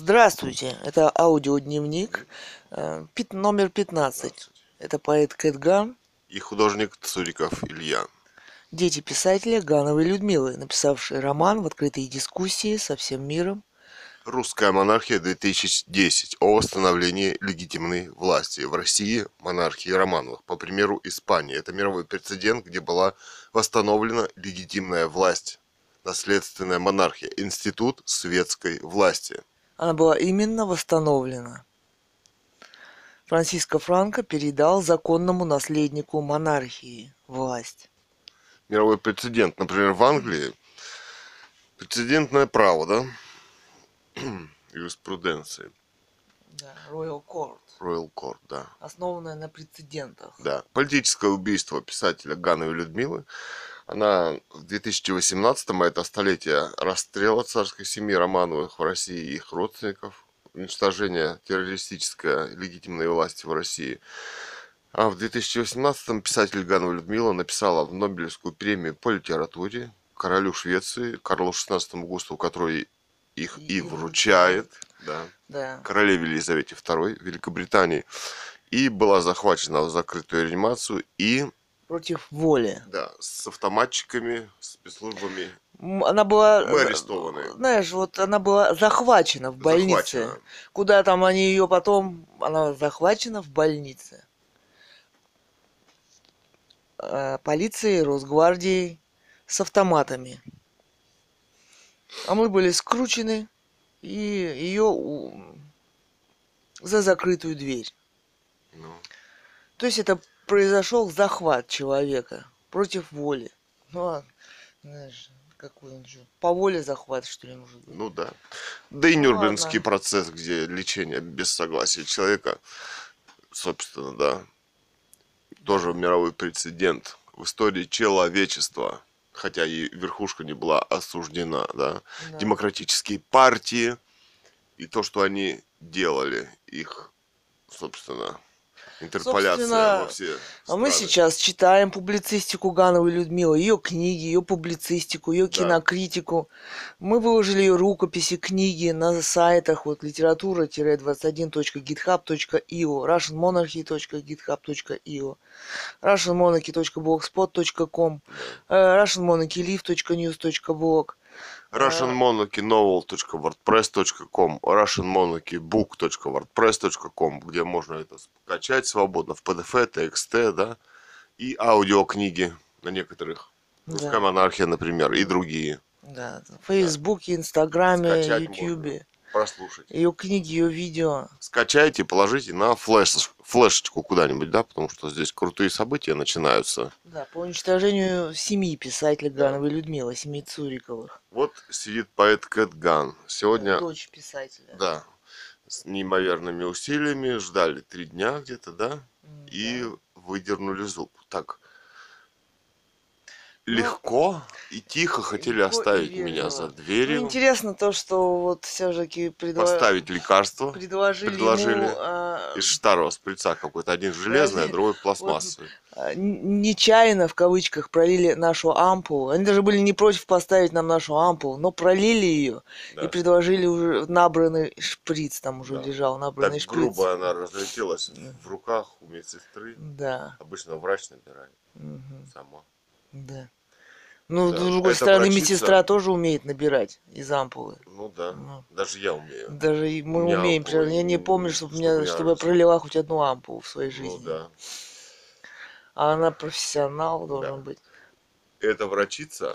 Здравствуйте, это аудиодневник э, пит- номер 15. Это поэт Кэтган, И художник Цуриков Илья. дети писателя Гановой Людмилы, написавшие роман в открытой дискуссии со всем миром. Русская монархия 2010 о восстановлении легитимной власти в России монархии Романовых. По примеру Испании. Это мировой прецедент, где была восстановлена легитимная власть. Наследственная монархия. Институт светской власти. Она была именно восстановлена. Франциско Франко передал законному наследнику монархии власть. Мировой прецедент. Например, в Англии прецедентное право, да? Юриспруденции. Да, Royal Court, Royal Court, да. основанная на прецедентах. Да. Политическое убийство писателя Гановой Людмилы. Она в 2018-м, это столетие расстрела царской семьи Романовых в России и их родственников, уничтожение террористической легитимной власти в России. А в 2018-м писатель Ганова Людмила написала в Нобелевскую премию по литературе королю Швеции Карлу XVI Густаву, который их и И вручает, да, Да. королеве Елизавете II Великобритании, и была захвачена в закрытую реанимацию и Против воли. да, с автоматчиками, спецслужбами. М, Она была, Мы э, арестованы. знаешь, вот она была захвачена в больнице. захвачена. Куда там они ее потом, она захвачена в больнице. Э, Полицией, Росгвардией с автоматами. А мы были скручены и ее за закрытую дверь. Ну, То есть это произошел захват человека против воли. Ну, а, знаешь, какой он же, по воле захват, что ли, может быть. ну да. Да и Ну Нюрнбергский ладно. процесс, где лечение без согласия человека, собственно, да, тоже мировой прецедент в истории человечества. Хотя и верхушка не была осуждена, да. Да. Демократические партии и то, что они делали, их, собственно, интерполяция Собственно, во все А мы страны. сейчас читаем публицистику Гановой Людмилы, ее книги, ее публицистику, ее Да. кинокритику. Мы выложили ее рукописи, книги на сайтах вот литература-21.github.io, russianmonarchy.github.io, russianmonarchy.blogspot.com, э, russianmonarchylive.news.blog. russianmonarchynovel.wordpress.com russianmonarchybook.wordpress.com где можно это скачать свободно в PDF, TXT, да, и аудиокниги на некоторых. Русская Да. монархия, например, и другие. Да, в Фейсбуке, Инстаграме, Ютьюбе. Прослушать. Ее книги, ее видео. Скачайте, положите на флеш, флешечку куда-нибудь, да, потому что здесь крутые события начинаются. Да, по уничтожению семьи писателя Гановой Людмилы, семьи Цуриковых. Вот сидит поэт Кэт Ган. Сегодня Дочь писателя. Да, с неимоверными усилиями ждали три дня где-то, да, М, и выдернули зуб. Так легко и тихо хотели легко и оставить меня за Ну, дверью, интересно то, что вот все-таки поставить лекарство предложили, предложили ему а, из старого шприца какой-то. Один железный, а другой пластмассовый. а, н- нечаянно, в кавычках, пролили нашу ампулу. Они даже были не против поставить нам нашу ампулу, но пролили ее и Да. предложили уже набранный шприц, там уже Да. лежал Так набранный шприц. грубо она разлетелась в руках у медсестры. Да. Обычно врач набирает мгм, сама. Да. Ну, Да. с другой стороны, врачиха- медсестра тоже умеет набирать из ампулы. Ну да, Ну. даже я умею. Даже и мы умеем. ампулы Я не помню, чтобы, чтобы меня, я чтобы я пролила хоть одну ампулу в своей жизни. Ну да. А она профессионал должен Да. быть. эта врачица,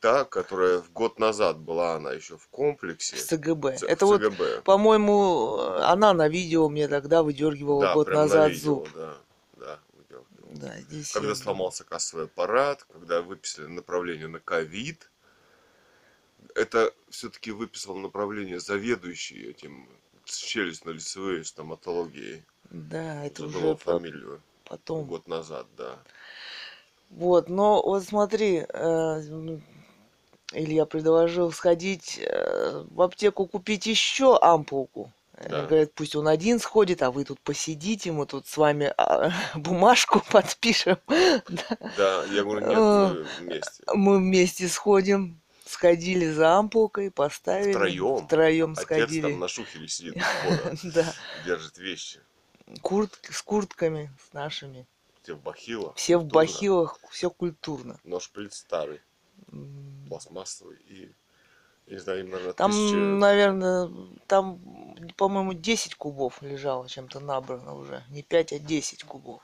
та, которая год назад была она еще в комплексе, В ЦГБ. ц- Это в вот, ЦГБ. по-моему, она на видео мне тогда выдергивала да, год прям на назад видео, зуб. Да. Да, здесь Когда я- сломался кассовый аппарат, когда выписали направление на ковид, это все-таки выписал направление заведующий этим челюстно-лицевой стоматологией. Да, это Забыл уже фамилию. потом. Год назад, да. Вот, но вот смотри, э, Илья предложил сходить э, в аптеку купить еще ампулку. Они Да. говорят, пусть он один сходит, а вы тут посидите, мы тут с вами а, бумажку подпишем. Да. Я говорю, нет, А. мы вместе. Мы вместе сходим. Сходили за ампулкой, поставили. Втроем? Втроем Отец сходили. там на шухере сидит Да. держит вещи. Курт, с куртками, с нашими. Все в бахилах. Все в бахилах, все культурно. Но шприц старый, пластмассовый. И, не знаю, им, наверное, Там, тысяча- наверное, там, по-моему, 10 кубов лежало чем-то набрано уже. Не 5, а 10 кубов.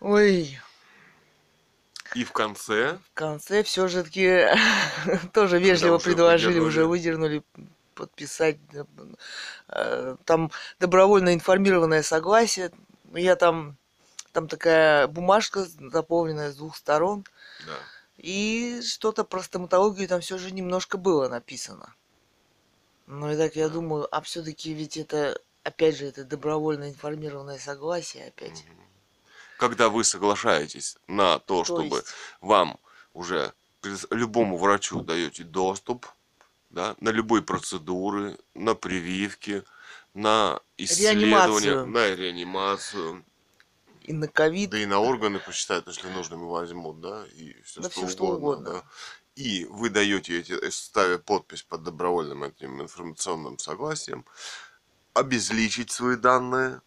Ой. И в конце в конце все-таки тоже вежливо уже предложили, выдернули. уже выдернули подписать. э, Там добровольно информированное согласие. Я там, там такая бумажка заполненная с двух сторон. да, И что-то про стоматологию там все же немножко было написано. Ну и так я думаю, а все-таки ведь это, опять же, это добровольно информированное согласие опять. Когда вы соглашаетесь на то, То чтобы есть- вам уже любому врачу даете доступ да, на любые процедуры, на прививки, на исследования, Реанимацию. на реанимацию, И на ковид. да и на органы посчитают, если нужными возьмут, да, и все, Да что, всё, что угодно, угодно. да. И вы даете эти, э, ставя подпись под добровольным этим информационным согласием, обезличить свои данные,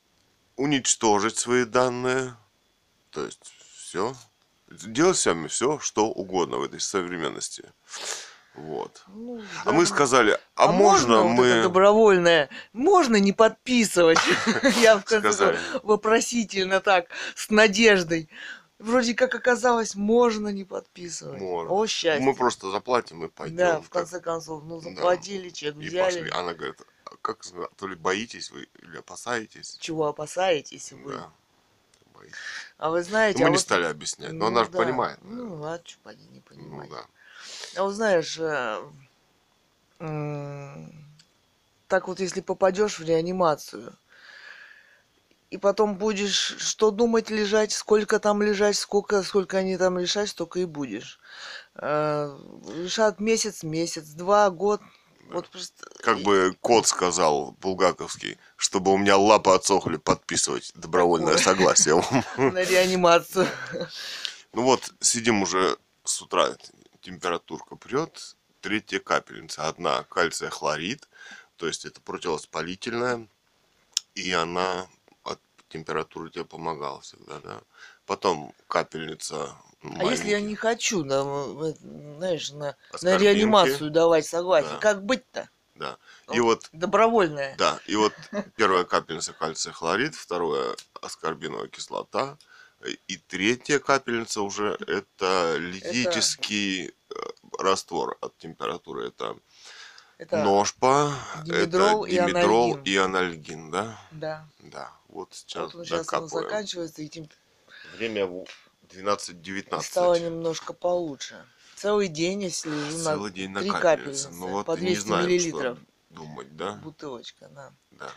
уничтожить свои данные, то есть все, делать с вами все, что угодно в этой современности. Вот. Ну, А да. мы сказали, а, можно, вот мы... это добровольное? Можно не подписывать? Я в конце Сказали. вопросительно так, с надеждой. Вроде как оказалось, можно не подписывать. Можно. О, счастье. Мы просто заплатим и пойдем. Да, в конце концов, ну Да. заплатили, чек И взяли. пошли. Она говорит, а как сказать, то ли боитесь вы или опасаетесь? Чего опасаетесь вы? Да. Боитесь. А вы знаете, Ну, мы а не вот- стали объяснять, но ну она же да. понимает. Ну, а что не Ну понимать? да. А вот знаешь, э, так вот если попадешь в реанимацию, и потом будешь что думать лежать, сколько там лежать, сколько, сколько они там решать, столько и будешь. Э, Решат месяц, месяц, два, год. Вот просто... Как бы кот сказал булгаковский, чтобы у меня лапы отсохли, подписывать добровольное Такое. согласие. на реанимацию. Ну вот, сидим уже с утра, температурка прет, третья капельница. Одна кальция хлорид, то есть это противовоспалительная, и она от температуры тебе помогала всегда, да. Потом капельница А если я не хочу, да, знаешь, на, на реанимацию давать согласие, Да. как быть-то? Да. И вот Добровольное. Да, и вот первая капельница кальция хлорид, второе аскорбиновая кислота, и третья капельница уже это литический э, раствор от температуры. Это, Это ножпа, димедрол это и димедрол анальгин. и анальгин, да? Да. Да, вот сейчас Вот он сейчас он докапываем. заканчивается, и тем- Время в 12-19. стало немножко получше. Целый день слежу Целый на день три капельницы Ну вот по и не 200 знаем, миллилитров. что думать, да? Бутылочка, да. Да.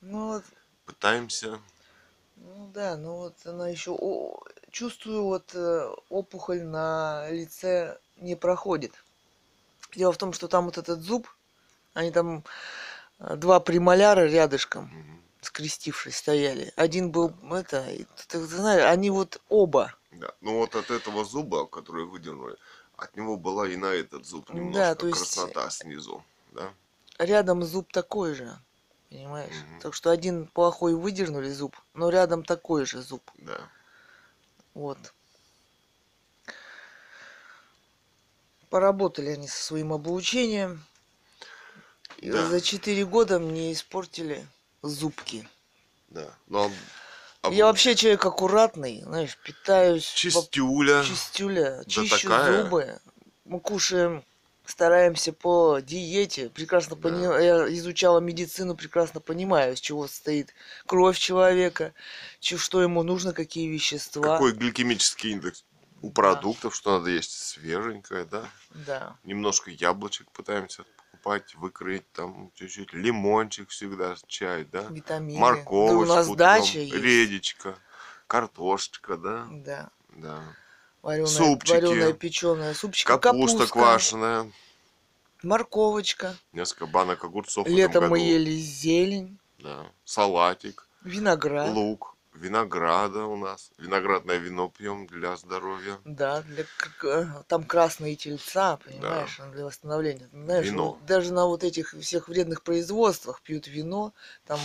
Ну вот, Пытаемся. ну да, ну вот она еще чувствую вот э, опухоль на лице не проходит. Дело в том, что там вот этот зуб, они там э, два премоляра рядышком, скрестившись, стояли. Один был это, ты знаешь, они вот оба. Да. Ну вот от этого зуба, который выдернули, от него была и на этот зуб Да, немножко то есть- краснота снизу. Да? Рядом зуб такой же, понимаешь? Мгм. Так что один плохой выдернули зуб, но рядом такой же зуб. Да. Вот. Поработали они со своим облучением. И Да. за 4 года мне испортили зубки. Да. Но об- Я вообще человек аккуратный, знаешь, питаюсь по- чистюля. чистюля, Да чищу такая. зубы. Мы кушаем, стараемся по диете. Прекрасно Да. понимаю, я изучала медицину, прекрасно понимаю, из чего состоит кровь человека, что ему нужно, какие вещества. Какой гликемический индекс у продуктов, что надо есть свеженькое, да? Да. Немножко яблочек пытаемся покупать, выкроить там чуть-чуть, лимончик всегда, чай, да? Витамины. Морковочку, Да у нас дача есть. редечка, картошечка, да? Да. Да. Вареная, Супчики. вареная печеная, супчик, Капуста, капуста, квашеная, морковочка. несколько банок огурцов Летом мы ели зелень, Да. Салатик, виноград. лук. Винограда у нас. Виноградное вино пьем для здоровья. Да, для, э, там красные тельца, понимаешь, для восстановления. Знаешь, Вино. даже на вот этих всех вредных производствах пьют вино, там,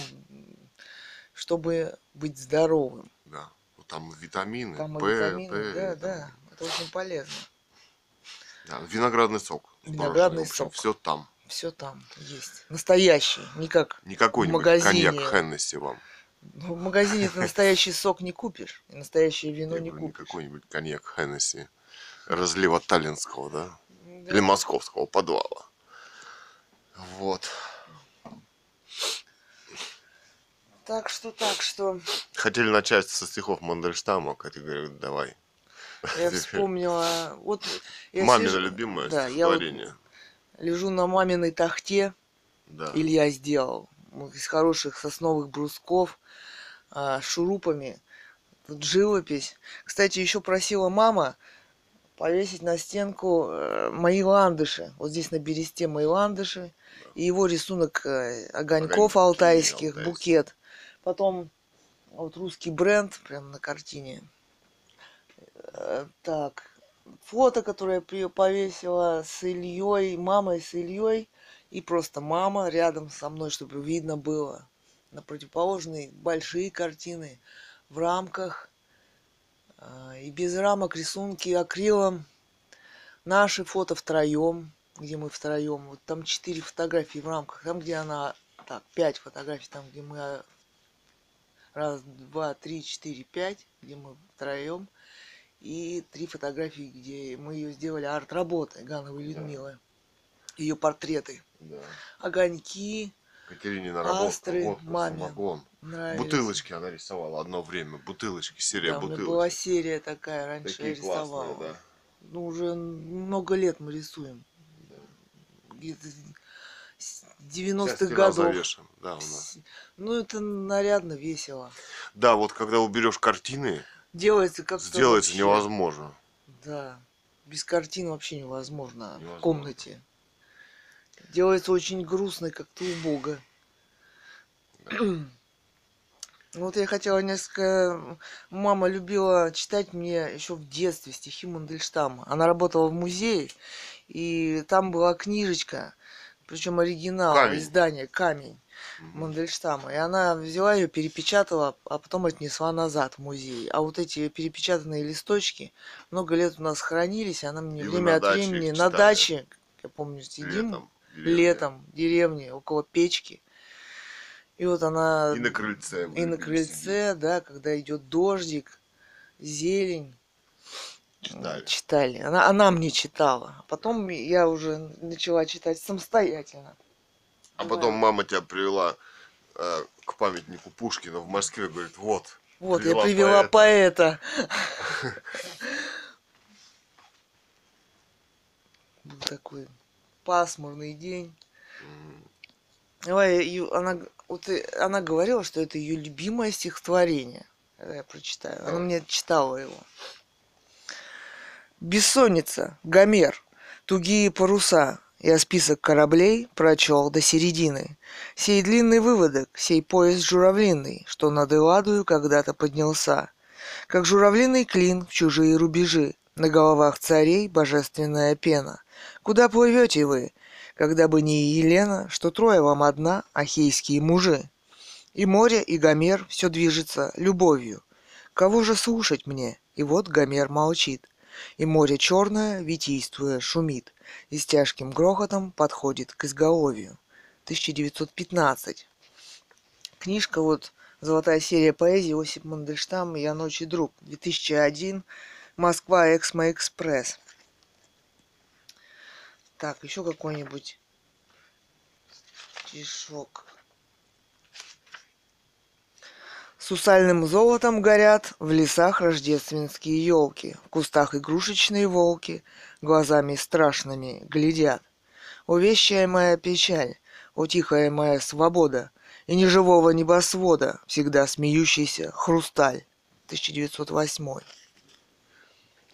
чтобы быть здоровым. Да. Вот Там витамины, Там П, витамины, П, да, там, да, это очень полезно. да. Виноградный сок. Виноградный сок. Все там. Все там есть. Настоящий, не как Не какой-нибудь магазине. коньяк Хеннесси вам. Ну, в магазине ты настоящий сок не купишь, и настоящее вино не купишь. какой-нибудь коньяк Хеннесси. Разлива таллинского, да? Да. Или московского подвала. Вот. Так что, так что, Хотели начать со стихов Мандельштама, Катя говорит, давай. я вспомнила, вот я Мамино сижу- любимое да, я вот стихотворение. лежу на маминой тахте, Да. Илья сделал из хороших сосновых брусков а, шурупами. Тут живопись. Кстати, еще просила мама повесить на стенку э, мои ландыши. Вот здесь на бересте мои ландыши. И его рисунок э, огоньков Огоньки алтайских, алтайские. букет. Потом вот русский бренд прям на картине. Э, Так, фото, которое я повесила с Ильей, мамой с Ильей. И просто мама рядом со мной, чтобы видно было. На противоположной большие картины в рамках. а, И без рамок рисунки акрилом. Наши фото втроем, где мы втроем. Вот там четыре фотографии в рамках. Там, где она... Так, пять фотографий, там, где мы... а, Раз, два, три, четыре, пять, где мы втроем. И три фотографии, где мы ее сделали арт-работой Гановой Людмилы. Ее портреты. Да. Огоньки. Катерине наработка, Астры, водка, маме. самогон. Нравились. Бутылочки она рисовала одно время. Бутылочки, серия Да, меня бутылочек. была серия такая, раньше Такие я рисовала. классные, да. Ну, уже много лет мы рисуем. Где-то Вся 90-х стена годов. завешена, да, у нас. Ну, это нарядно, весело. Да, вот когда уберешь картины, Делается как-то сделается вообще- невозможно. Да. Без картин вообще невозможно, Невозможно. в комнате. Делается очень грустно и как-то убого. Вот я хотела несколько... Мама любила читать мне еще в детстве стихи Мандельштама. Она работала в музее, и там была книжечка, причем оригинал, Камень. издание «Камень». Мандельштама. И она взяла ее, перепечатала, а потом отнесла назад в музей. А вот эти перепечатанные листочки много лет у нас хранились, и она мне И время от времени на даче, я помню, сидим Летом. Деревня. летом в деревне около печки. И вот она... И на крыльце. и на крыльце, да, когда идет дождик, зелень. сидеть. Читали. Читали. Она, она мне читала. Потом я уже начала читать самостоятельно. А Да. потом мама тебя привела э, к памятнику Пушкина в Москве, говорит, вот. Вот, привела я привела поэта. Был такой пасмурный день. Ой, и она, вот и она говорила, что это ее любимое стихотворение. Когда я прочитаю. Она Давай. мне читала его. Бессонница, Гомер, тугие паруса. Я список кораблей прочел до середины. Сей длинный выводок, сей поезд журавлиный, что над Эладою когда-то поднялся. Как журавлиный клин в чужие рубежи, на головах царей божественная пена. Куда плывете вы, когда бы не Елена, что трое вам одна, ахейские мужи? И море, и Гомер все движется любовью. Кого же слушать мне? И вот Гомер молчит. И море черное, витийствуя, шумит, и с тяжким грохотом подходит к изголовью. 1915. Книжка вот «Золотая серия поэзии» Осип Мандельштам «Я ночь и друг». 2001. Москва, Эксмо Экспресс. Так, еще какой-нибудь стишок. Сусальным золотом горят в лесах рождественские елки, в кустах игрушечные волки глазами страшными глядят. О вещая моя печаль, о тихая моя свобода, и неживого небосвода всегда смеющийся хрусталь. 1908.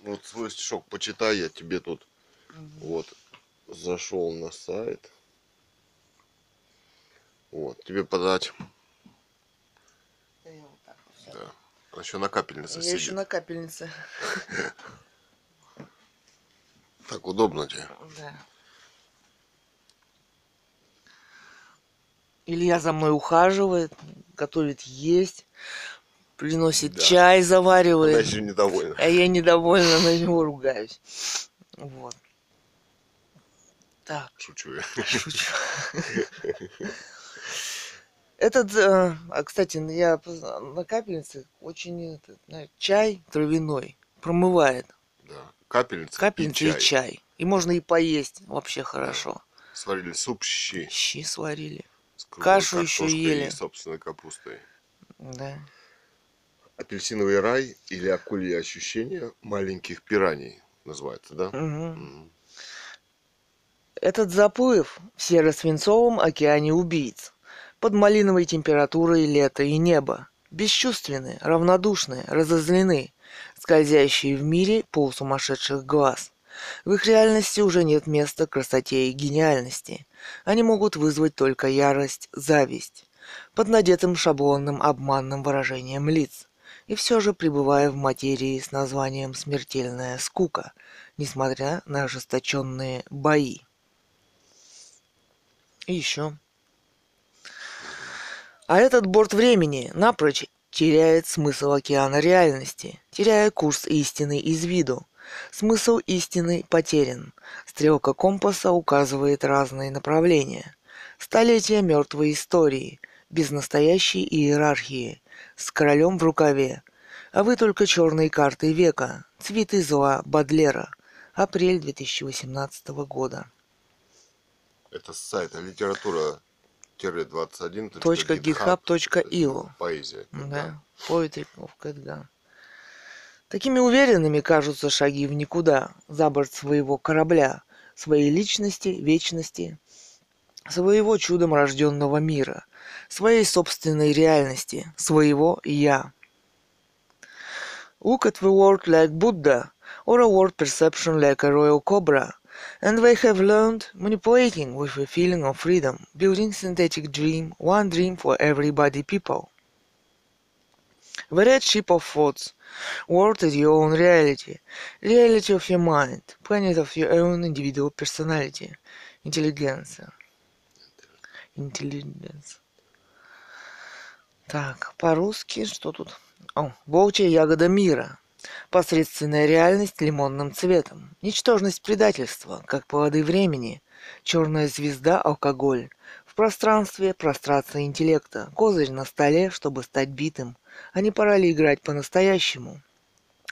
Вот свой стишок почитай, я тебе тут вот зашел на сайт. Вот, тебе подать. Да я вот так вот всё. Да. Она еще на капельнице Я сидит. еще на капельнице. Так удобно тебе. Да. Илья за мной ухаживает, готовит есть, приносит Да. чай, Она заваривает. еще недовольна. А я недовольна, на него ругаюсь. Вот. Так, Шучу я. шучу. Этот, э, а, кстати, я на капельнице очень этот, чай травяной промывает. Да. Капельница, Капельница и чай. И можно и поесть вообще хорошо. Сварили суп щи. Щи сварили. С Кашу еще ели. И собственной капустой. Да. Апельсиновый рай или акулье ощущение маленьких пираний называется, да? Мгм. Этот заплыв в серо-свинцовом океане убийц. Под малиновой температурой лета и неба. Бесчувственные, равнодушные, разозлены, скользящие в мире полусумасшедших глаз. В их реальности уже нет места красоте и гениальности. Они могут вызвать только ярость, зависть. Под надетым шаблонным обманным выражением лиц. И все же пребывая в материи с названием «смертельная скука», несмотря на ожесточенные бои. И еще. А этот борт времени напрочь теряет смысл океана реальности, теряя курс истины из виду. Смысл истины потерян. Стрелка компаса указывает разные направления. Столетия мертвой истории, без настоящей иерархии, с королем в рукаве. А вы только черные карты века, цветы зла Бадлера. Апрель 2018 года. Это с сайта литература 21 Точка github.io. Поэзия. Да, Poetry of Catgun. Такими уверенными кажутся шаги в никуда, за борт своего корабля, своей личности, вечности, своего чудом рожденного мира, своей собственной реальности, своего «я». Look at the world like Buddha, or a world perception like a royal cobra, and they have learned manipulating with the feeling of freedom, building synthetic dream, one dream for everybody people. The red ship of thoughts, world is your own reality, reality of your mind, planet of your own individual personality, intelligence. Intelligence. Так, по-русски что тут? О, волчья ягода мира. Посредственная реальность лимонным цветом. Ничтожность предательства, как плоды времени. Черная звезда – алкоголь. В пространстве – прострация интеллекта. Козырь на столе, чтобы стать битым. А не пора ли играть по-настоящему?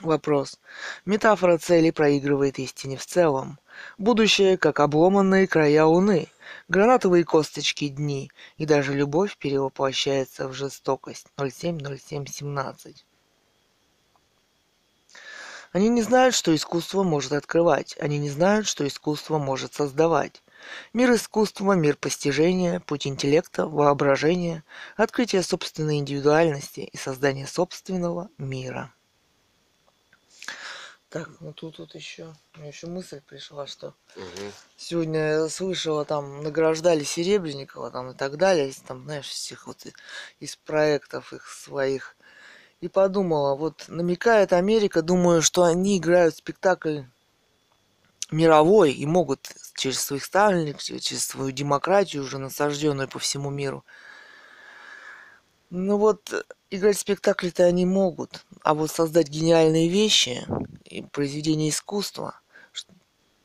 Вопрос. Метафора цели проигрывает истине в целом. Будущее, как обломанные края луны, гранатовые косточки дни, и даже любовь перевоплощается в жестокость. 070717. Они не знают, что искусство может открывать. Они не знают, что искусство может создавать. Мир искусства, мир постижения, путь интеллекта, воображения, открытие собственной индивидуальности и создание собственного мира. Так, ну тут, тут еще, еще мысль пришла, что Мгм. сегодня я слышала, там награждали Серебренникова там и так далее, там, знаешь, всех вот из проектов их своих. И подумала, вот намекает Америка, думаю, что они играют спектакль мировой и могут через своих ставленников, через свою демократию, уже насажденную по всему миру. Ну вот, играть спектакли-то они могут, а вот создать гениальные вещи произведения искусства,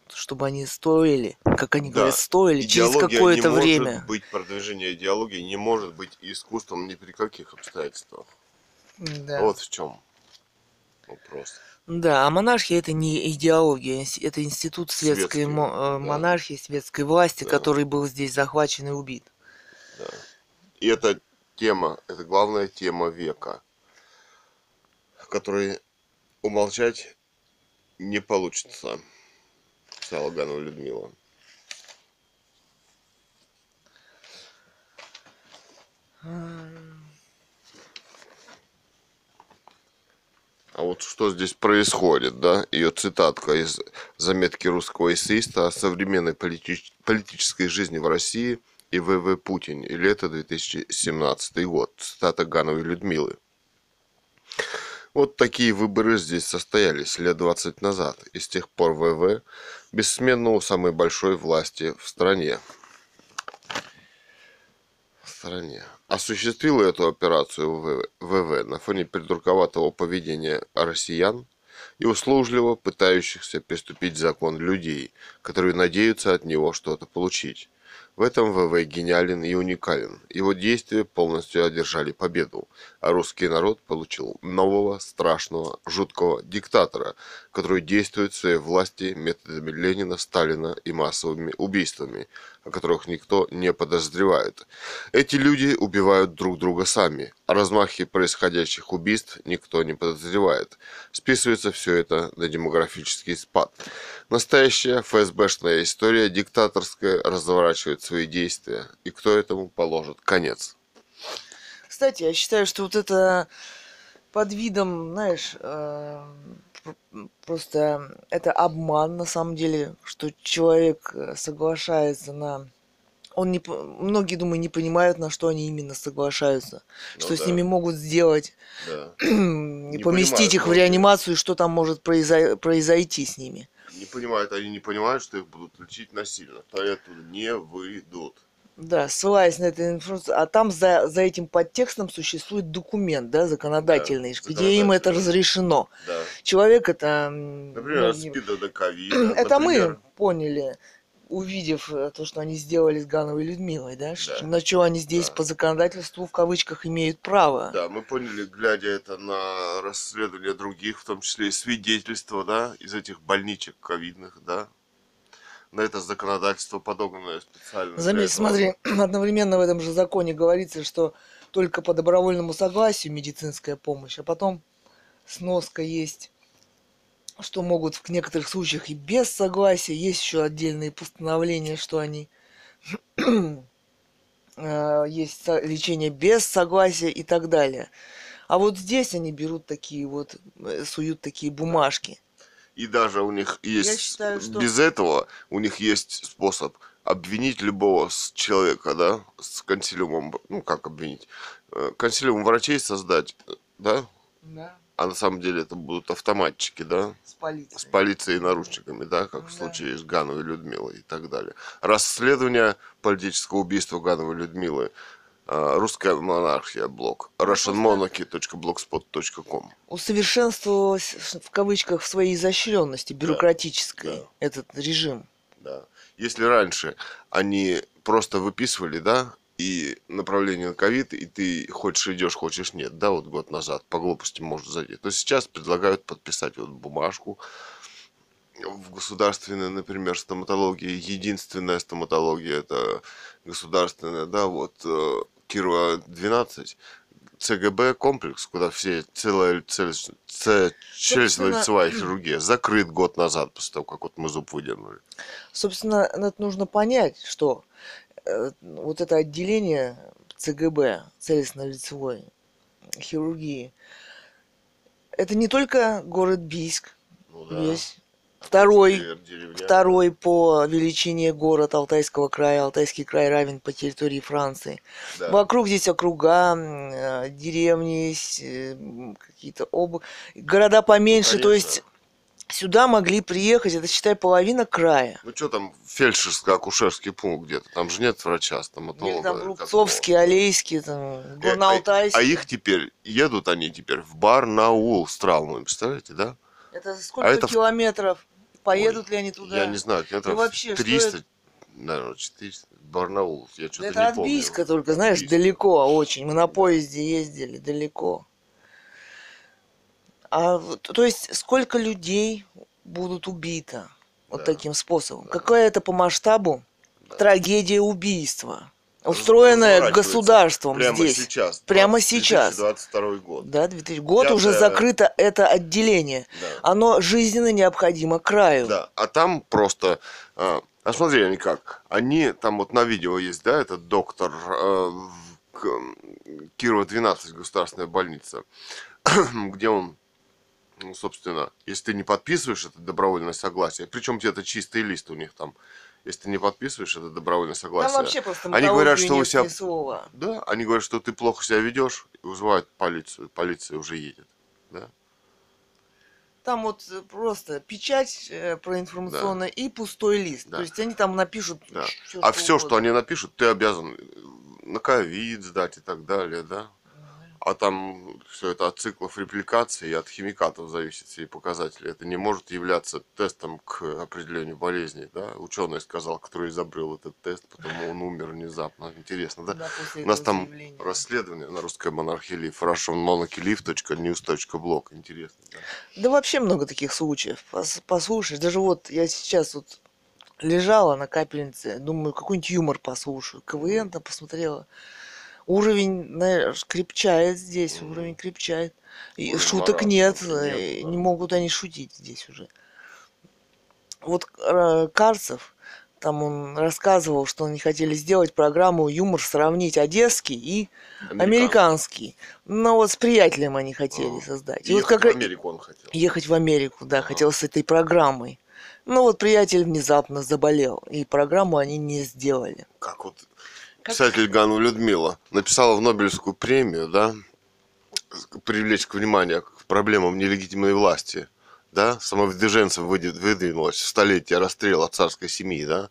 чтобы они стоили, как они Да, говорят, стоили через Идеология какое-то не может время. быть, продвижение идеологии не может быть искусством ни при каких обстоятельствах. Да. Вот в чем вопрос. Да, а монархия это не идеология, это институт светской Светский, мо- э, да. монархии, светской власти, Да. который был здесь захвачен и убит. Да. И это тема, это главная тема века, которой умолчать не получится, писала Ганова Людмила. А вот что здесь происходит, да? Ее цитатка из заметки русского эссеиста о современной полити- политической жизни в России и В.В. Путине. И лето 2017 год. Цитата Гановой Людмилы. Вот такие выборы здесь состоялись лет 20 назад, и с тех пор ВВ бессменно у самой большой власти в стране. В стране. Осуществила эту операцию ВВ на фоне придурковатого поведения россиян и услужливо пытающихся приступить закон людей, которые надеются от него что-то получить. В этом ВВ гениален и уникален. Его действия полностью одержали победу, а русский народ получил нового, страшного, жуткого диктатора, который действует в своей власти методами Ленина, Сталина и массовыми убийствами, о которых никто не подозревает. Эти люди убивают друг друга сами, о размахе происходящих убийств никто не подозревает. Списывается все это на демографический спад. Настоящая ФСБшная история диктаторская разворачивает свои действия. И кто этому положит конец? Кстати, я считаю, что вот это под видом, знаешь, э, просто это обман на самом деле, что человек э, соглашается на он не, многие, думаю, не понимают, на что они именно соглашаются, ну, что да. с ними могут сделать, да. и поместить их в реанимацию, и что там может произо- произойти с ними. Не понимают, они не понимают, что их будут лечить насильно, поэтому не выйдут. Да, ссылаясь на эту информацию, а там за, за этим подтекстом существует документ, да, законодательный, да, где им это разрешено. Да. Человек это... Например, ну, СПИДа до ковида. Это например... мы поняли увидев э, то, что они сделали с Гановой Людмилой, да, да. на что они здесь да. по законодательству в кавычках имеют право. Да, мы поняли, глядя это на расследования других, в том числе и свидетельства, да, из этих больничек ковидных, да, на это законодательство подогнанное специально. Заметь, смотри, одновременно в этом же законе говорится, что только по добровольному согласию медицинская помощь, а потом сноска есть что могут в некоторых случаях и без согласия. Есть еще отдельные постановления, что они э, есть лечение без согласия и так далее. А вот здесь они берут такие вот, э, суют такие бумажки. И даже у них есть, считаю, что... без этого, у них есть способ обвинить любого человека, да, с консилиумом, ну как обвинить, э, консилиум врачей создать, да? Да а на самом деле это будут автоматчики, да? С полицией. С полицией и наручниками, да, как да. в случае с Гановой Людмилой и так далее. Расследование политического убийства Гановой Людмилы. Русская монархия блог. Russianmonarchy.blogspot.com Усовершенствовалась в кавычках в своей изощренности бюрократической да, да. этот режим. Да. Если раньше они просто выписывали, да, и направление на ковид, и ты хочешь идешь, хочешь нет, да, вот год назад, по глупости может зайти, то сейчас предлагают подписать вот бумажку в государственной, например, стоматологии, единственная стоматология, это государственная, да, вот э, Кирова 12, ЦГБ комплекс, куда все целая челюстно-лицевая хирургия закрыт год назад после того, как вот мы зуб выдернули. Собственно, это нужно понять, что Э, вот это отделение ЦГБ, целостно-лицевой хирургии, это не только город Бийск, ну, да. весь. Второй, второй по величине город Алтайского края. Алтайский край равен по территории Франции. Да. Вокруг здесь округа, э, деревни, э, какие-то об... города поменьше. Ну, то есть сюда могли приехать, это считай половина края. Ну что там, фельдшерско-акушерский пункт где-то, там же нет врача, стоматолога. Нет, там Рубцовский, Алейский, там, Горноалтайский. А, а их теперь, едут они теперь в Барнаул с травмами, представляете, да? Это сколько а это... километров? Поедут Ой, ли они туда? Я не знаю, километров ну, вообще, 300, это... наверное, 400. Барнаул, я что-то Это не от помню. Бийска только, знаешь, Бийск. далеко очень. Мы на поезде ездили, далеко. А, то есть сколько людей будут убито вот да. таким способом? Да. Какая это по масштабу да. трагедия убийства? Устроенная государством прямо здесь. Сейчас, прямо сейчас. 2022 год. Да, 2000 год Пятое... уже закрыто это отделение. Да. Оно жизненно необходимо краю. Да, а там просто... А, а смотри, они как. Они, там вот на видео есть, да, этот доктор э, Кирова 12, государственная больница, где он ну, собственно, если ты не подписываешь это добровольное согласие, причем где-то чистый лист у них там, если ты не подписываешь это добровольное согласие, там вообще просто они говорят, что у себя, слова. да, они говорят, что ты плохо себя ведешь, и вызывают полицию, полиция уже едет, да. Там вот э, просто печать э, проинформационная и пустой лист. Да. То есть они там напишут Да. всё, А все, что угодно. они напишут, ты обязан э, на ковид сдать и так далее, да? А там все это от циклов репликации и от химикатов зависит все показатели. Это не может являться тестом к определению болезней, да? Ученый сказал, который изобрел этот тест, потому он умер внезапно. Интересно, да? Да, У нас там заявления. расследование на русской монархии лив, russianmonarchylive.news.blog. Интересно, да? Да вообще много таких случаев. Пос- Послушаешь, даже вот я сейчас вот лежала на капельнице, думаю, какой-нибудь юмор послушаю. КВН там посмотрела. Уровень, знаешь, крепчает здесь, уровень крепчает. И Уровень шуток нет, нет, э, да. не могут они шутить здесь уже. Вот э, Карцев, там он рассказывал, что они хотели сделать программу юмор сравнить одесский и американский. Но вот с приятелем они хотели Ага. создать. И И вот ехать как в Америку он хотел. ехать в Америку, да, Ага. хотел с этой программой. Ну вот приятель внезапно заболел, и программу они не сделали. Как вот писатель Гану Людмила написала в Нобелевскую премию, да, привлечь к вниманию к проблемам нелегитимной власти, да, самовыдвиженцем выдвинулась в столетие расстрела царской семьи, да,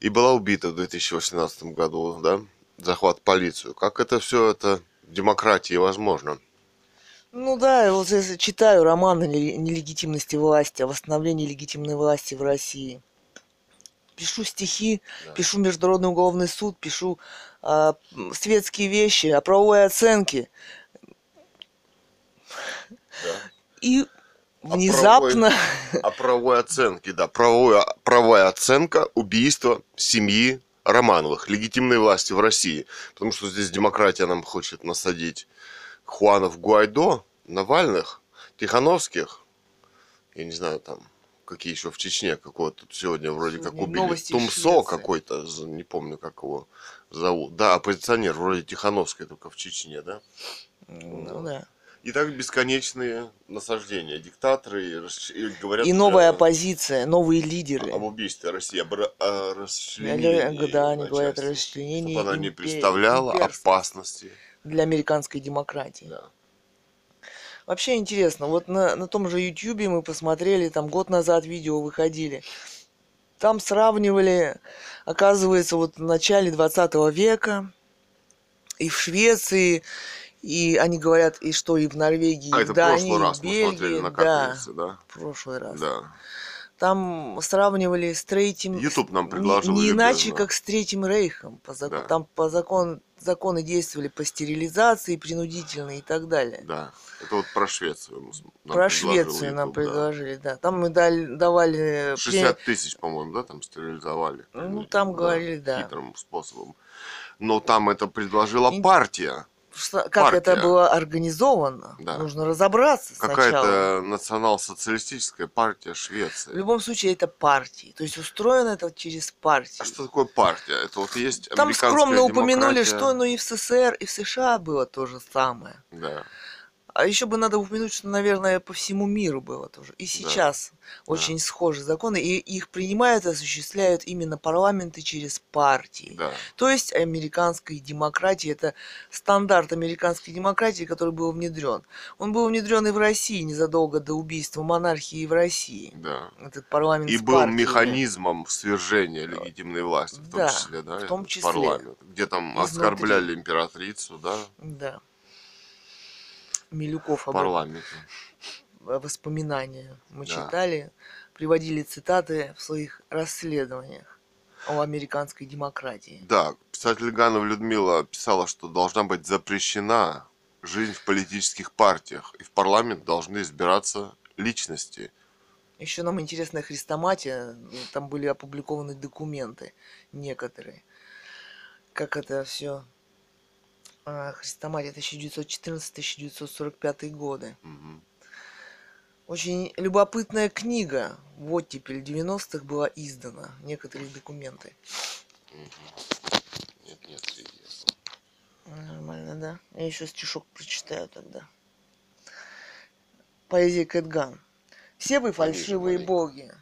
и была убита в 2018 году, да, захват полицию. Как это все это в демократии возможно? Ну да, вот если читаю роман о неле- нелегитимности власти, о восстановлении легитимной власти в России. Пишу стихи, Да. пишу Международный уголовный суд, пишу а, м, светские вещи, о правовой оценке. Да. И О внезапно... О правовой оценке, да, правовая, правовая оценка убийства семьи Романовых, легитимной власти в России. Потому что здесь демократия нам хочет насадить Хуанов Гуайдо, Навальных, Тихановских, я не знаю, там, какие еще в Чечне, какого тут сегодня вроде как убили. Тумсо какой-то, не помню, как его зовут. Да, оппозиционер, вроде Тихановской, только в Чечне, да? Ну да. И так бесконечные насаждения. Диктаторы и говорят И новая э, оппозиция, новые лидеры. об убийстве России, об расчленении Да, они говорят о расчленении чтобы она не представляла имперства опасности. для американской демократии. Да. Вообще интересно, вот на, на том же Ютьюбе мы посмотрели, там год назад видео выходили. Там сравнивали, оказывается, вот в начале 20 века и в Швеции, и они говорят, и что и в Норвегии, А и это в в Дании, прошлый и раз в мы Бельгии, смотрели на да, капельнице, да? в прошлый раз. Да. Там сравнивали с третьим... YouTube нам не- предложил Не, иначе, любезно. как с третьим рейхом. По закон, Да. Там по закон, законы действовали по стерилизации, принудительной и так далее. Да. Это вот про Швецию. нам нам Про Швецию нам YouTube, да. предложили, да. Там мы дали, давали... 60 тысяч, по-моему, да, там стерилизовали. Ну, там говорили, да. Хитрым способом. Но там это предложила партия. Что- как это партия. было организовано? Да. Нужно разобраться сначала. Какая-то национал-социалистическая партия В Швеции. любом случае это партии. То есть устроено это через партии. А что такое партия? Это вот есть Там скромно упомянули, демократия. что ну и в СССР, и в США было то же самое. Да. А еще бы надо упомянуть, что, наверное, по всему миру было тоже. И сейчас очень схожи законы, и их принимают и осуществляют именно парламенты через партии. Да. То есть американской демократии, это стандарт американской демократии, который был внедрен. Он был внедрен и в России незадолго до убийства монархии в России. Да. Этот парламент И был партиями. механизмом свержения легитимной власти, в том Да, числе, да, в том числе. парламент, где там Изнутри. оскорбляли императрицу, да, Да. Милюков об парламенте. э, воспоминания мы Да. читали, приводили цитаты в своих расследованиях о американской демократии. Да, писатель Ганова Людмила писала, что должна быть запрещена жизнь в политических партиях, и в парламент должны избираться личности. Еще нам интересная хрестоматия, там были опубликованы документы некоторые. Как это все хрестоматия 1914-1945 годы. Мгм. Очень любопытная книга в оттепель 90-х была издана. Некоторые документы. Нет, нет, среди. Нормально, да? Я еще стишок прочитаю тогда. Поэзия Кэтган. Все вы фальшивые боги.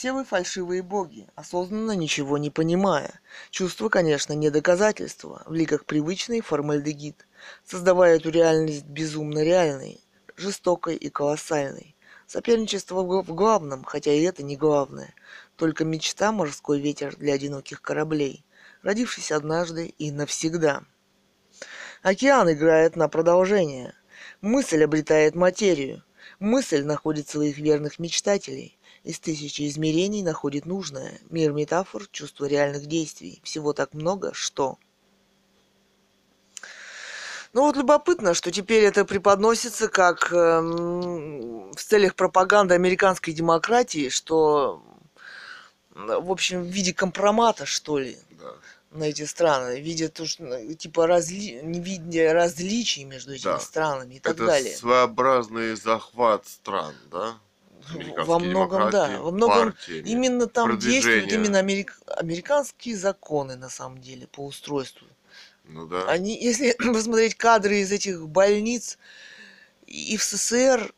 Все вы фальшивые боги, осознанно ничего не понимая. Чувства, конечно, не доказательства, в ликах привычный формальдегид, создавая эту реальность безумно реальной, жестокой и колоссальной. Соперничество в главном, хотя и это не главное, только мечта морской ветер для одиноких кораблей, родившись однажды и навсегда. Океан играет на продолжение. Мысль обретает материю. Мысль находит своих верных мечтателей. Из тысячи измерений находит нужное. Мир метафор, чувство реальных действий. Всего так много, что... Ну вот любопытно, что теперь это преподносится как эм, в целях пропаганды американской демократии, что, в общем, в виде компромата, что ли, Да. на эти страны, видя то, что, типа, разли... не видя различий между этими Да. странами и так Это далее. своеобразный захват стран, да? Во многом, да. Во многом партиями. именно там действуют именно америк- американские законы, на самом деле, по устройству. Ну да. Они, если посмотреть кадры из этих больниц и в СССР,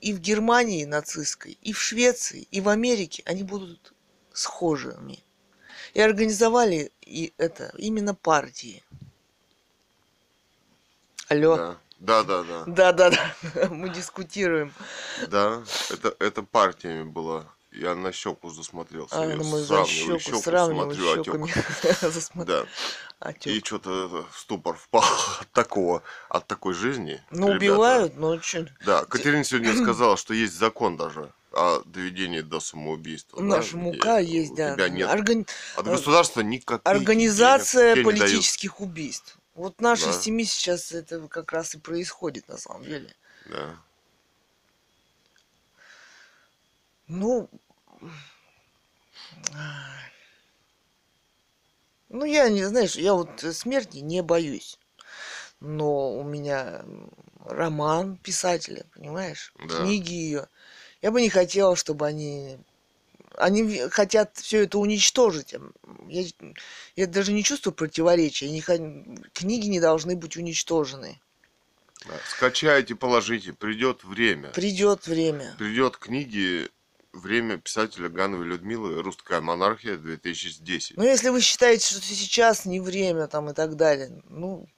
и в Германии нацистской, и в Швеции, и в Америке, они будут схожими. И организовали и это именно партии. Алло. Да. Да, да, да. Да, да, да. Мы дискутируем. Да, это, это партиями было. Я на щеку засмотрелся. А, я ну, мы за сравниваю щеку, сравниваю смотрю, отек. щеками. Да. Отек. И что-то в ступор впал от такого, от такой жизни. Ну, Ребята, убивают, но что... Да, Катерина сегодня сказала, что есть закон даже о доведении до самоубийства. да, Наша где мука есть, у да. тебя нет Органи- от государства никаких Организация денег, политических убийств. Вот в нашей Да. семье сейчас это как раз и происходит, на самом деле. Да. Ну... Ну, я не, знаешь, я вот э, смерти не боюсь. Но у меня роман писателя, понимаешь? Да. Книги ее. Я бы не хотела, чтобы они... Они хотят все это уничтожить. Я, я даже не чувствую противоречия. Не Книги не должны быть уничтожены. Скачайте, положите, придет время. Придет время. Придет книги Время писателя Гановой Людмилы «Русская монархия 2010». Но если вы считаете, что сейчас не время там и так далее, ну,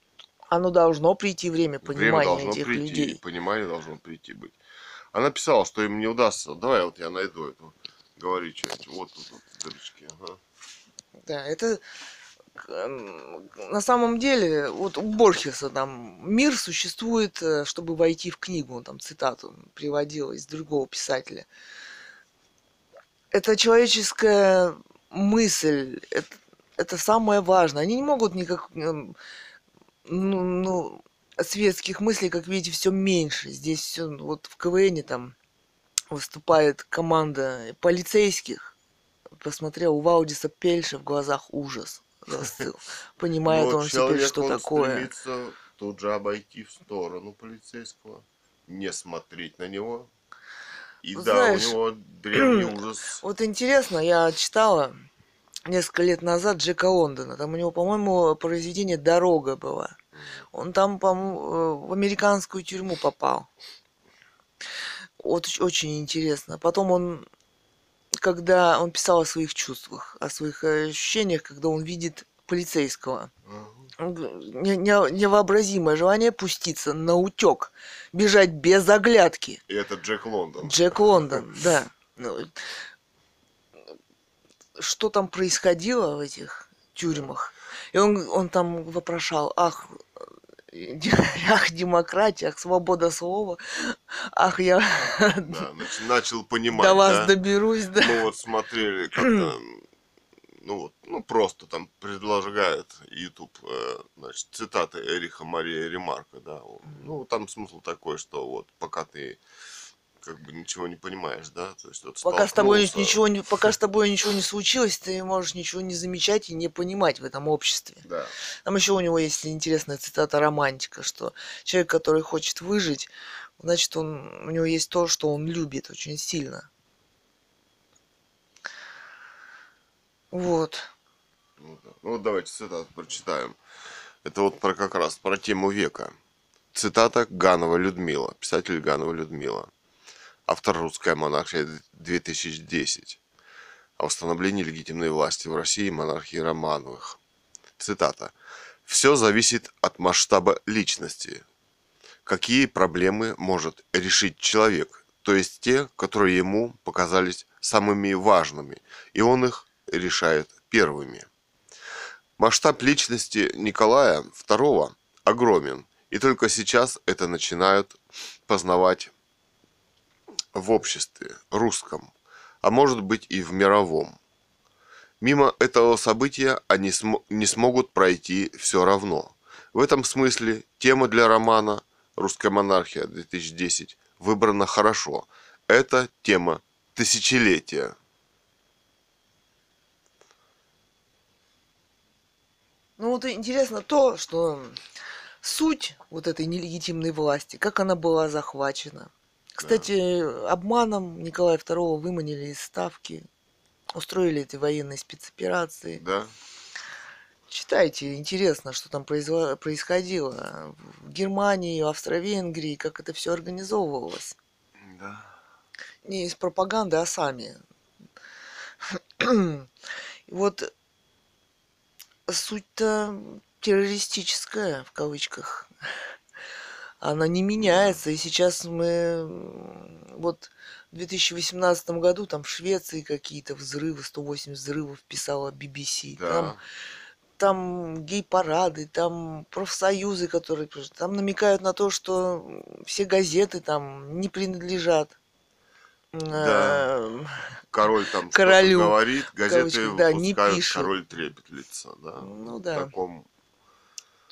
оно должно прийти время Время понимания должно этих прийти, людей. понимание должно прийти быть. Она писала, что им не удастся. Давай вот я найду эту. Говори что-нибудь. Вот тут вот дырочки. Ага. Да, это эм, на самом деле, вот у Борхеса там мир существует, э, чтобы войти в книгу, он там цитату приводил из другого писателя. Это человеческая мысль, это, это самое важное. Они не могут никак, эм, ну, ну, светских мыслей, как видите, все меньше. Здесь все, вот в КВН там выступает команда полицейских. Посмотрел у Ваудиса Пельша в глазах ужас застыл. Понимает Вот он теперь, что такое. тут же обойти в сторону полицейского, не смотреть на него. И да, у него древний ужас. Вот интересно, я читала несколько лет назад Джека Лондона. Там у него, по-моему, произведение «Дорога» было. Он там, по-моему, в американскую тюрьму попал. Вот оч- очень интересно. Потом он, когда он писал о своих чувствах, о своих э, ощущениях, когда он видит полицейского. Не- не- Невообразимое желание пуститься на утек, бежать без оглядки. И это Джек Лондон. Джек Лондон, да. Ну, Что там происходило в этих тюрьмах? И он, он там вопрошал, ах, ах, демократия, ах, свобода слова, ах, я Да, нач- начал понимать, до вас да? доберусь, да. Мы вот смотрели как-то, ну вот, ну просто там предлагает YouTube, э, значит, цитаты Эриха Мария Ремарка, да. Ну, там смысл такой, что вот пока ты как бы ничего не понимаешь, да, то есть вот Пока с тобой ничего не, пока с тобой ничего не случилось, ты можешь ничего не замечать и не понимать в этом обществе. Да, Там еще у него есть интересная цитата романтика, что человек, который хочет выжить, значит, он, у него есть то, что он любит очень сильно. Вот. ну, да. Ну, вот давайте цитату прочитаем. Это вот про как раз про тему века. Цитата Ганова Людмила, писатель Ганова Людмила. Автор «Русская монархия 2010». О восстановлении легитимной власти в России монархии Романовых. Цитата. «Все зависит от масштаба личности. какие проблемы может решить человек, то есть те, которые ему показались самыми важными, и он их решает первыми. Масштаб личности Николая II огромен, и только сейчас это начинают познавать в обществе русском, а может быть и в мировом. Мимо этого события они см- не смогут пройти все равно. В этом смысле тема для романа «Русская монархия-2010» выбрана хорошо. Это тема тысячелетия. Ну вот интересно то, что суть вот этой нелегитимной власти, как она была захвачена. Кстати, обманом Николая II выманили из ставки, устроили эти военные спецоперации. Да? Читайте, интересно, что там произво- происходило в Германии, в Австро-Венгрии, как это все организовывалось. Да. Не из пропаганды, а сами. И вот суть-то террористическая, в кавычках, она не меняется. И сейчас мы вот в 2018 году там в Швеции какие-то взрывы, 108 взрывов писала BBC. Да. Там, там гей-парады, там профсоюзы, которые... Там намекают на то, что все газеты там не принадлежат Да. э, Король там Королю, говорит, газеты кавычках, да, не пишут. король трепет лица, да? Ну В да. таком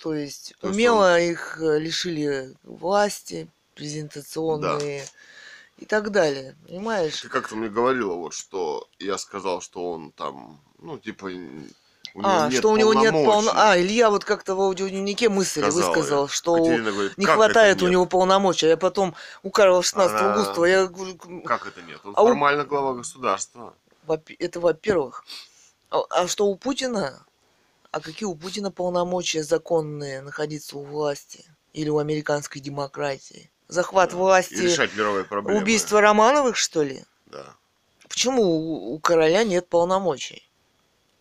То есть То есть умело их э, лишили власти, презентационные и так далее. Понимаешь? Ты как-то мне говорила, вот что я сказал, что он там, ну, типа, у него а, нет что у него нет полномочий. полно... А, Илья вот как-то в аудиодневнике мысль Сказала высказал, я. что Катерина говорит, не «Как это хватает у него полномочий. А я потом у Карла 16 Она- Густава, я говорю, Как это нет? Он А у- формально глава государства. Это во-первых. А, а что у Путина? А какие у Путина полномочия законные находиться у власти? Или у американской демократии? Захват Да. власти, И решать мировые проблемы. убийство Романовых, что ли? Да. Почему у, у короля нет полномочий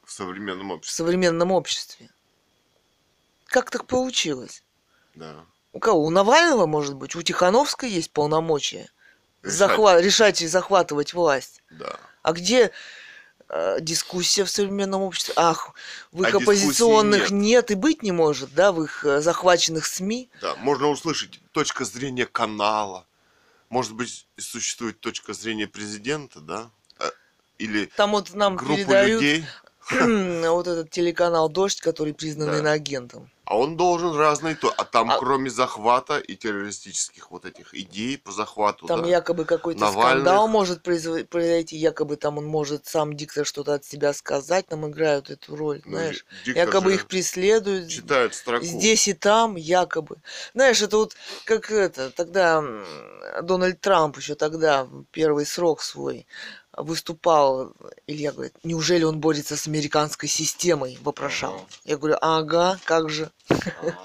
В современном в обществе. современном обществе? Как так получилось? Да. У кого? У Навального, может быть? У Тихановской есть полномочия Решать. захва- решать и захватывать власть. Да. А где дискуссия в современном обществе? Ах, в их А оппозиционных нет. нет. и быть не может, да, в их э, захваченных СМИ. Да. Можно услышать точка зрения канала. Может быть, существует точка зрения президента, да? Э, Или Там вот нам группу передают людей. вот этот телеканал «Дождь», который признан Да. иноагентом. А он должен разные то. А там, А- кроме захвата и террористических вот этих идей по захвату, Там да, якобы какой-то Навальных. скандал может произойти, якобы там он может сам диктор что-то от себя сказать, нам играют эту роль, ну, знаешь. Якобы их преследуют, читают строку. здесь и там, якобы. Знаешь, это вот как это, тогда Дональд Трамп еще тогда, первый срок свой, выступал, Илья говорит, неужели он борется с американской системой, вопрошал. Ага. Я говорю, ага, как же. Ага.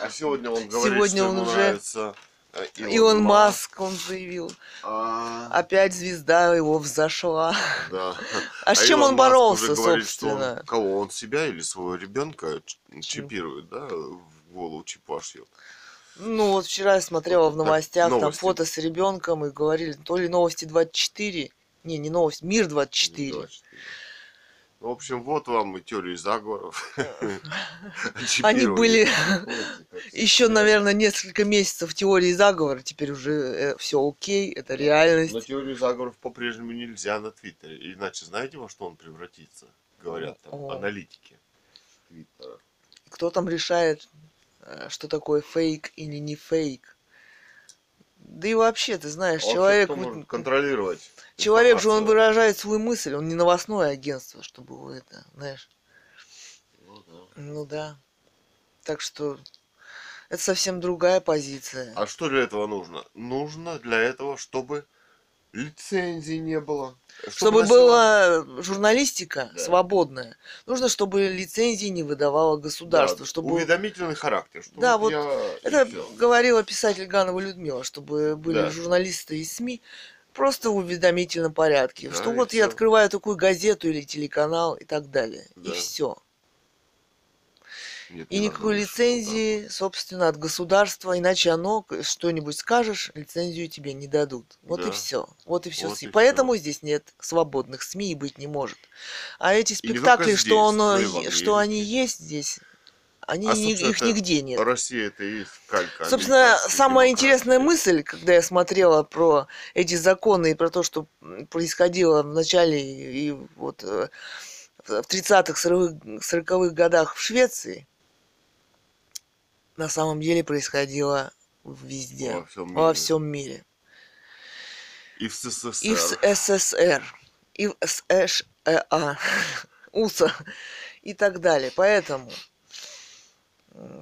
А сегодня он говорит, Сегодня что он ему уже- нравится э, Илон Маск, он заявил. А, Опять звезда его взошла. да. А с А чем Илон он Маск боролся, уже говорит, что он- собственно? кого он себя или своего ребенка чипирует, да, в голову чипа шьет. Ну, вот вчера я смотрела в новостях, там новости. фото с ребенком, и говорили, то ли новости 24, не, не новости, мир 24. 24. Ну, в общем, вот вам и теории заговоров. Они были еще, наверное, несколько месяцев теории заговора, теперь уже все окей, это Но реальность. теорию заговоров по-прежнему нельзя на Твиттере. Иначе знаете, во что он превратится? Говорят там аналитики Твиттера. Кто там решает, э, что такое фейк или не фейк? Да и вообще, ты знаешь, человек, кто вот- может контролировать человек же он выражает свою мысль, он не новостное агентство, чтобы его это, знаешь. Ну да. Ну да. Так что это совсем другая позиция. А что для этого нужно? Нужно для этого, чтобы лицензии не было. Чтобы носила- была журналистика Да. свободная, нужно, чтобы лицензии не выдавало государство, Да, чтобы уведомительный характер. Что Да, вот я- и это говорила писатель Ганова Людмила, чтобы были Да. журналисты из СМИ просто в уведомительном порядке, Да, что и вот я всё. открываю такую газету или телеканал и так далее, и Да. все. Нет, И не никакой ничего, да. лицензии, собственно, от государства, иначе оно что-нибудь скажешь, лицензию тебе не дадут. Вот и Да. все. Вот и все. Вот и Поэтому здесь нет свободных СМИ и быть не может. А эти И спектакли, что, оно, и что они есть здесь, они А, их нигде нет. Россия это и калька. Собственно, самая интересная мысль, когда я смотрела про эти законы и про то, что происходило в начале и вот э, в 30-х, 40-х годах в Швеции, на самом деле происходило везде, Во всем во мире. всем мире. И в СССР. И в СССР, и в США, УСА и так далее. Поэтому,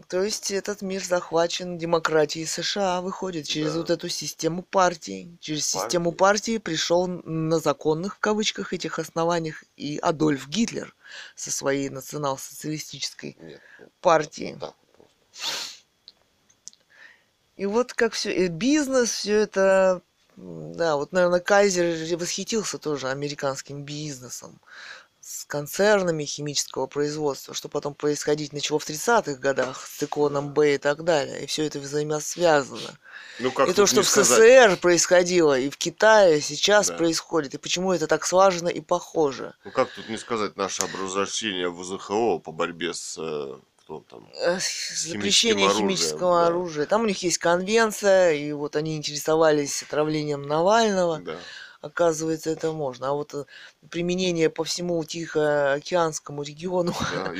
то есть этот мир захвачен демократией США, выходит через Да. вот эту систему партий. Через систему Партии. партии пришел на законных, в кавычках, этих основаниях и Адольф Гитлер со своей национал-социалистической ну, партией. И вот как все, бизнес, все это, да, вот, наверное, Кайзер восхитился тоже американским бизнесом с концернами химического производства, что потом происходить начало в 30-х годах с циклоном Б и так далее. И все это взаимосвязано. Ну, как и то, что в сказать? СССР происходило, и в Китае сейчас Да. происходит, и почему это так слаженно и похоже. Ну, как тут не сказать наше образование в ЗХО по борьбе с... э, Кто там? Запрещение оружием, химического да. оружия. Там у них есть конвенция, и вот они интересовались отравлением Навального. Да. Оказывается, это можно. А вот э, применение по всему Тихоокеанскому региону да,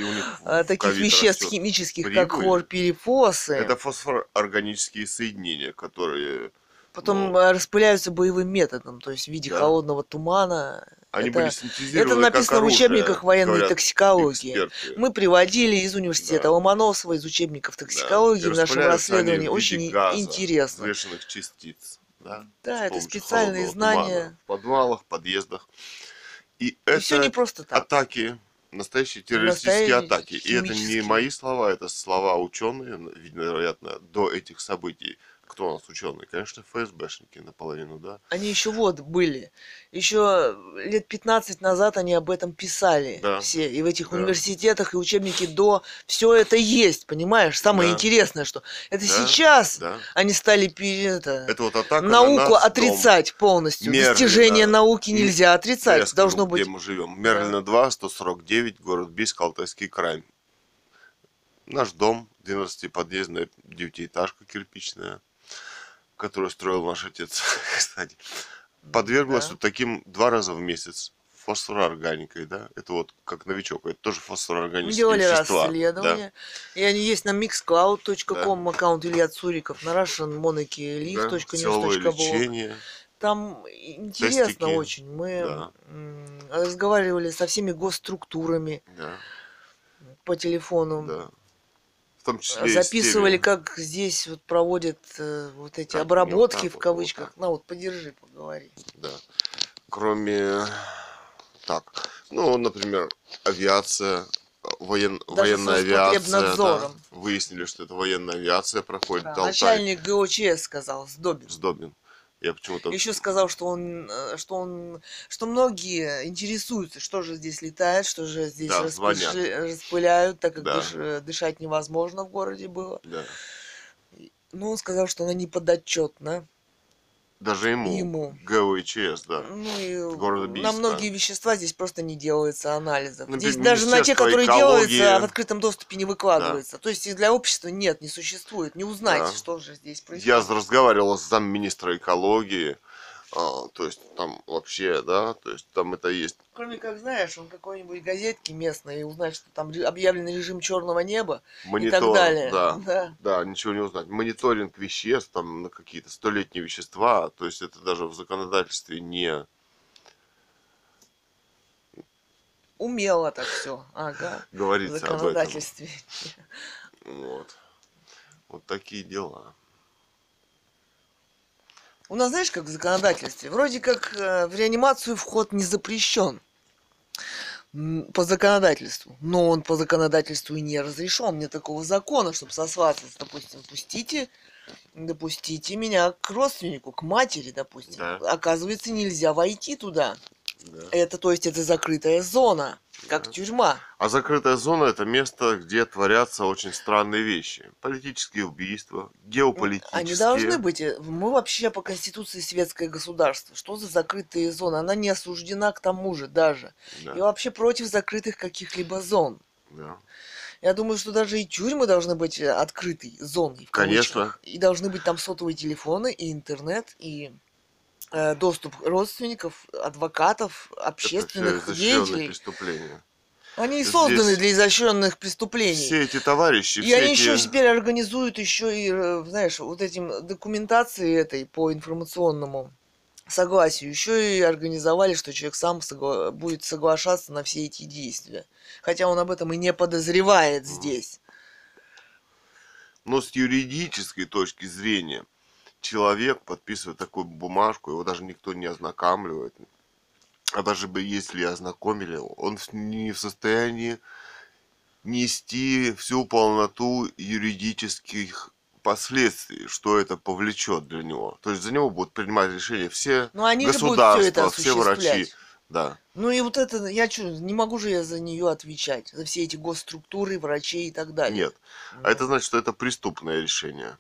а, таких веществ растет химических, как хлорпирифосы, Это фосфорорганические соединения, которые... потом ну, э, распыляются боевым методом, то есть в виде Да. холодного тумана. Они это, были синтезированы это написано как в оружие, учебниках военной говорят токсикологии. эксперты. Мы приводили из университета Да. Ломоносова, из учебников токсикологии Да, в нашем расследовании. Очень газа, интересно. частиц. Да, Да, это специальные знания. тумана В подвалах, подъездах. И И это не просто так. атаки, настоящие террористические Настоящие атаки. И это не мои слова, это слова ученые, вероятно, до этих событий. Кто у нас ученые? Конечно, ФСБшники наполовину, да? Они еще вот были. Еще лет 15 назад они об этом писали Да. все. И в этих Да. университетах, и учебники до. Все это есть, понимаешь? Самое Да. интересное, что это Да, сейчас Да. они стали это, Это вот атака на науку наш дом. отрицать полностью. Мерлина. Достижения науки нельзя отрицать. скажу, Должно где быть. мы живем. Мерлина 2, 149, город Бийск, Алтайский край. Наш дом, 12-подъездная девятиэтажка кирпичная, которую строил наш отец, кстати, подверглась Да. вот таким два раза в месяц фосфороорганикой, да? Это вот как новичок, это тоже Мы фосфороорганические делали вещества. расследование. И они есть на mixcloud.com Да. аккаунт Илья Цуриков, на Да, russianmonarchyleaf.news.blog. силовое лечение. Там интересно Тестики. очень. Мы Да. разговаривали со всеми госструктурами Да, по телефону. да. Том числе Записывали, как здесь вот проводят э, вот эти не обработки вот в кавычках. вот На вот подержи, поговори. Да. Кроме... Так, ну, например, авиация, воен... Даже военная авиация. Да. Выяснили, что это военная авиация проходит Да. Начальник ГОЧС сказал, Сдобин. Сдобин. Я почему-то... Еще сказал, что он, э, что он, что многие интересуются, что же здесь летает, что же здесь Да, распыш- распыляют, так как Да. дыш- э, дышать невозможно в городе было. Да. Ну, он сказал, что она не подотчетна Даже ему. ему. ГОИЧС, да. Ну и Города на Бийска. многие вещества здесь просто не делается анализов. Ну, здесь даже на те, которые экологии. делаются, а в открытом доступе не выкладывается. То есть и для общества нет, не существует. Не узнать, Да. что же здесь Я происходит. разговаривал с замминистра экологии. А, то есть там вообще, да, то есть там это есть. Кроме как, знаешь, он какой-нибудь газетки местной и узнать, что там объявлен режим черного неба и Монитор, так далее. да. да. Да, ничего не узнать. Мониторинг веществ, там на какие-то столетние вещества, то есть это даже в законодательстве не Умело так все. Ага. В говорится об этом. законодательстве. Вот. Вот такие дела. У нас, знаешь, как в законодательстве? Вроде как э, в реанимацию вход не запрещен по законодательству. Но он по законодательству и не разрешен. Нет такого закона, чтобы сослаться, допустим, пустите, допустите меня к родственнику, к матери, допустим. Да. Оказывается, нельзя войти туда. Да. Это, то есть, это закрытая зона, как Да. тюрьма. А закрытая зона это место, где творятся очень странные вещи. Политические убийства, геополитические. Они должны быть. э, Мы вообще по Конституции светское государство. Что за закрытые зоны? Она не осуждена к тому же даже. Да, И вообще против закрытых каких-либо зон. да. Я думаю, что даже и тюрьмы должны быть э, открытой зоной. Конечно. кавычках. И должны быть там сотовые телефоны, и интернет, и доступ родственников, адвокатов, Это общественных изощренные деятелей. преступления. Они и Здесь созданы для изощренных преступлений. Все эти товарищи, И все они эти... еще теперь организуют еще и, э, знаешь, вот этим документацией этой по информационному согласию. Еще и организовали, что человек сам согла- будет соглашаться на все эти действия. Хотя он об этом и не подозревает здесь. Но с юридической точки зрения человек подписывает такую бумажку, его даже никто не ознакомливает. А даже бы если ознакомили, он не в состоянии нести всю полноту юридических последствий, что это повлечет для него. То есть за него будут принимать решения все Но они же будут все государства, все врачи. Да. Ну и вот это, я что, не могу же я за нее отвечать, за все эти госструктуры, врачей и так далее. Нет. Ну, А это значит, что это преступное решение.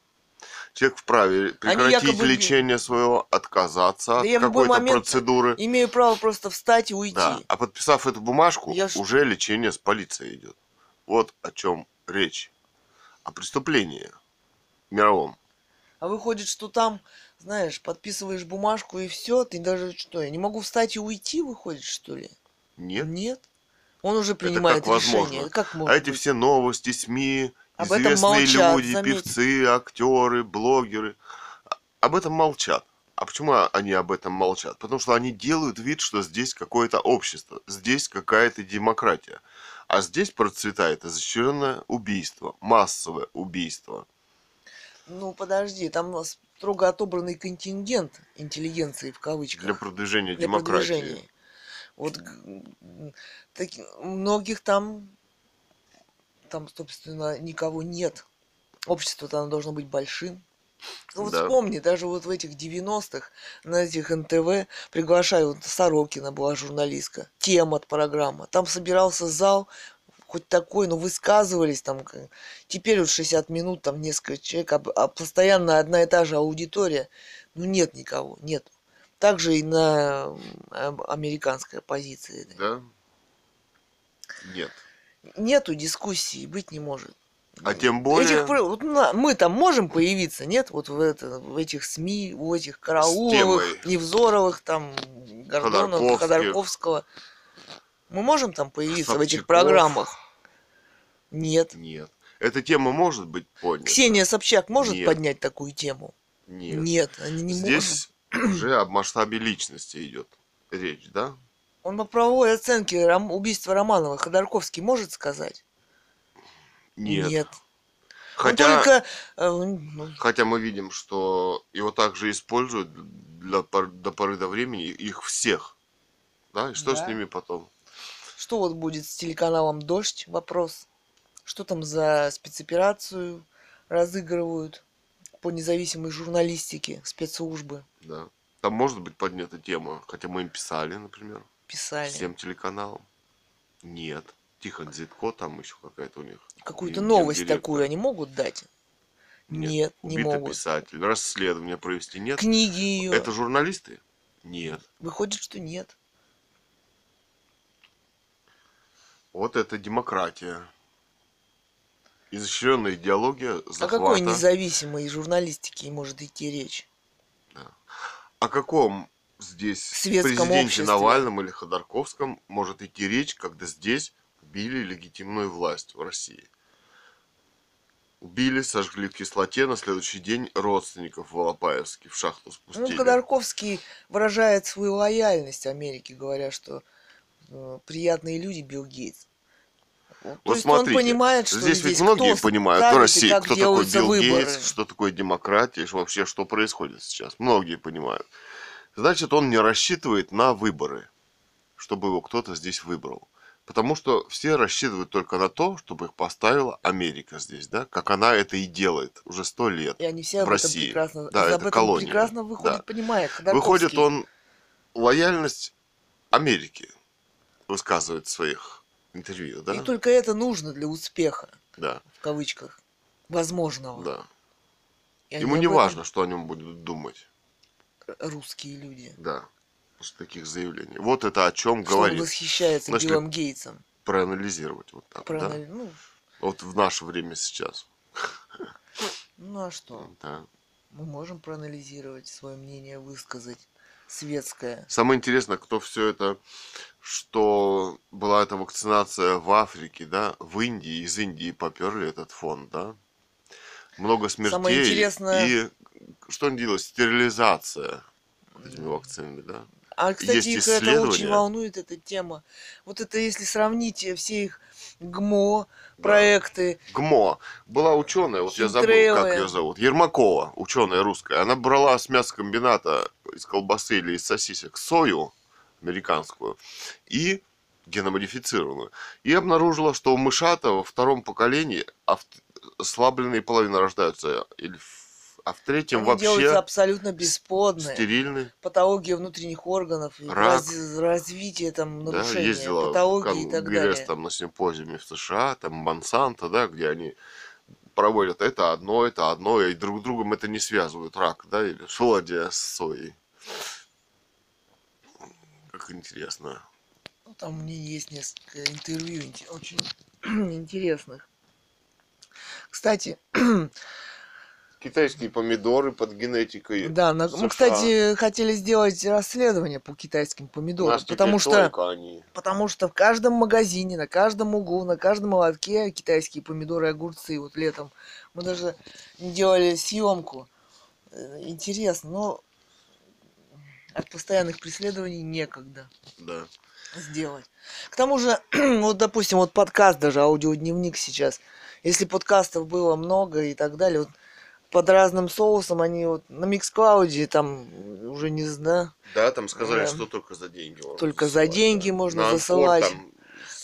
Человек вправе прекратить якобы- лечение своего, отказаться Да от какой-то процедуры. Имею право просто встать и уйти. Да. А подписав эту бумажку, Я уже лечение с полицией идет. Вот о чем речь. О преступлении мировом. А выходит, что там, знаешь, подписываешь бумажку и все, ты даже что, я не могу встать и уйти, выходит, что ли? Нет. Нет. Он уже принимает как решение. возможно? Как А может эти быть? все новости, СМИ, Об этом известные молчат, люди, заметь. певцы, актеры, блогеры, а- об этом молчат. А почему они об этом молчат? Потому что они делают вид, что здесь какое-то общество, здесь какая-то демократия. А здесь процветает изощренное убийство, массовое убийство. Ну, подожди, там строго отобранный контингент интеллигенции в кавычках. Для продвижения для демократии. продвижения. Вот таки- многих там, там, собственно, никого нет. Общество-то оно должно быть большим. Ну вот Да. вспомни, даже вот в этих 90-х на этих НТВ приглашают вот Сорокина была журналистка, тема от программа. Там собирался зал, хоть такой, но высказывались там. Теперь вот 60 минут, там несколько человек, а, а постоянно одна и та же аудитория. Ну нет никого, нет. Также и на м, американской оппозиции. Да? Нет. Нету дискуссии, быть не может. А тем более Этих, вот на- мы там можем появиться, нет? Вот в, это, в этих СМИ, в этих Карауловых. Невзоровых, там, Ходорковских. Ходорковского. Мы можем там появиться в этих Собчаков. программах? Нет. нет. Эта тема может быть поднята? Ксения Собчак может Нет. поднять такую тему? Нет. они не могут. Здесь уже об масштабе личности идет речь, да? Он по правовой оценке ром- убийства Романова Ходорковский может сказать? Нет. Он Хотя, только... э, ну, хотя мы видим, что его также используют для, до поры до времени их всех. Да? И что с Да. ними потом? Что вот будет с телеканалом «Дождь»? Вопрос. Что там за спецоперацию разыгрывают по независимой журналистике спецслужбы? Да. Там может быть поднята тема, хотя мы им писали, например, Писали. всем телеканалам. Нет. Тихон Зитко, там еще какая-то у них. Какую-то новость гендиректор. такую они могут дать? Нет, не Убитый могут. писатель. Расследование провести нет. Книги ее. Это журналисты? Нет. Выходит, что нет. Вот это демократия. Изощренная идеология захвата. О какой независимой журналистике может идти речь? О каком здесь Светском президенте обществе. Навальном или Ходорковском может идти речь, когда здесь убили легитимную власть в России? Убили, сожгли в кислоте, на следующий день родственников в Алапаевске в шахту спустили. Ну, Ходорковский выражает свою лояльность Америке, говоря, что э, приятные люди Билл Гейтс. Вот, То смотрите, он понимает, что здесь, здесь ведь многие кто понимают и России, кто такой Билл выборы. Гейтс, что такое демократия, что вообще что происходит сейчас. Многие понимают. Значит, он не рассчитывает на выборы, чтобы его кто-то здесь выбрал. Потому что все рассчитывают только на то, чтобы их поставила Америка здесь, да, как она это и делает уже сто лет. И они все в об этом России. прекрасно, Да, об это этом колония. прекрасно выходит, Да. понимает. Выходит, он лояльность Америки высказывает в своих интервью, да? И только это нужно для успеха, Да, в кавычках, возможного. да. Ему не этом, важно, что о нем будут думать. Русские люди. Да, после таких заявлений. Вот это о чем Что он говорит. восхищается Значит, Биллом Гейтсом. Проанализировать вот так, да? Проанали- Ну, Вот в наше время сейчас. ну а что? Да. Мы можем проанализировать свое мнение, высказать светское. Самое интересное, кто все это, что была эта вакцинация в Африке, да, в Индии, из Индии поперли этот фонд, да. Много смертей. Самое интересное- И что они делают? Стерилизация вот этими вакцинами, да. А, кстати, Есть их это очень волнует, эта тема. Вот это если сравнить э, все их ГМО, проекты, ГМО. Была ученая, вот я забыл, как ее зовут. Ермакова, ученая русская. Она брала с мясокомбината из колбасы или из сосисек сою американскую и геномодифицированную. И обнаружила, что у мышата во втором поколении ав- слабленные половины рождаются. Или в- а в третьем они делаются вообще абсолютно бесплодные. стерильны. Патология внутренних органов, Рак. раз- развитие там Да, нарушения, ездила в патологии и так далее. там на симпозиуме в США, там Монсанто, да, где они проводят это одно, это одно, и друг с другом это не связывают, рак, да, или шелодия с соей. Как интересно. Ну, там у меня есть несколько интервью инте- очень интересных. Кстати, Китайские помидоры под генетикой. да, на- мы, кстати, хотели сделать расследование по китайским помидорам, потому что, они. потому что в каждом магазине, на каждом углу, на каждом молотке китайские помидоры и огурцы. Вот летом мы даже делали съемку. Э, Интересно, но от постоянных преследований некогда. Да. сделать. К тому же, вот, допустим, вот подкаст, даже аудиодневник сейчас, если подкастов было много и так далее, вот под разным соусом они вот на Миксклауде там уже не знаю, Да, там сказали, Да. что только за деньги Только за засылать, деньги да. можно На засылать. там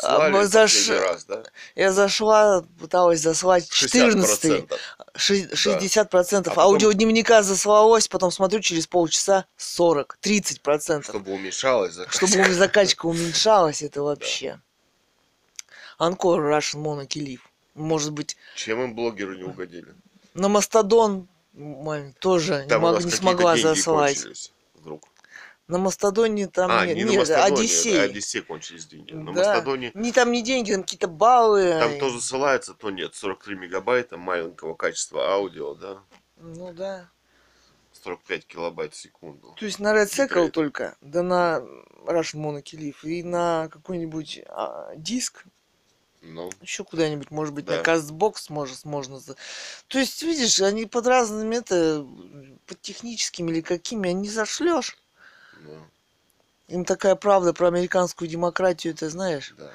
А, заш- раз, да? я зашла, пыталась заслать 14 60%. ши- 60 процентов А потом- аудиодневника заслалось, потом смотрю через полчаса 40, 30 процентов. Чтобы уменьшалось закачка. Чтобы у- закачка уменьшалась, это вообще. Анкор Russian Leaf. Может быть, Чем им блогеры не угодили? На Мастодон тоже не, Там у мог- не смогла заслать. вдруг. На Мастодоне там а, нет, не на нет, Мастодоне, Одиссей. Одиссей кончились деньги. На Да. Мастодоне Не там не деньги, там какие-то баллы. там то засылается, то нет. 43 мегабайта маленького качества аудио, да. Ну да. 45 килобайт в секунду. То есть на Red Circle только, да на Russian Leaf и на какой-нибудь а, диск Ну, еще куда-нибудь, может быть, Да. на Castbox может, можно. за- То есть, видишь, они под разными это, под техническими или какими, они зашлешь. да, Им такая правда про американскую демократию, ты знаешь. да.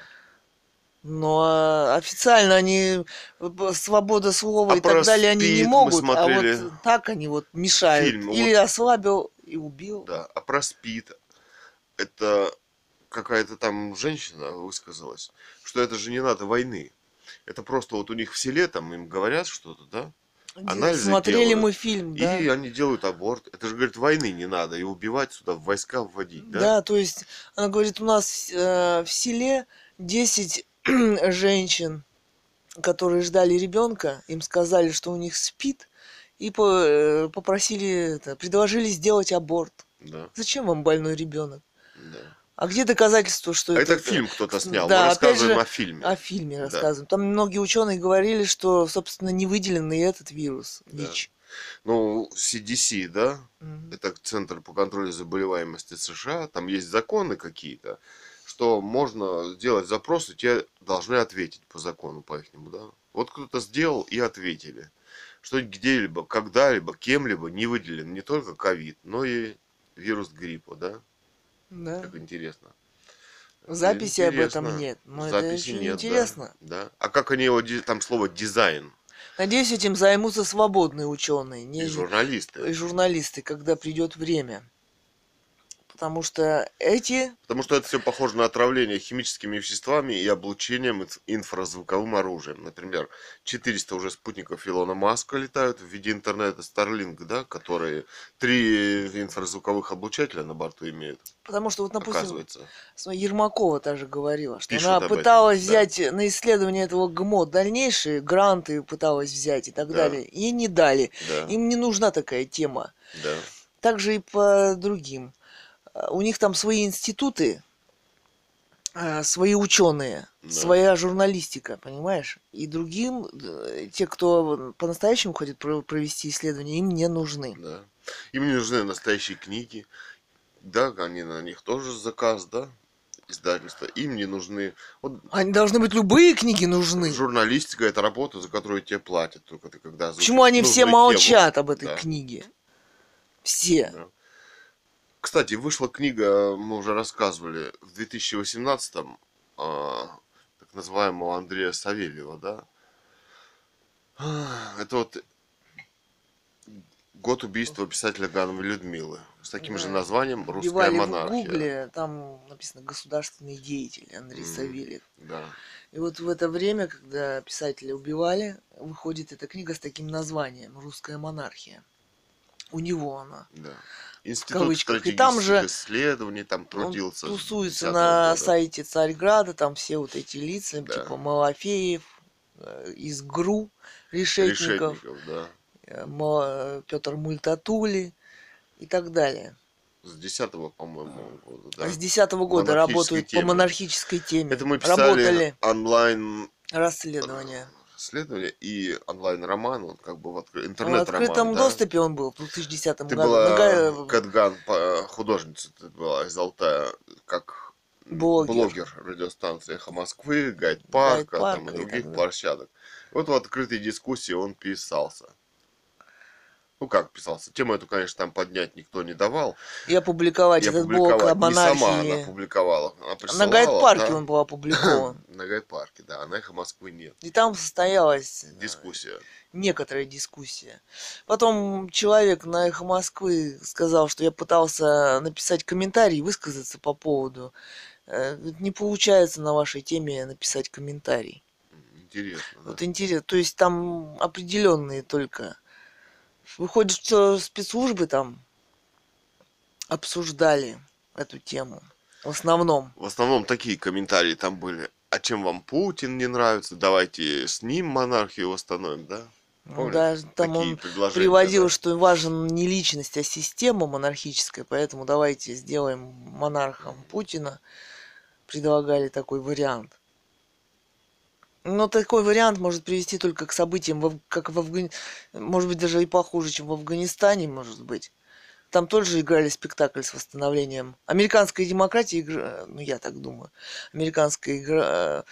Но а, официально они б- свобода слова А и так далее они не СПИД мы могут, а смотрели вот так они вот мешают. фильм, Или ослабил и убил. Да, а про СПИД это какая-то там женщина высказалась, что это же не надо войны. Это просто вот у них в селе там им говорят что-то, да? анализы Смотрели делают. мы фильм, да. И они делают аборт. Это же, говорит, войны не надо. И убивать сюда, в войска вводить, да? Да, то есть, она говорит, у нас э, в селе 10 женщин, которые ждали ребенка, им сказали, что у них спит, и по- э, попросили, это, предложили сделать аборт. Да, Зачем вам больной ребенок? Да. А где доказательства, что А это... это фильм кто-то снял. Да, Мы рассказываем же, о фильме. О фильме Да. рассказываем. Там многие ученые говорили, что, собственно, не выделен и этот вирус, Да. ВИЧ. Ну, CDC, да? Мгм. Это Центр по контролю заболеваемости США. Там есть законы какие-то, что можно сделать запрос, и тебе должны ответить по закону по ихнему, да? Вот кто-то сделал и ответили. Что где-либо, когда-либо, кем-либо не выделен не только ковид, но и вирус гриппа, да? Да. Как интересно. Записи об этом Интересно. нет. Но это Записи очень нет, да, интересно. Да. А как они его, там слово дизайн Надеюсь, этим займутся свободные ученые, не и журналисты. и журналисты, когда придет время. Потому что эти Потому что это все похоже на отравление химическими веществами и облучением инф- инфразвуковым оружием. Например, 400 уже спутников Илона Маска летают в виде интернета Starlink, да, которые три инфразвуковых облучателя на борту имеют, Потому что вот, допустим, оказывается. Ермакова даже говорила, что Пишут она этом, пыталась да. взять на исследование этого ГМО дальнейшие гранты пыталась взять и так Да. далее. Ей не дали. Да, Им не нужна такая тема. да. Также и по другим. А, У них там свои институты, а, свои ученые, Да. своя журналистика, понимаешь? И другим, э, те, кто по-настоящему про- провести исследования, им не нужны. Да. Им не нужны настоящие книги. Да, они на них тоже заказ, да, издательства. Им не нужны. Вот Они должны быть любые книги нужны. журналистика это работа, за которую тебе платят. Только ты когда Почему они все молчат об этой Да. книге? Все. Да. Кстати, вышла книга, мы уже рассказывали, в 2018-м, а, так называемого Андрея Савельева, да? А, Это вот год убийства писателя Гановой Людмилы. С таким же Да. названием «Русская Вбивали в монархия». гугле, там написано «Государственный деятель» Андрей М. Савельев. Да. И вот в это время, когда писателя убивали, выходит эта книга с таким названием «Русская монархия». У него она. Да. Институт кавычках. И там же исследований там Он трудился. с тусуется 10-го на года. сайте Царьграда, там все вот эти лица, Да. типа Малафеев, э, из ГРУ, Решетников, Решетников, да. Петр Мультатули и так далее. С 10 по-моему, года, да. А с 10 года Монархической работают теме. по монархической теме. Это мы писали Работали онлайн расследования. Исследование и онлайн-роман, он как бы в откры- В интернет-роман. открытом да. доступе он был в 2010 Ты году. была Нога- Кэтган, по- художница ты была из Алтая, как Блогер. блогер радиостанции «Эхо Москвы», Гайд Парка, там, и и других так далее. площадок. Вот в открытой дискуссии он писался. Ну как писался? Тему эту, конечно, там поднять никто не давал. И опубликовать И этот блог о опубликовать. Не сама она монархии. опубликовала. Она На присылала, Гайд-парке да. он был опубликован. На Гайд-парке, да. А на «Эхо Москвы» нет. И там состоялась э, Дискуссия. некоторая дискуссия. Потом человек на «Эхо Москвы» сказал, что я пытался написать комментарий, высказаться по поводу. Э, Не получается на вашей теме написать комментарий. Интересно. да. Вот интересно, то есть там определенные только. Выходит, что спецслужбы там обсуждали эту тему. В основном. В основном такие комментарии там были. А чем вам Путин не нравится? Давайте с ним монархию восстановим, да? Ну, да, там Такие он приводил, да. что важен не личность, а система монархическая, поэтому давайте сделаем монархом Путина. Предлагали такой вариант. Но такой вариант может привести только к событиям, как в Афгани... может быть, даже и похуже, чем в Афганистане, может быть. Там тоже играли спектакль с восстановлением. Американская демократия, игра... ну я так думаю, американская игра...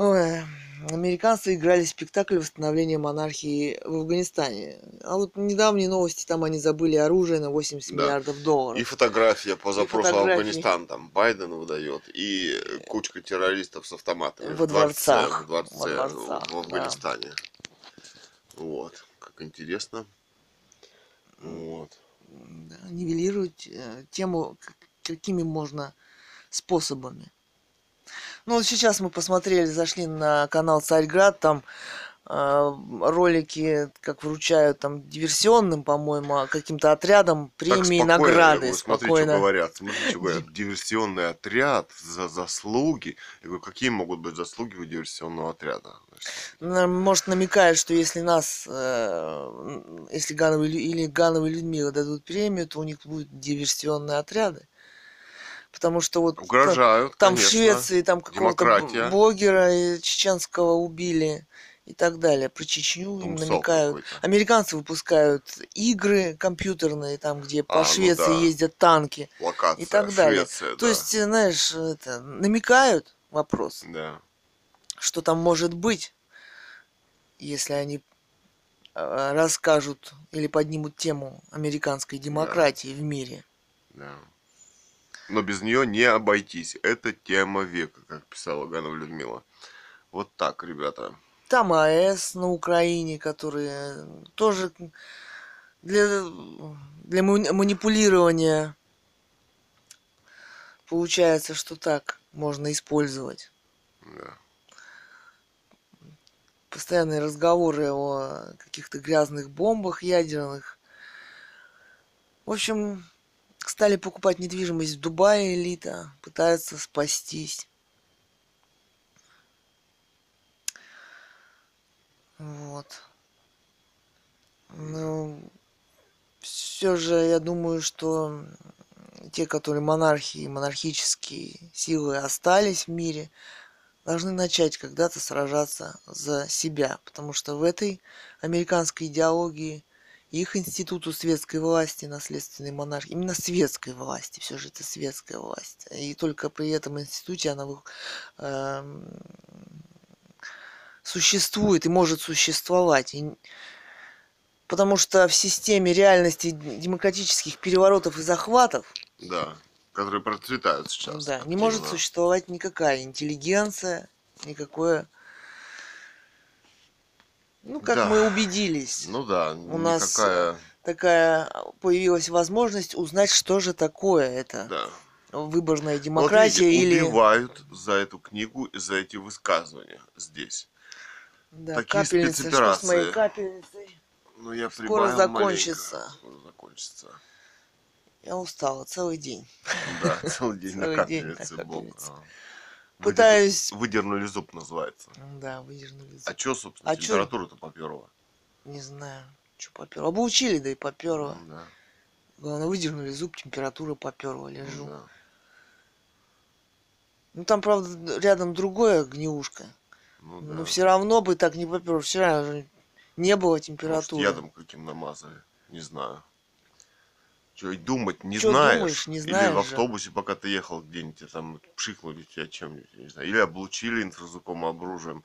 Ой, американцы играли спектакль восстановления монархии в Афганистане. А вот недавние новости, там они забыли оружие на 80 Да. миллиардов долларов. И фотография по запросу фотографии. Афганистан там Байден выдает, и кучка террористов с автоматами Во в дворце, дворцах. в дворце Во дворцах, в Афганистане. Вот, как интересно. Вот. Да, нивелировать э, тему какими можно способами. Ну вот сейчас мы посмотрели, зашли на канал Царьград, там э, ролики, как вручают там диверсионным, по-моему, а каким-то отрядам Так премии, спокойно, награды. говорю, смотри, спокойно. что говорят. Смотри, что говорят. Диверсионный отряд за заслуги. Я говорю, какие могут быть заслуги у диверсионного отряда? Может, намекает, что если нас, э, если Гановой Лю- или Гановой Людмиле дадут премию, то у них будут диверсионные отряды. Потому что вот там- Угрожают, там в конечно. Швеции там какого-то блогера э, чеченского убили и так далее. Про Чечню им намекают. Американцы выпускают игры компьютерные, там, где по А, ну Швеции да. ездят танки Локация, и так далее. Швеция, То да. есть, э, знаешь, это, намекают вопрос, Да. что там может быть, если они э, расскажут или поднимут тему американской демократии в мире. Да. Но без нее не обойтись. Это тема века, как писала Ганова Людмила. Вот так, ребята. Там АЭС на Украине, которые тоже для, для ма- манипулирования получается, что так можно использовать. Да. Постоянные разговоры о каких-то грязных бомбах ядерных. В общем, стали покупать недвижимость в Дубае элита, пытаются спастись. Вот. Ну, все же я думаю, что те, которые монархии, монархические силы остались в мире, должны начать когда-то сражаться за себя, потому что в этой американской идеологии их институту светской власти, наследственной монархии, именно светской власти, все же это светская власть, и только при этом институте она э, существует и может существовать. И, потому что в системе реальности демократических переворотов и захватов Да. Которые процветают сейчас. да, не может существовать никакая интеллигенция, никакое... Ну, как Да. мы убедились, Ну да, У нас, никакая... такая появилась возможность узнать, что же такое это Да. выборная Вот демократия видите, или убивают за эту книгу и за эти высказывания здесь. да, такие капельницы, что с моей спецоперации. капельницей. Ну, я Скоро закончится. маленько. Скоро закончится. Я устала целый день. Да, целый день на Целый день на капельнице был. Пытаюсь- Выдер- Выдернули зуб, называется. Да, выдернули. А чё, собственно, А чё? температура-то поперла? Не знаю, что поперло. Обучили, да и поперло. Ну Да, Главное, выдернули зуб, температура поперла, лежу. да. Ну там, правда, рядом другое гнеушка. Ну, Но да. все равно бы так не поперло. Вчера же не было Может, температуры. ядом каким намазали. Не знаю. Че, и думать не Чё знаешь. думаешь, не Или знаешь в же. автобусе, пока ты ехал где-нибудь, там пшикнули тебя чем-нибудь, не знаю. Или облучили инфразвуковым оружием.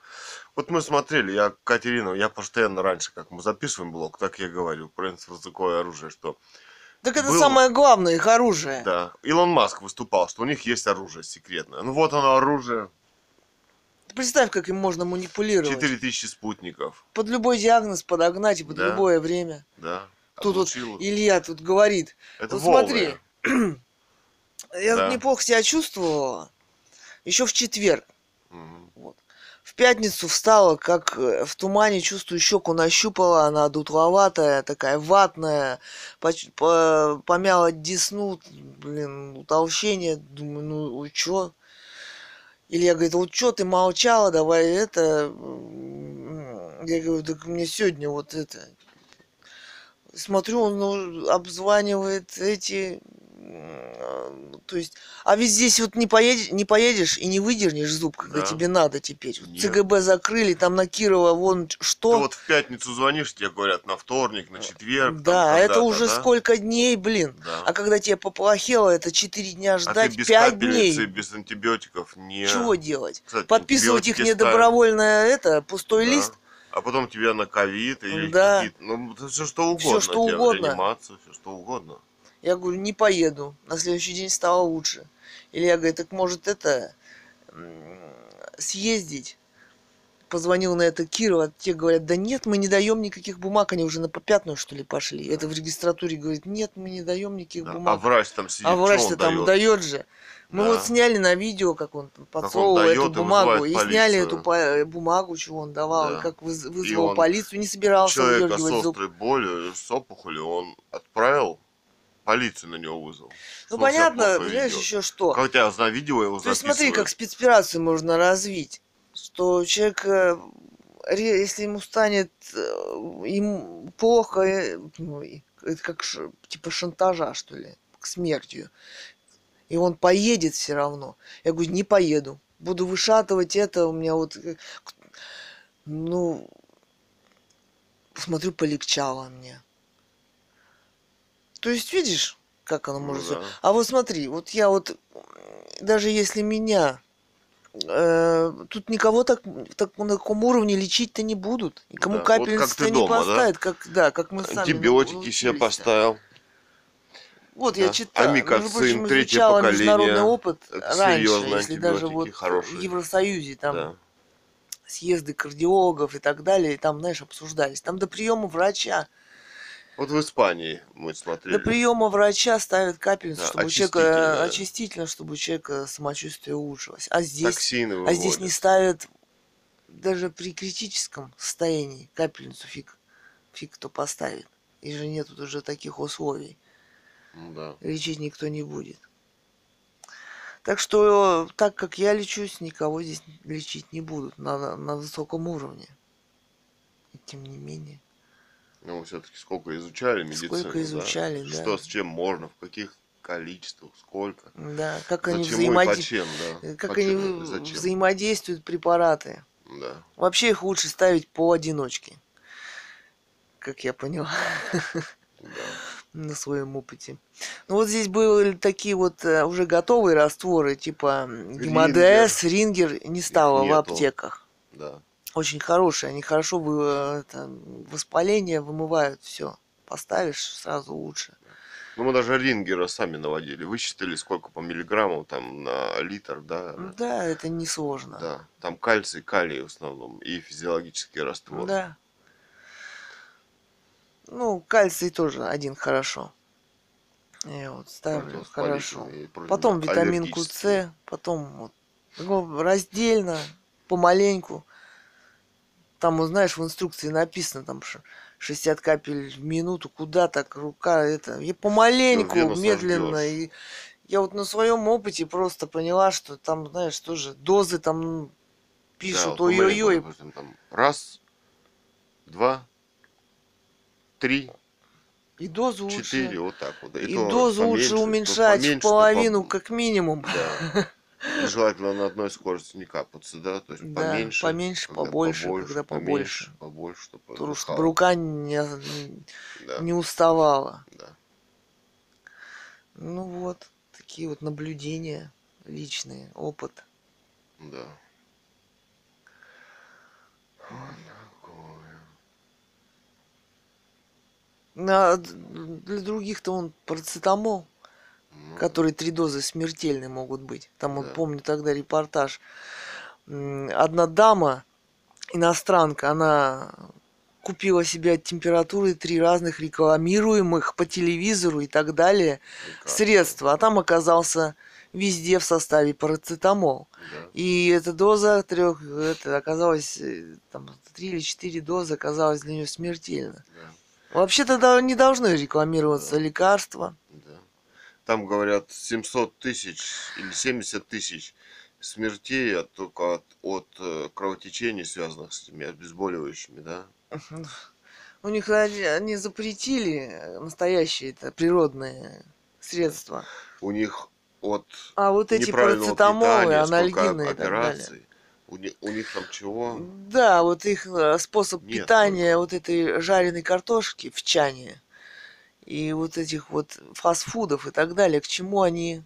Вот мы смотрели, я, Катерина, я постоянно раньше, как мы записываем блог, так я говорю про инфразвуковое оружие, что Так это Было. самое главное, их оружие. да, Илон Маск выступал, что у них есть оружие секретное. Ну вот оно оружие, Ты представь, как им можно манипулировать. 4000 спутников, Под любой диагноз подогнать и под Да. любое время. да. Тут вот. Илья тут говорит, Это вот волны. смотри, я Да. неплохо себя чувствовала. Еще в четверг. Вот. В пятницу встала, как э, в тумане, чувствую, щеку нащупала, она дутловатая, такая ватная, поч- по- помяла десну, блин, утолщение, думаю, ну чё? Илья говорит, вот чё ты молчала, давай это... Я говорю, так мне сегодня вот это... Смотрю, он ну, обзванивает эти... То есть, а ведь здесь вот не поедешь, не поедешь и не выдернешь зуб, когда Да. тебе надо теперь. Нет. ЦГБ закрыли, там на Кирова вон Ты что. вот в пятницу звонишь, тебе говорят на вторник, на четверг. там да, это когда-то, уже да? сколько дней, блин. Да. А когда тебе поплохело, это 4 дня А ты ждать, без 5 капельницы, дней. без антибиотиков не... Чего делать? Кстати, Подписывать их ставят. недобровольное это, пустой Да. лист? А потом тебя на ковид или Да. какие-то... Ну, все что угодно. Всё, что тебе угодно. реанимацию, все что угодно. Я говорю, не поеду. На следующий день стало лучше. Или я говорю, так может это съездить? Позвонил на это Кирова, те говорят, да нет, мы не даем никаких бумаг, они уже на попятную, что ли, пошли. Это в регистратуре говорит, нет, мы не даем никаких Да. А бумаг. врач там сидит, А что врач-то там дает же. Мы Да. вот сняли на видео, как он подсовывал дает эту и бумагу, и вызывает сняли эту по- бумагу, чего он давал, Да. и как выз- вызвал он полицию, не собирался Человека с выдергивать зуб. острой болью, с опухолью, он отправил, полицию на него вызвал. Ну он понятно, понимаешь, еще что. Когда я на видео его То есть смотри, как спецоперацию можно развить. Что человек, э, если ему станет э, им плохо, э, ну, и- это как типа шантажа, что ли, к смертью. И он поедет все равно. Я говорю, не поеду. Буду вышатывать это, у меня вот... э, Ну, смотрю, полегчало мне. То есть, видишь, как оно Ну может... да. А вот смотри, вот я вот, даже если меня, э, тут никого так, так на таком уровне лечить-то не будут. Никому Да, вот как капельницы ты не дома, да? поставят, как, да, как мы сами Антибиотики себе поставил. Вот я Да. читала, Амикоцин, между прочим, третье поколение. международный опыт раньше, если даже вот хорошие. в Евросоюзе там Да. съезды кардиологов и так далее, и там, знаешь, обсуждались. Там до приема врача Вот в Испании мы смотрели. До приема врача ставят капельницу, Да, чтобы у человека очистительно, да. очистительно, чтобы у человека самочувствие улучшилось. А здесь, Токсины а здесь не ставят даже при критическом состоянии капельницу фиг, фиг кто поставит. И же нет уже таких условий. Ну да. Лечить никто не будет. Так что, так как я лечусь, никого здесь лечить не будут на, на высоком уровне. И тем не менее. Ну, все-таки сколько изучали медицину. Сколько да? изучали, да. Что с чем можно, в каких количествах, сколько. Да, как они, взаимоди- почем, да. как Почему они зачем. взаимодействуют препараты. Да. Вообще их лучше ставить поодиночке. Как я поняла Да. На своем опыте. Ну вот здесь были такие вот э, уже готовые растворы, типа Гемодес, Рингер, не стало в нету. аптеках. Да. Очень хорошие, они хорошо вы, э, это, воспаление вымывают все. Поставишь сразу лучше. Ну, мы даже рингера сами наводили. Высчитали, сколько по миллиграмму там на литр, да. Да, это несложно. Да. Там кальций, калий в основном и физиологические растворы. Да. Ну, кальций тоже один хорошо. Я вот ставлю хорошо. Противовоспалительные и Потом витаминку. С, потом вот ну, раздельно, помаленьку. Там, вот, знаешь, в инструкции написано там ш- 60 капель в минуту, куда так рука это. Я помаленьку, медленно. И я вот на своем опыте просто поняла, что там, знаешь, тоже дозы там ну, Да, пишут, вот ой-ой-ой, раз, два, три, и дозу лучше. четыре, вот так вот. И то дозу поменьше, лучше уменьшать поменьше, в половину, по- как минимум. Да. И желательно на одной скорости не капаться, да, то есть Да, поменьше. поменьше, когда побольше, когда побольше. Поменьше, побольше, чтобы Потому рука не, Да, не уставала. да. Ну вот, такие вот наблюдения личные, опыт. Да. Вот На- для других-то он парацетамол, Ну, который три дозы смертельные могут быть. Там, вот Да. помню тогда репортаж. Одна дама, иностранка, она купила себе от температуры три разных рекламируемых по телевизору и так далее лекарства. средства, а там оказался везде в составе парацетамол. Да. И эта доза трех, это оказалось, э, там, три или четыре дозы оказалась для нее смертельно. Да. Вообще-то не должны рекламироваться лекарства. Да. Там говорят 700 тысяч или 70 тысяч смертей от, только от, от э, кровотечений, связанных с этими обезболивающими, да? У них они они запретили настоящие это природные средства. У них от А вот эти парацетамолы, питания, анальгины и так далее. У них, у них там чего? Да, вот их э, способ Нет питания вот этой жареной картошки в чане и вот этих вот фастфудов и так далее, к чему они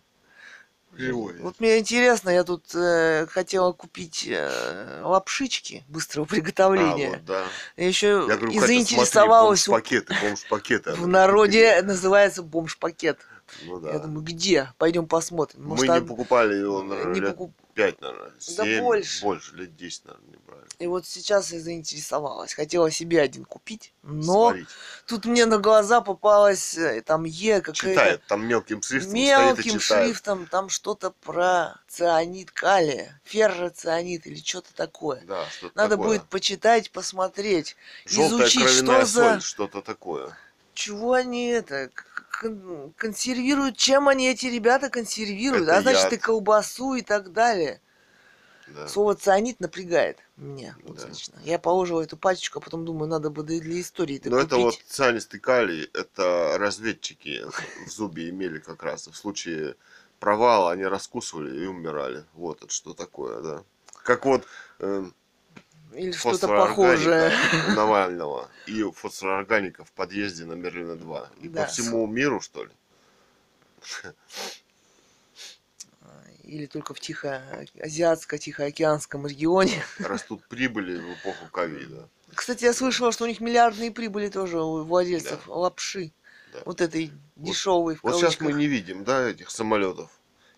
Приводят. Вот мне интересно, я тут э, хотела купить э, лапшички быстрого А, приготовления. вот, да. Я еще Я говорю, и заинтересовалась. смотри, бомж-пакеты, бомж-пакеты. в надо народе называется бомж-пакет. Ну да. Я думаю, где? Пойдем посмотрим. Мы Может, не од- покупали его, наверное, не лет покуп- 5, наверное. 7, больше. Больше, лет 10, наверное, не брали. И вот сейчас я заинтересовалась. Хотела себе один купить, но Сварить. тут мне на глаза попалась э, там Е какая-то Читает, там мелким шрифтом мелким шрифтом там что-то про цианид калия, ферроцианид или что-то такое. Да, что-то Надо такое. будет почитать, посмотреть, Желтая изучить, что за... что-то такое. Чего они это... кон- консервируют, чем они эти ребята консервируют, Это а значит яд. и колбасу и так далее. Да. Слово цианид напрягает меня вот Да. лично. Я положила эту пачечку, а потом думаю, надо бы для истории это Но это вот купить. цианистый калий, это разведчики в зубе имели как раз. В случае провала они раскусывали и умирали. Вот это что такое, да. Как вот э, Или что-то похожее. Навального и фосфорорганика в подъезде на Мерлина 2. И Да. по всему миру, что ли? Или только в Тихоазиатско-Тихоокеанском регионе. Растут прибыли в эпоху ковида. Кстати, я слышала, что у них миллиардные прибыли тоже у владельцев лапши. Да. Вот этой дешевой в Вот сейчас мы не видим, да, этих самолетов.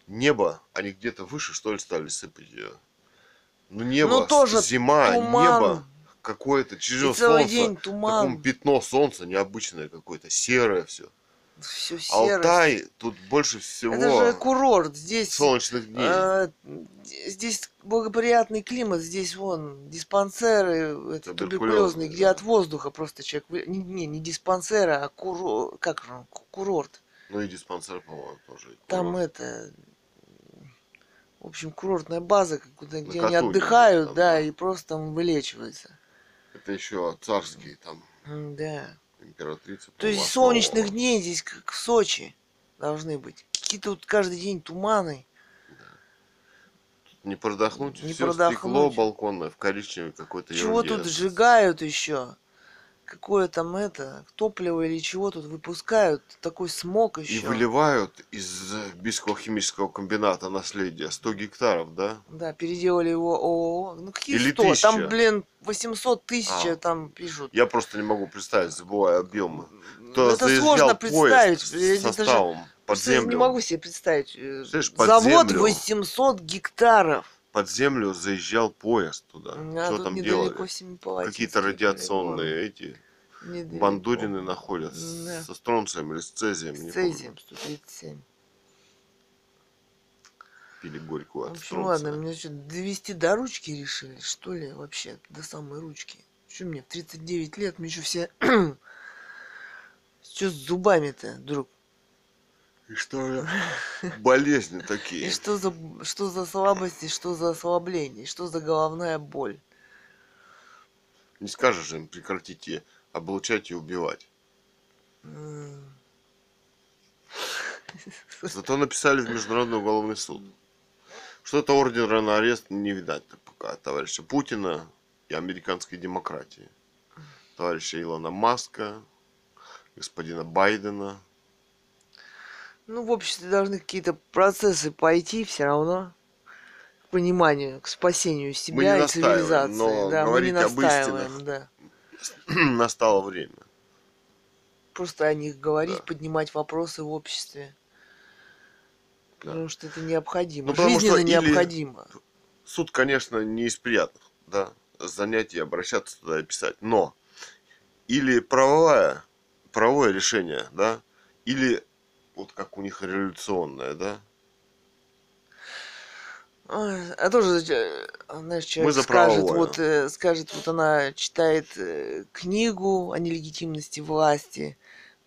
Небо, они где-то выше, что ли, стали сыпать ее. Ну, небо, Ну, тоже зима, туман. небо какое-то И чужое целый солнце. день туман. пятно солнца необычное какое-то, серое все. Все серо. Алтай, тут больше всего Это же курорт. Здесь солнечных дней. А, здесь благоприятный климат, здесь вон диспансеры это, Туберкулезные, туберкулезные, где да. от воздуха просто человек... Не, не, не диспансеры, а куро... как же курорт. Ну и диспансер, по-моему, тоже. Там курорт. это... В общем, курортная база, где они отдыхают, там, да, да. и просто там вылечиваются. Это еще царские там Да. императрица. То есть солнечных дней здесь как в Сочи должны быть. Какие-то тут каждый день туманы. Не продохнуть, Не все продохнуть. стекло балконное в коричневый какой-то Чего ерунде. тут сжигают еще? Какое там это, топливо или чего тут выпускают? Такой смог И еще. выливают из Бийского химического комбината наследия 100 гектаров, да? Да, переделали его ООО. Ну какие Или 100? тысяча. Там, блин, 800 тысяч А. там пишут. Я просто не могу представить, забываю объемы. Ну, То это сложно представить. с Я даже составом под землю. не могу себе представить. Э, Представляешь, под Завод землю. 800 гектаров. Под землю заезжал поезд туда. А Что там делали? Какие-то радиационные эти Недалеко. бандурины находят Да. со стронцием или с цезием. С не помню. цезием 137. Пили горькую В от общем, ладно, стронция. меня что, довести до ручки решили, что ли, вообще, до самой ручки. Что мне, в 39 лет, мне еще все... Что с зубами-то, друг? И что болезни И такие. что за, что за слабости, что за ослабление, что за головная боль? Не скажешь им, прекратите облучать и убивать. Зато написали в Международный уголовный суд. Что-то ордера на арест не видать пока товарища Путина и американской демократии. Товарища Илона Маска, господина Байдена. Ну, в обществе должны какие-то процессы пойти все равно к пониманию, к спасению себя и цивилизации. но да, мы не настаиваем, да. Настало время. Просто о них говорить, Да. поднимать вопросы в обществе. Да. Потому что это необходимо. Ну, Жизненно что необходимо. Суд, конечно, не из приятных, да, занятий обращаться туда и писать. Но или правовое, правовое решение, да, или вот как у них революционное, да, А тоже, э, знаешь, человек за скажет, вот, э, скажет, вот она читает э, книгу о нелегитимности власти,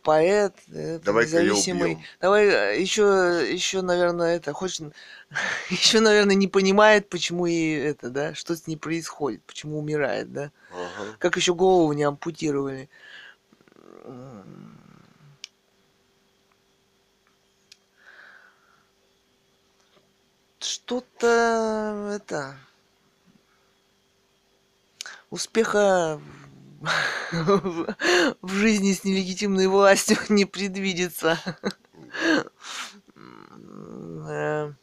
поэт, её независимый. Давай еще, еще, наверное, это хочет, еще, наверное, не понимает, почему и это, да, что с ней происходит, почему умирает, да. Ага. Как еще голову не ампутировали. Что-то это успеха в жизни с нелегитимной властью не предвидится. Да.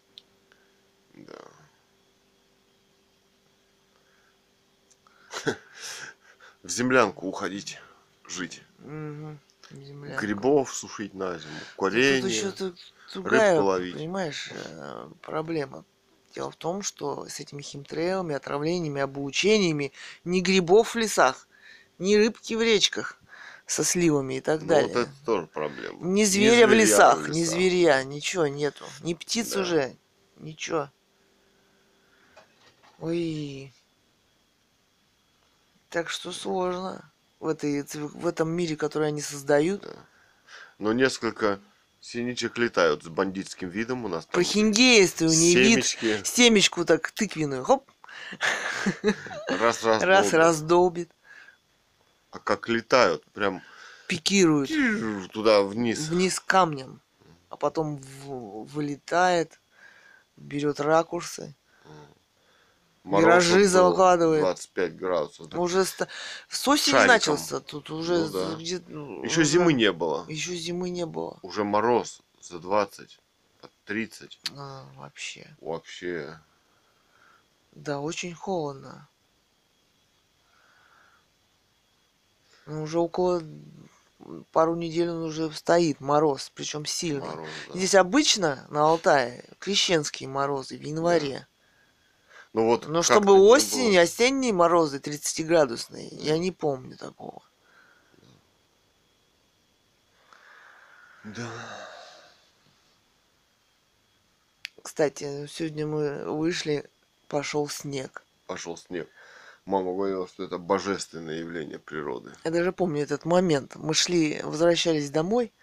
В землянку уходить, жить. мгм, земля. Грибов сушить на зиму, Тут курение. еще другая, ловить. понимаешь, э, проблема. Дело в том, что с этими химтрейлами, отравлениями, облучениями ни грибов в лесах, ни рыбки в речках со сливами и так Ну, далее. вот это тоже проблема. Ни зверя в зверя лесах, ни зверя, ничего нету. Ни птиц Да. уже, ничего. Ой. Так что сложно в, этой, в этом мире, который они создают. Да. Но несколько синичек летают с бандитским видом у нас. там Прохиндействую, не вид. Семечку так тыквенную, хоп, Раз, раз, раз раздолбит, А как летают, прям пикирует туда вниз. вниз камнем, а потом в- вылетает, берет ракурсы. Миражи закладывает. 25 градусов. Так Уже ста- с осени Шариком. начался, тут уже Ну да. где Еще зимы не было. Еще зимы не было. Уже мороз за 20, под 30. А, вообще. Вообще. Да, очень холодно. Ну, уже около пару недель он уже стоит, мороз, причем сильный. Мороз, да. Здесь обычно на Алтае крещенские морозы в январе. Ну вот Но чтобы осень, было. осенние морозы 30-градусные, я не помню такого. Да. Кстати, сегодня мы вышли, пошел снег. Пошел снег. Мама говорила, что это божественное явление природы. Я даже помню этот момент. Мы шли, возвращались домой,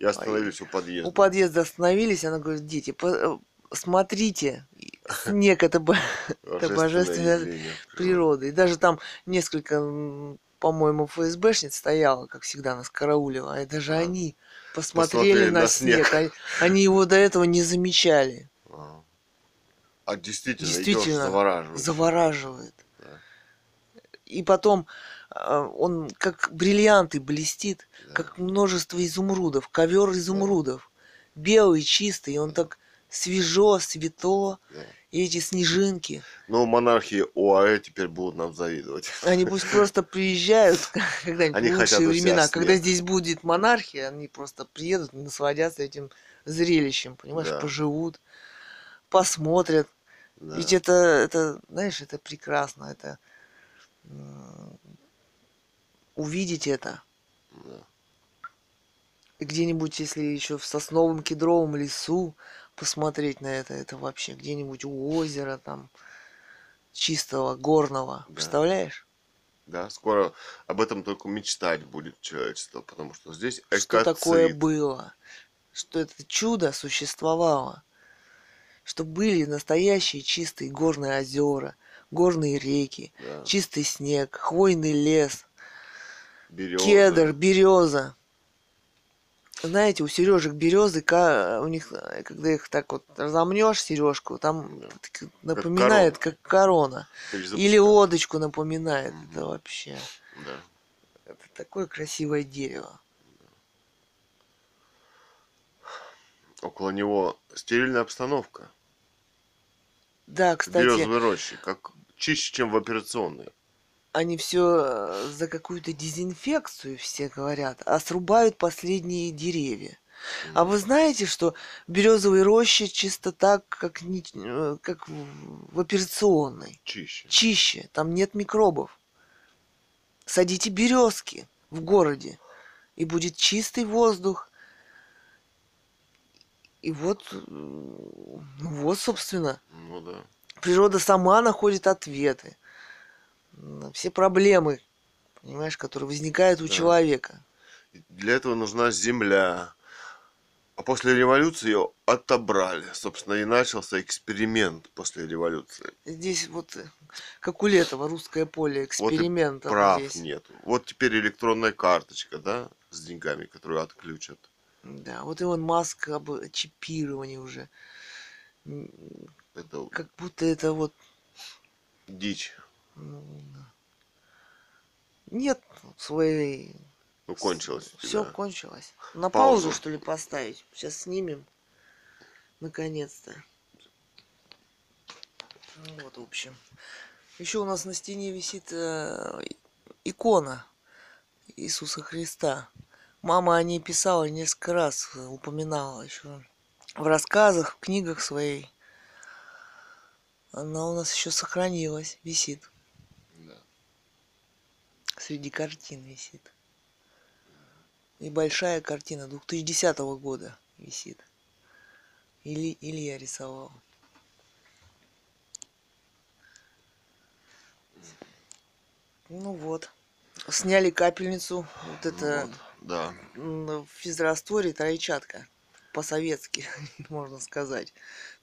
И остановились у подъезда. у подъезда остановились, она говорит, дети, по- э, смотрите, снег это, это божественное явление природы. И даже там несколько, по-моему, ФСБшниц стояло, как всегда, нас караулило. И даже А. они посмотрели, Посмотрели на, на снег. снег. Они, его до этого не замечали. А, А действительно, Действительно, идешь, завораживает. Завораживает. Да. И потом а, он как бриллианты блестит, Да. как множество изумрудов, ковер изумрудов. Белый, чистый, он так свежо, светло. Да. И эти снежинки, Но монархи ОАЭ теперь будут нам завидовать. они пусть просто приезжают когда-нибудь Они лучшие времена. Когда здесь будет монархия, они просто приедут, насладятся этим зрелищем, понимаешь, Да. поживут, посмотрят. Да. Ведь это, это, знаешь, это прекрасно, это увидеть это. Да. Где-нибудь, если еще в сосновом кедровом лесу посмотреть на это, это вообще где-нибудь у озера там чистого, горного. Да. Представляешь? Да, скоро об этом только мечтать будет человечество, потому что здесь Что такое экоцид. было? Что это чудо существовало? Что были настоящие чистые горные озера, горные реки, Да. чистый снег, хвойный лес, Березы. кедр, береза. Знаете, у сережек березы, у них, э, когда их так вот разомнешь сережку, там напоминает, корона. как корона. Или лодочку напоминает. Мгм. Это вообще. Да. Это такое красивое дерево. Около него стерильная обстановка. Да, кстати, Березовые рощи, как чище, чем в операционной. Они все за какую-то дезинфекцию все говорят, а срубают последние деревья. А вы знаете, что березовые рощи чисто так, как, не- э, как в в операционной? Чище. Чище, там нет микробов. Садите березки в городе, и будет чистый воздух. И вот, э, ну вот, собственно, Ну да. природа сама находит ответы все проблемы, понимаешь, которые возникают у Да. человека. И Для этого нужна земля. А после революции ее отобрали. Собственно, и начался эксперимент после революции. Здесь вот, э, как у Летова, русское поле Вот и эксперимента Прав здесь. нет. Вот теперь электронная карточка, да, с деньгами, которую отключат. Да, вот Илон Маск об чипировании уже. Это Как будто это вот дичь. Нет своей... Ну, кончилось. Все да. кончилось. На Паузу. паузу, что ли, поставить? Сейчас снимем. Наконец-то. Ну Вот, в общем. Еще у нас на стене висит э, икона Иисуса Христа. Мама о ней писала несколько раз, упоминала еще в рассказах, в книгах своей. Она у нас еще сохранилась, висит. Среди картин висит. И большая картина 2010 года висит. Или, или я рисовал. Ну вот. Сняли капельницу. Вот это Вот, да. в физрастворе тройчатка. По-советски, можно сказать.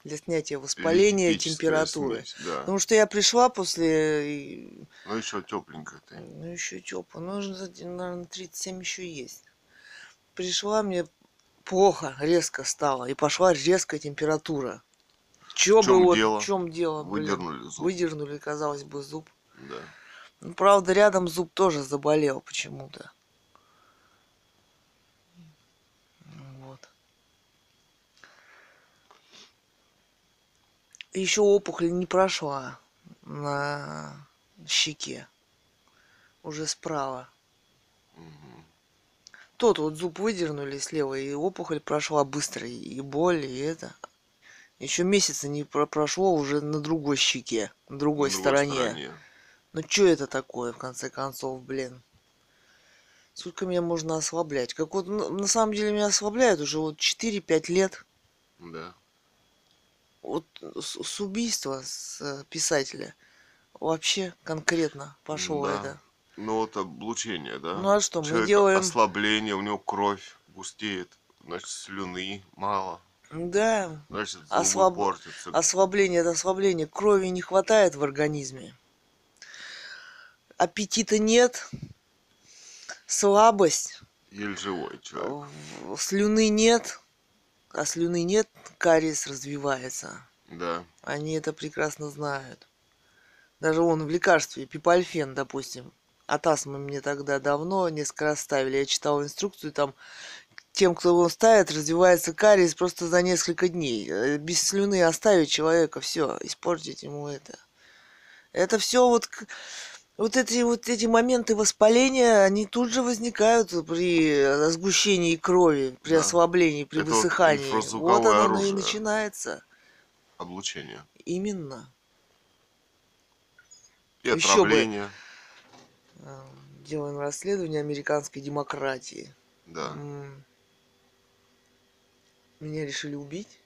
Для снятия воспаления Электрическая температуры. смесь, да. Потому что я пришла после э, Ну, еще тепленькая ты. ну, еще тепло. Ну, наверное, 37 еще есть. Пришла мне плохо, резко стало. И пошла резкая температура. Чё В чём бы вот, дело? в чем дело? блин? Выдернули зуб. Выдернули, казалось бы, зуб. Да. Ну, правда, рядом зуб тоже заболел почему-то. Еще опухоль не прошла на щеке. Уже справа. Мгм. Тот вот зуб выдернули слева, и опухоль прошла быстро, и боль, и это. Еще месяца не про- прошло, уже на другой щеке, на другой, на стороне. стороне. Ну что это такое, в конце концов, блин? Сколько меня можно ослаблять? Как вот, ну, на самом деле меня ослабляют уже вот 4-5 лет. Да. Вот с, с убийства с э, писателя вообще конкретно пошло Да. это. Ну вот облучение, да? Ну а что, мы Человек делаем... ослабление, у него кровь густеет, значит, слюны мало, Да, значит, Ослаб- портятся. ослабление это ослабление. Крови не хватает в организме. Аппетита нет. Слабость. Еле живой человек. Слюны нет. А слюны нет, кариес развивается. Да. Они это прекрасно знают. Даже он в лекарстве, пипальфен, допустим. От астмы мне тогда давно несколько раз ставили. Я читал инструкцию, там тем, кто его ставит, развивается кариес просто за несколько дней. Э, Без слюны оставить человека, все, испортить ему это. Это все вот, вот эти вот эти моменты воспаления, они тут же возникают при э, сгущении крови, при Да. ослаблении, при Это вот высыхании. Вот инфразвуковое оно и оружие. начинается. Облучение. Именно. И бы. отравление. Э, Делаем расследование американской демократии. Да. Меня решили убить.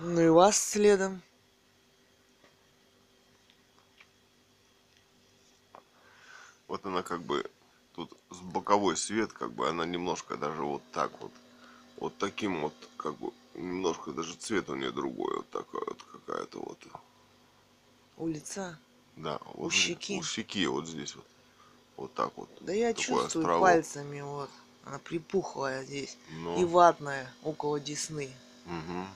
Ну и вас следом. Вот она как бы тут с боковой свет, как бы она немножко даже вот так вот. Вот таким вот, как бы, немножко даже цвет у нее другой, вот такая вот какая-то вот. У лица. Да, вот У щеки. У щеки вот здесь вот. Вот так вот. Да я чувствую островок. пальцами вот. Она припухлая здесь. Ну, И ватная около десны. мгм.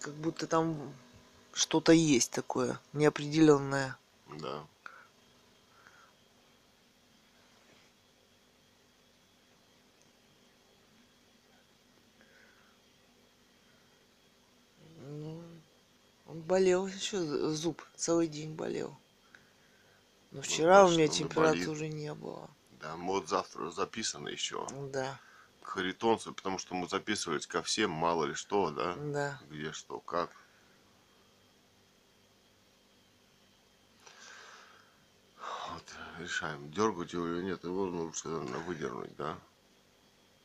Как будто там что-то есть такое неопределенное. Да. Ну, он болел еще, зуб целый день болел. Но вчера у значит, меня он и температуры не было. Да, мы вот завтра записано еще Да, к Харитонцу, потому что мы записывались ко всем, мало ли что, да? да. Где что, как. Вот, решаем, дергать его или нет. Его ну, лучше наверное, выдернуть, да?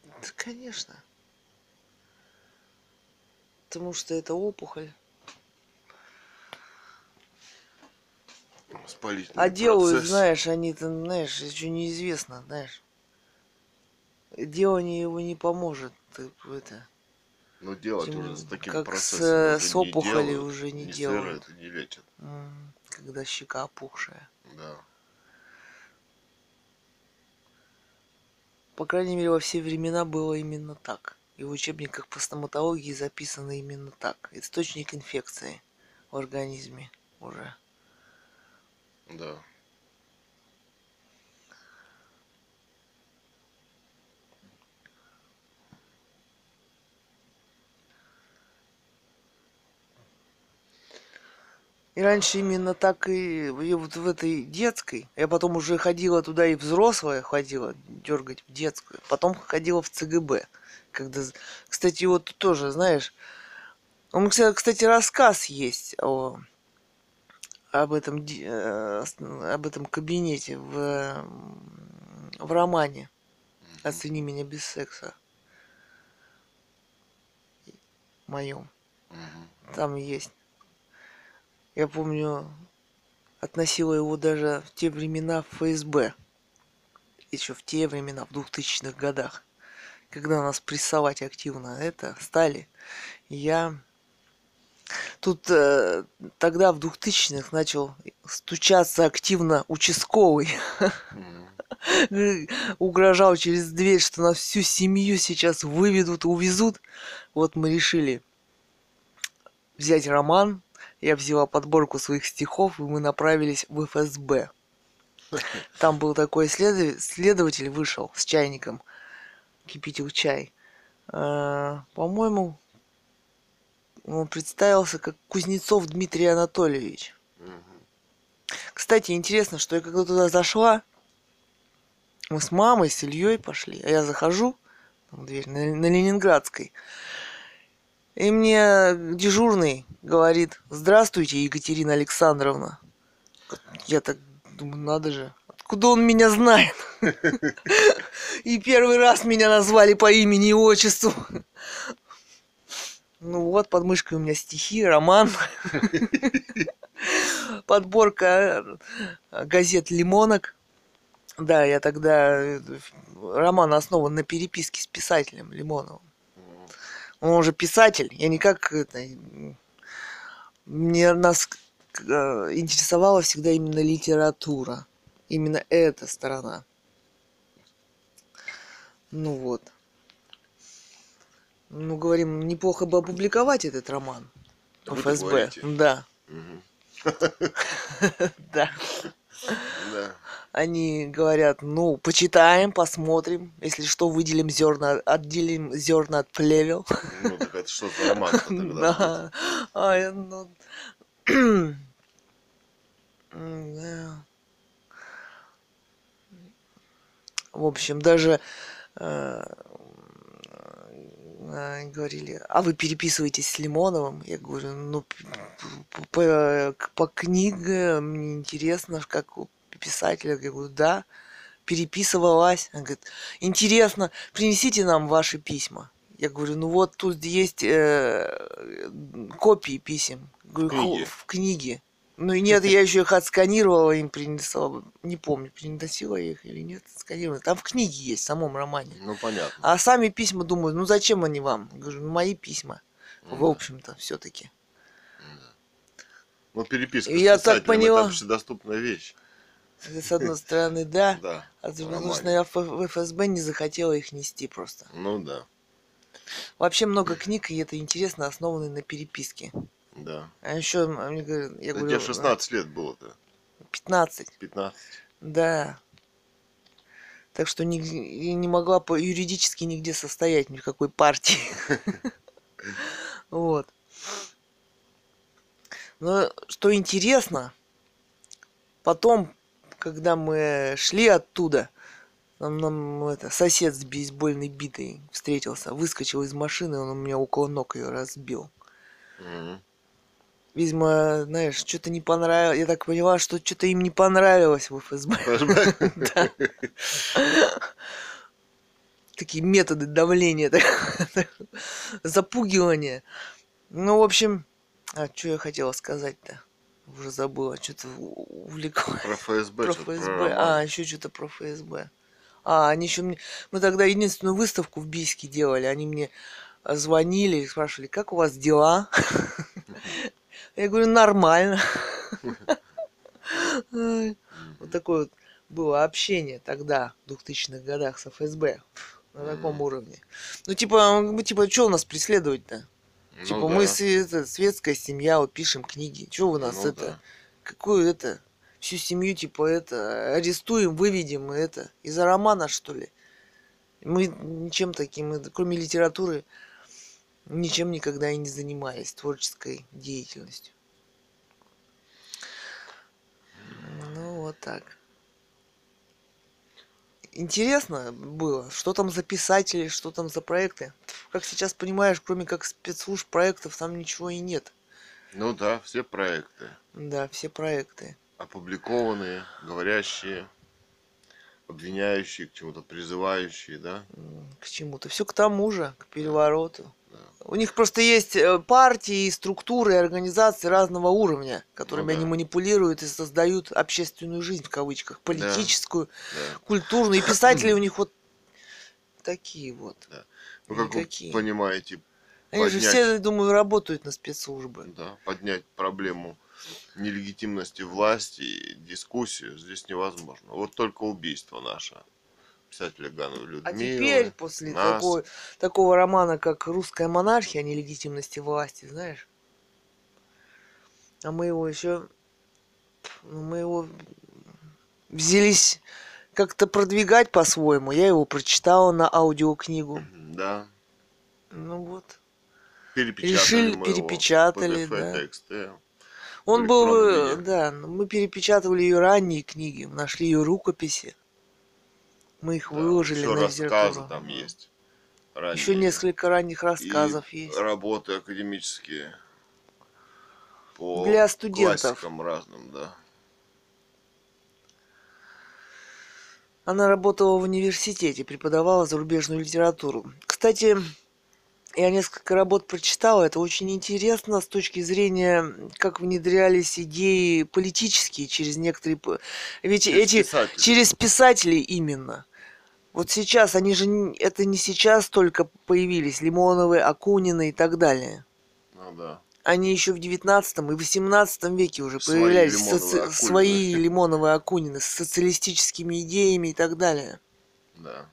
Да, конечно. Потому что это опухоль. Спалительный А делают, процесс. знаешь, они там, знаешь, еще неизвестно, знаешь. Делание его не поможет. Ты это. Но делать Тем- уже с таким как с, процессом э, с не опухолью делают, уже не ни делают. сырают, не лечат. м, Когда щека опухшая. Да. По крайней мере, во все времена было именно так. И в учебниках по стоматологии записано именно так. Источник инфекции в организме уже. Да. И раньше именно так и, и вот в этой детской. Я потом уже ходила туда и взрослая ходила дергать в детскую. Потом ходила в ЦГБ. Когда, кстати, вот тоже, знаешь, у меня, кстати, рассказ есть о, об этом, э, об этом кабинете в, в романе «Оцени меня без секса» моем. Там есть. Я помню, относила его даже в те времена в ФСБ. Еще в те времена, в 2000-х годах. Когда нас прессовать активно это стали. Я тут э, тогда в 2000-х начал стучаться активно участковый. Мгм. Угрожал через дверь, что нас всю семью сейчас выведут, увезут. Вот мы решили взять роман. Я взяла подборку своих стихов, и мы направились в ФСБ. Там был такой следов- следователь, вышел с чайником, кипятил чай. Э, По-моему, он представился как Кузнецов Дмитрий Анатольевич. Кстати, интересно, что я когда туда зашла, мы с мамой, с Ильей пошли, а я захожу, в дверь, на, на Ленинградской. И мне дежурный говорит, здравствуйте, Екатерина Александровна. Я так думаю, надо же, откуда он меня знает? И первый раз меня назвали по имени и отчеству. Ну вот, под мышкой у меня стихи, роман. Подборка газет «Лимонок». Да, я тогда... э, Роман основан на переписке с писателем Лимоновым. Он уже писатель. Я никак это... Мне нас э, интересовала всегда именно литература. Именно эта сторона. Ну вот. Ну, говорим, неплохо бы опубликовать этот роман. Вы ФСБ. Да, да. Да. Они говорят, ну, почитаем, посмотрим. Если что, выделим зерна, отделим зерна от плевел. Ну, так это что за роман тогда? Да. А, ну... В общем, даже э, э, говорили, а вы переписываетесь с Лимоновым? Я говорю, ну, п- п- по, по книге мне интересно, как писателя. Я говорю, да, переписывалась. Она говорит, интересно, принесите нам ваши письма. Я говорю, ну вот тут есть э, копии писем. Говорю, «Ху- книге?» в книге. Ну и нет, я еще их отсканировала, им принесла. Не помню, приносила я их или нет. Сканировала. Там в книге есть, в самом романе. Ну, понятно. А сами письма думаю, ну зачем они вам? Говорю, ну мои письма. В Ну, общем-то, все-таки. Ну, переписка И с я так поняла. это общедоступная вещь. С одной стороны, да. Да. А с другой стороны, я в ФСБ не захотела их нести просто. Ну, да. Вообще много книг, и это интересно, основаны на переписке. Да. А еще, мне говорят, я Да говорю, тебе 16 лет было-то. 15, 15. да. Так что не, не могла по юридически нигде состоять ни в какой партии. Вот. Но что интересно, потом, когда мы шли оттуда, нам, нам это, сосед с бейсбольной битой встретился, выскочил из машины, он у меня около ног ее разбил. Мгм. Видимо, знаешь, что-то не понравилось. Я так поняла, что что-то им не понравилось в ФСБ. Такие методы давления, запугивания. Ну, в общем, а что я хотела сказать-то? Уже забыла, что-то увлекла. Про ФСБ. Про ФСБ. роман. А, еще что-то про ФСБ. А, они еще мне... Мы тогда единственную выставку в Бийске делали. Они мне а, звонили и спрашивали, как у вас дела? Я говорю, нормально. Вот такое вот было общение тогда, в 2000-х годах с ФСБ. На таком уровне. Ну, типа, типа, что нас преследовать-то? Ну Типа, да. мы это, светская семья, вот пишем книги. Чего вы нас Ну это... да. Какую это... Всю семью, типа, это... Арестуем, выведем, и это... Из-за романа, что ли? Мы ничем таким, кроме литературы, ничем никогда и не занимались творческой деятельностью. Ну, вот так. Интересно было, что там за писатели, что там за проекты. Как сейчас понимаешь, кроме как спецслужб проектов, там ничего и нет. Ну да, все проекты. Да, все проекты. Опубликованные, говорящие, обвиняющие, к чему-то призывающие, да? К чему-то. Все к тому же, к перевороту. Да. У них просто есть э, партии, структуры, и организации разного уровня, которыми Ну да. они манипулируют и создают общественную жизнь, в кавычках, политическую, да. культурную. И писатели у них вот такие вот. Ну, как вы Никакие. понимаете, Они же все, думаю, работают на спецслужбы. да, поднять проблему нелегитимности власти дискуссию здесь невозможно. Вот только убийство наше. Писателя Гановой Людмилы. А теперь, после нас. такой, такого романа, как «Русская монархия» о нелегитимности власти, знаешь, а мы его еще, мы его взялись как-то продвигать по-своему. Я его прочитала на аудиокнигу. Да. Ну вот. Перепечатали Решили, его, перепечатали, PDF да. Он был, э, да, мы перепечатывали ее ранние книги, нашли ее рукописи. Мы их Да, выложили еще на рассказы литературу. там есть. ранние. Еще несколько ранних и рассказов есть. работы академические по Для студентов. классикам разным, да. Она работала в университете, преподавала зарубежную литературу. Кстати, я несколько работ прочитала. Это очень интересно с точки зрения, как внедрялись идеи политические через некоторые... Ведь Через эти... писателей. Через писателей именно. Вот сейчас, они же... Это не сейчас только появились. Лимоновы, Акунины и так далее. Ну да. Они еще в 19 и 18 веке уже Свои появлялись. Лимоновы, соци-. Свои Лимоновые Акунины с социалистическими идеями и так далее. Да.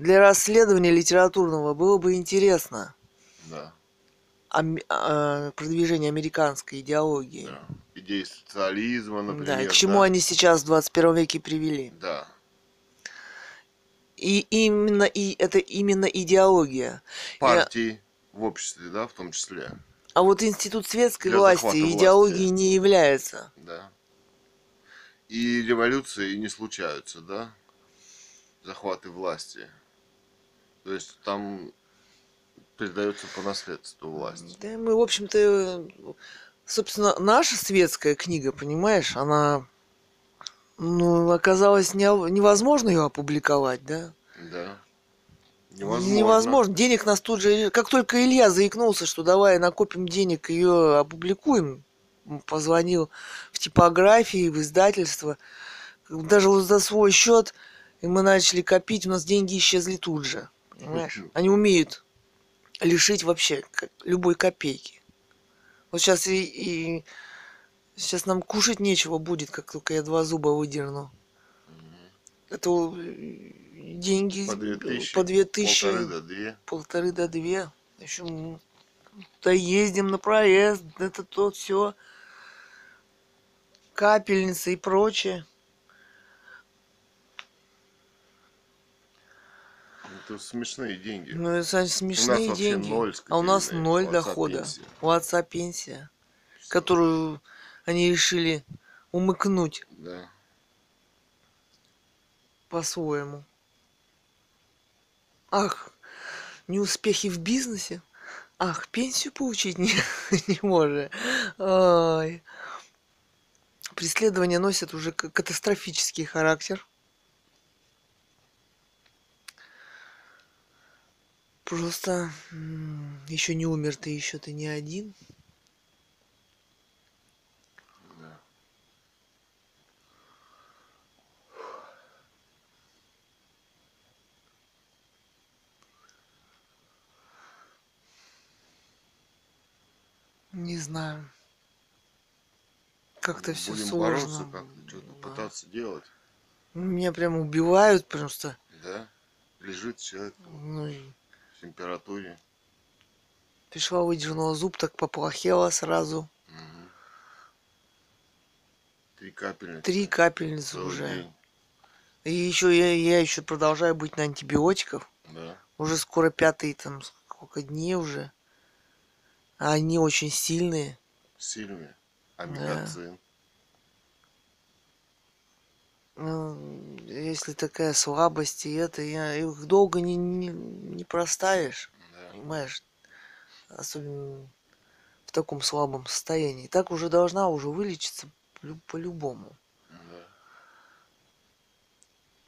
Для расследования литературного было бы интересно Да. ам- а, продвижение американской идеологии. да. Идеи социализма, например. да, и к чему они сейчас в 21 веке привели. Да. И именно и это именно идеология. Партии в обществе, да, в том числе. А вот институт светской Для власти захвата власти. не является. Да. И революции не случаются, да? Захваты власти. То есть там передается по наследству власть. Да, мы, в общем-то, э, собственно, наша светская книга, понимаешь, она, ну, оказалось не, невозможно ее опубликовать, да? Да. Невозможно. Невозможно. Денег нас тут же... Как только Илья заикнулся, что давай накопим денег, ее опубликуем, позвонил в типографии, в издательство, даже за свой счет, и мы начали копить, у нас деньги исчезли тут же. Понимаешь? Они умеют лишить вообще любой копейки. Вот сейчас и, и сейчас нам кушать нечего будет, как только я два зуба выдерну. Это э, деньги По две тысячи. по две тысячи, Полторы до две. полторы до две. Еще доездим на проезд, это то все. Капельницы и прочее. Это смешные деньги. Ну, это смешные вообще деньги. ноль а у нас ноль У дохода. пенсия. У отца пенсия, которую они решили умыкнуть Да. по-своему. Ах, неуспехи в бизнесе. Ах, пенсию получить не, не может. Ай. Преследования носят уже катастрофический характер. Просто еще не умер ты, еще ты не один. да. Не знаю. Как-то все Будем сложно. бороться как-то, что-то Да. пытаться делать. Меня прям убивают просто. Да. Лежит человек Ну, температуре. пришла, выдернула зуб, так поплохело сразу. Мгм. Три капельницы. Три капельницы целый уже. день. И еще я, я еще продолжаю быть на антибиотиках. Да. Уже скоро пятый там сколько дней уже. А они очень сильные. Сильные. Амикоцин. Ну, если такая слабость и это, я, их долго не, не, не проставишь. Да. Понимаешь? Особенно в таком слабом состоянии. Так уже должна уже вылечиться по- по-любому. Да.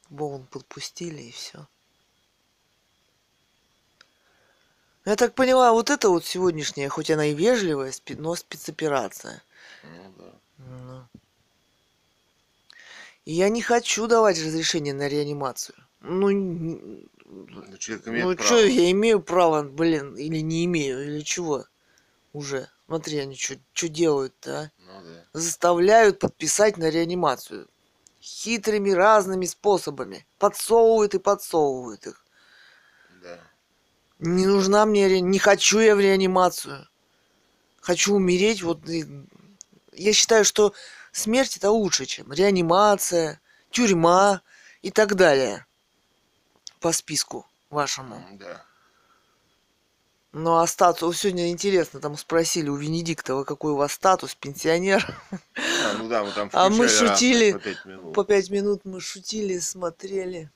Волн подпустили и все. Я так поняла, вот это вот сегодняшняя, хоть она и вежливая, но спецоперация. Ну да. Ну. Я не хочу давать разрешение на реанимацию. Ну, н- Ну, человек имеет ну право. что, я имею право, блин, или не имею, или чего? Уже. Смотри, они что делают-то, а? Ну да. заставляют подписать на реанимацию. Хитрыми разными способами. Подсовывают и подсовывают их. Да. Не нужна мне, ре- не хочу я в реанимацию. Хочу умереть, вот и- я считаю, что смерть это лучше, чем реанимация, тюрьма и так далее. По списку вашему. Да. Ну а статус, сегодня интересно, там спросили у Венедиктова, какой у вас статус, пенсионер. А, ну да, мы там А мы шутили по пять минут. По пять минут мы шутили, смотрели.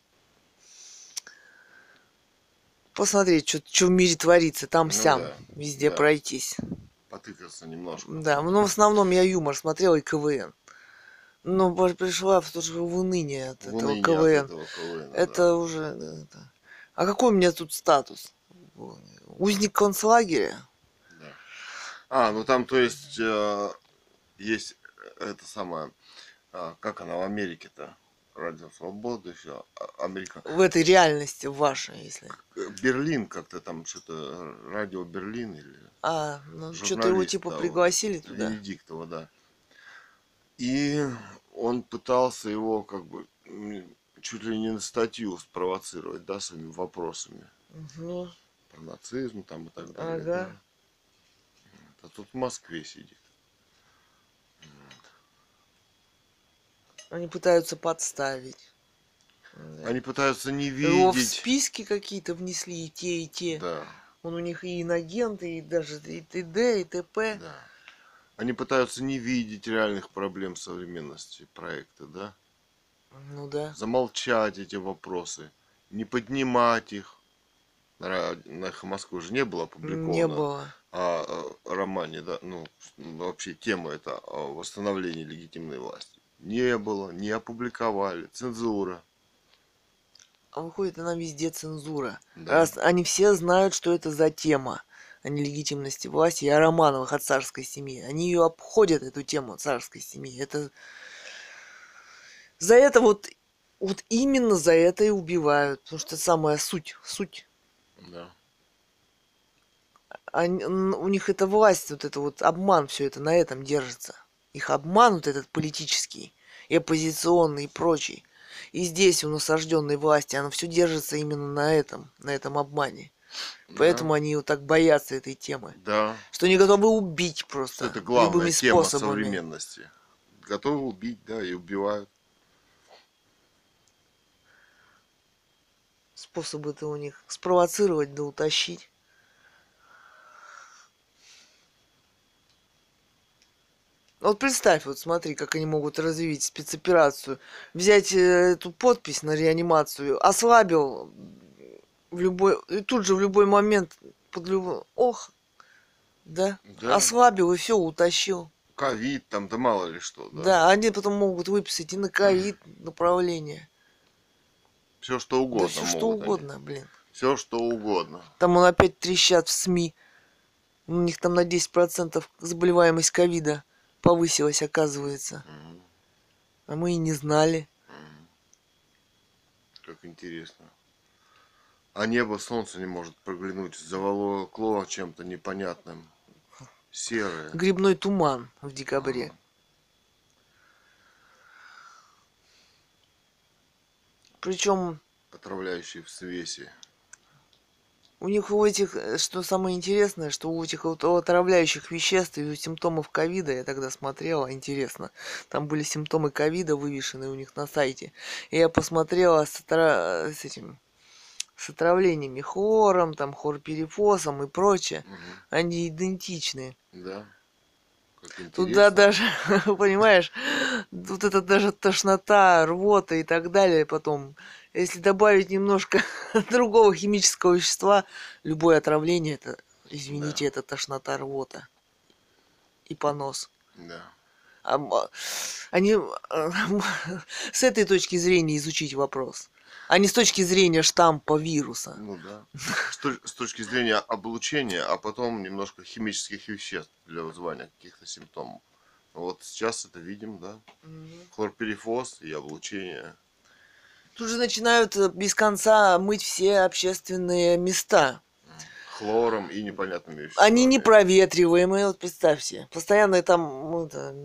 посмотреть, что в мире творится, там Ну да, везде да. пройтись. Потыкаться немножко. Да, но в основном я юмор смотрел и КВН. Но по- пришла в то же в уныние от В этого уныние от КВН. этого КВН, да. Это уже... да, это- А какой у меня тут статус? Узник концлагеря? Да. А, ну там, то есть, э, есть это самое, а, как она в Америке-то? Радио Свобода еще, а- Америка. В этой реальности вашей, если... Берлин как-то там что-то, радио Берлин или А, ну что-то его типа да, пригласили туда. Венедиктова, да. И он пытался его как бы чуть ли не на статью спровоцировать, да, своими вопросами Ну, про нацизм там и так далее. Ага. да. А тут в Москве сидит. Они пытаются подставить. Они пытаются не Его в видеть. списки какие-то внесли и те, и те. Да, Он у них и инагенты, и даже и ТД, и ТП. да. Они пытаются не видеть реальных проблем современности проекта, да? Ну да. Замолчать эти вопросы, не поднимать их. На, ра- на «Эхо Москвы же не было опубликовано. Не было. о, о романе, да, ну, ну, вообще тема это о восстановлении легитимной власти. Не было, не опубликовали, цензура. А выходит, она везде цензура. Да. Раз они все знают, что это за тема о нелегитимности власти и о Романовых от царской семьи. Они ее обходят, эту тему царской семьи. Это за это вот, вот именно за это и убивают. Потому что самая суть, суть. Да. Они- у них это власть, вот это вот обман, все это на этом держится. Их обман вот этот политический, и оппозиционный, и прочий. И здесь у насажденной власти, оно все держится именно на этом, на этом обмане. Поэтому они вот так боятся этой темы. Да. Что они готовы убить Что просто это главная любыми тема способами. современности. Готовы убить, да, и убивают. Способы-то у них спровоцировать да утащить. Вот представь, вот смотри, как они могут развить спецоперацию. Взять э, эту подпись на реанимацию, ослабил в любой, и тут же в любой момент под любой, ох, да, Да. ослабил и все, утащил. Ковид, там, да мало ли что, да. Да. они потом могут выписать и на ковид направление. Все что угодно. да все что могут они. угодно, блин. Все что угодно. Там он опять трещат в СМИ. У них там на 10% заболеваемость ковида повысилась, оказывается. Мгм. А мы и не знали. Мгм. Как интересно. А небо солнце не может проглянуть, заволокло чем-то непонятным. Серое. Грибной туман в декабре. Причем Отравляющий в свесе. У них у этих, э, что самое интересное, что у этих вот отравляющих веществ и у симптомов ковида, я тогда смотрела, интересно, там были симптомы ковида вывешены у них на сайте. И я посмотрела с, отра- с этим, с отравлениями хлором, там хлорперифосом и прочее. Мгм. Они идентичны. Да. Туда даже, понимаешь, вот это даже тошнота, рвота и так далее потом. Если добавить немножко другого химического вещества, любое отравление, это, извините, Да. это тошнота, рвота и понос. Да. А, а, Они а, с этой точки зрения изучить вопрос, а не с точки зрения штампа вируса. Ну да. С, точ- с точки зрения облучения, а потом немножко химических веществ для вызывания каких-то симптомов. Вот сейчас это видим, да. Хлорперифоз и облучение. Тут же начинают э, без конца мыть все общественные места. Хлором и непонятными веществами. Они не проветриваемые, вот представьте. Постоянно там, это,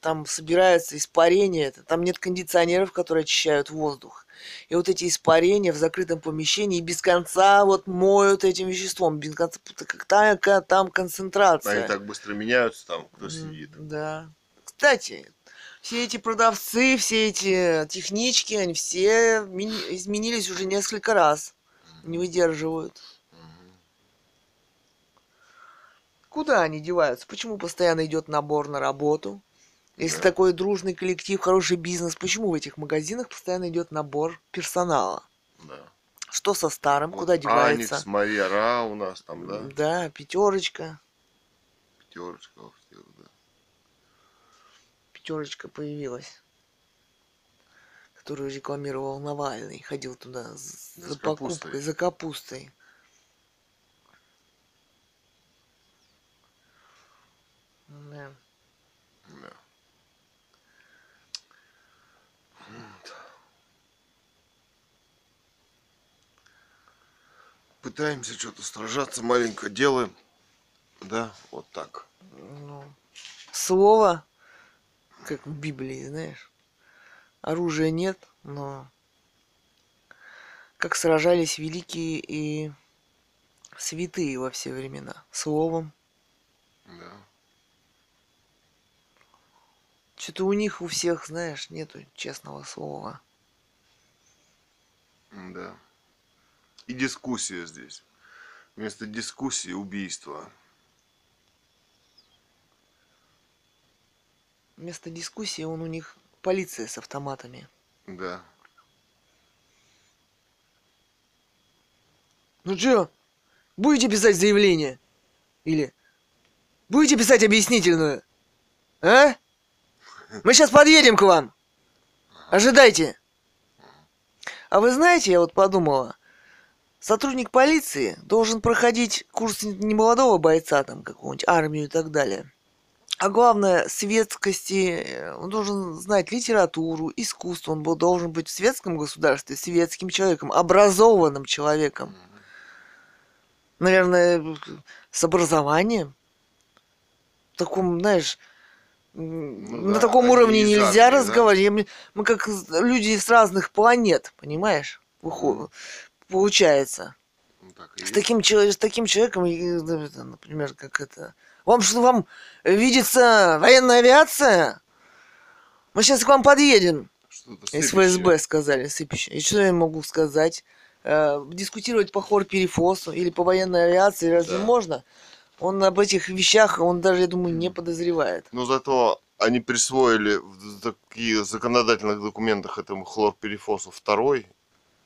там собирается испарение, там нет кондиционеров, которые очищают воздух. И вот эти испарения в закрытом помещении без конца вот моют этим веществом, без конца, как та- ка- там концентрация. Они так быстро меняются там, кто сидит. Да. Кстати, все эти продавцы, все эти технички, они все изменились уже несколько раз. Не выдерживают. Куда они деваются? Почему постоянно идет набор на работу? Если Да. такой дружный коллектив, хороший бизнес, почему в этих магазинах постоянно идет набор персонала? Да. Что со старым, Вот куда девается? Аникс, Мария Ра у нас там, да? Да, пятерочка. Пятерочка у всех, да. Пятерочка появилась. Которую рекламировал Навальный. Ходил туда За за капустой. покупкой, за капустой. Да. Пытаемся что-то сражаться, маленько делаем. Да, вот так. Ну, слово, как в Библии, знаешь, оружия нет, но как сражались великие и святые во все времена. Словом. Да. Что-то у них у всех, знаешь, нету честного слова. Да. И дискуссия здесь. Вместо дискуссии убийство. Вместо дискуссии он у них полиция с автоматами. Да. Ну чё, будете писать заявление? Или будете писать объяснительную? А? Мы сейчас подъедем к вам. Ожидайте. А вы знаете, я вот подумала, сотрудник полиции должен проходить курс не молодого бойца, там, какую-нибудь армию и так далее. А главное, светскости, э, он должен знать литературу, искусство, он был, должен быть в светском государстве светским человеком, образованным человеком наверное, с образованием. В таком, знаешь, Ну на да, таком уровне нельзя армии, да? разговаривать. Мы- как люди с разных планет, понимаешь? Получается. Ну, так С таким, с таким человеком, ну, например, как это... Вам что, вам видится военная авиация? Мы сейчас к вам подъедем. Из. ФСБ сказали, сыпище. И что я могу сказать? Э, дискутировать по хор-перефосу или по военной авиации разве Да. можно? Он об этих вещах, он даже, я думаю, не подозревает. Но зато они присвоили в таких законодательных документах этому хлорперифосу второй,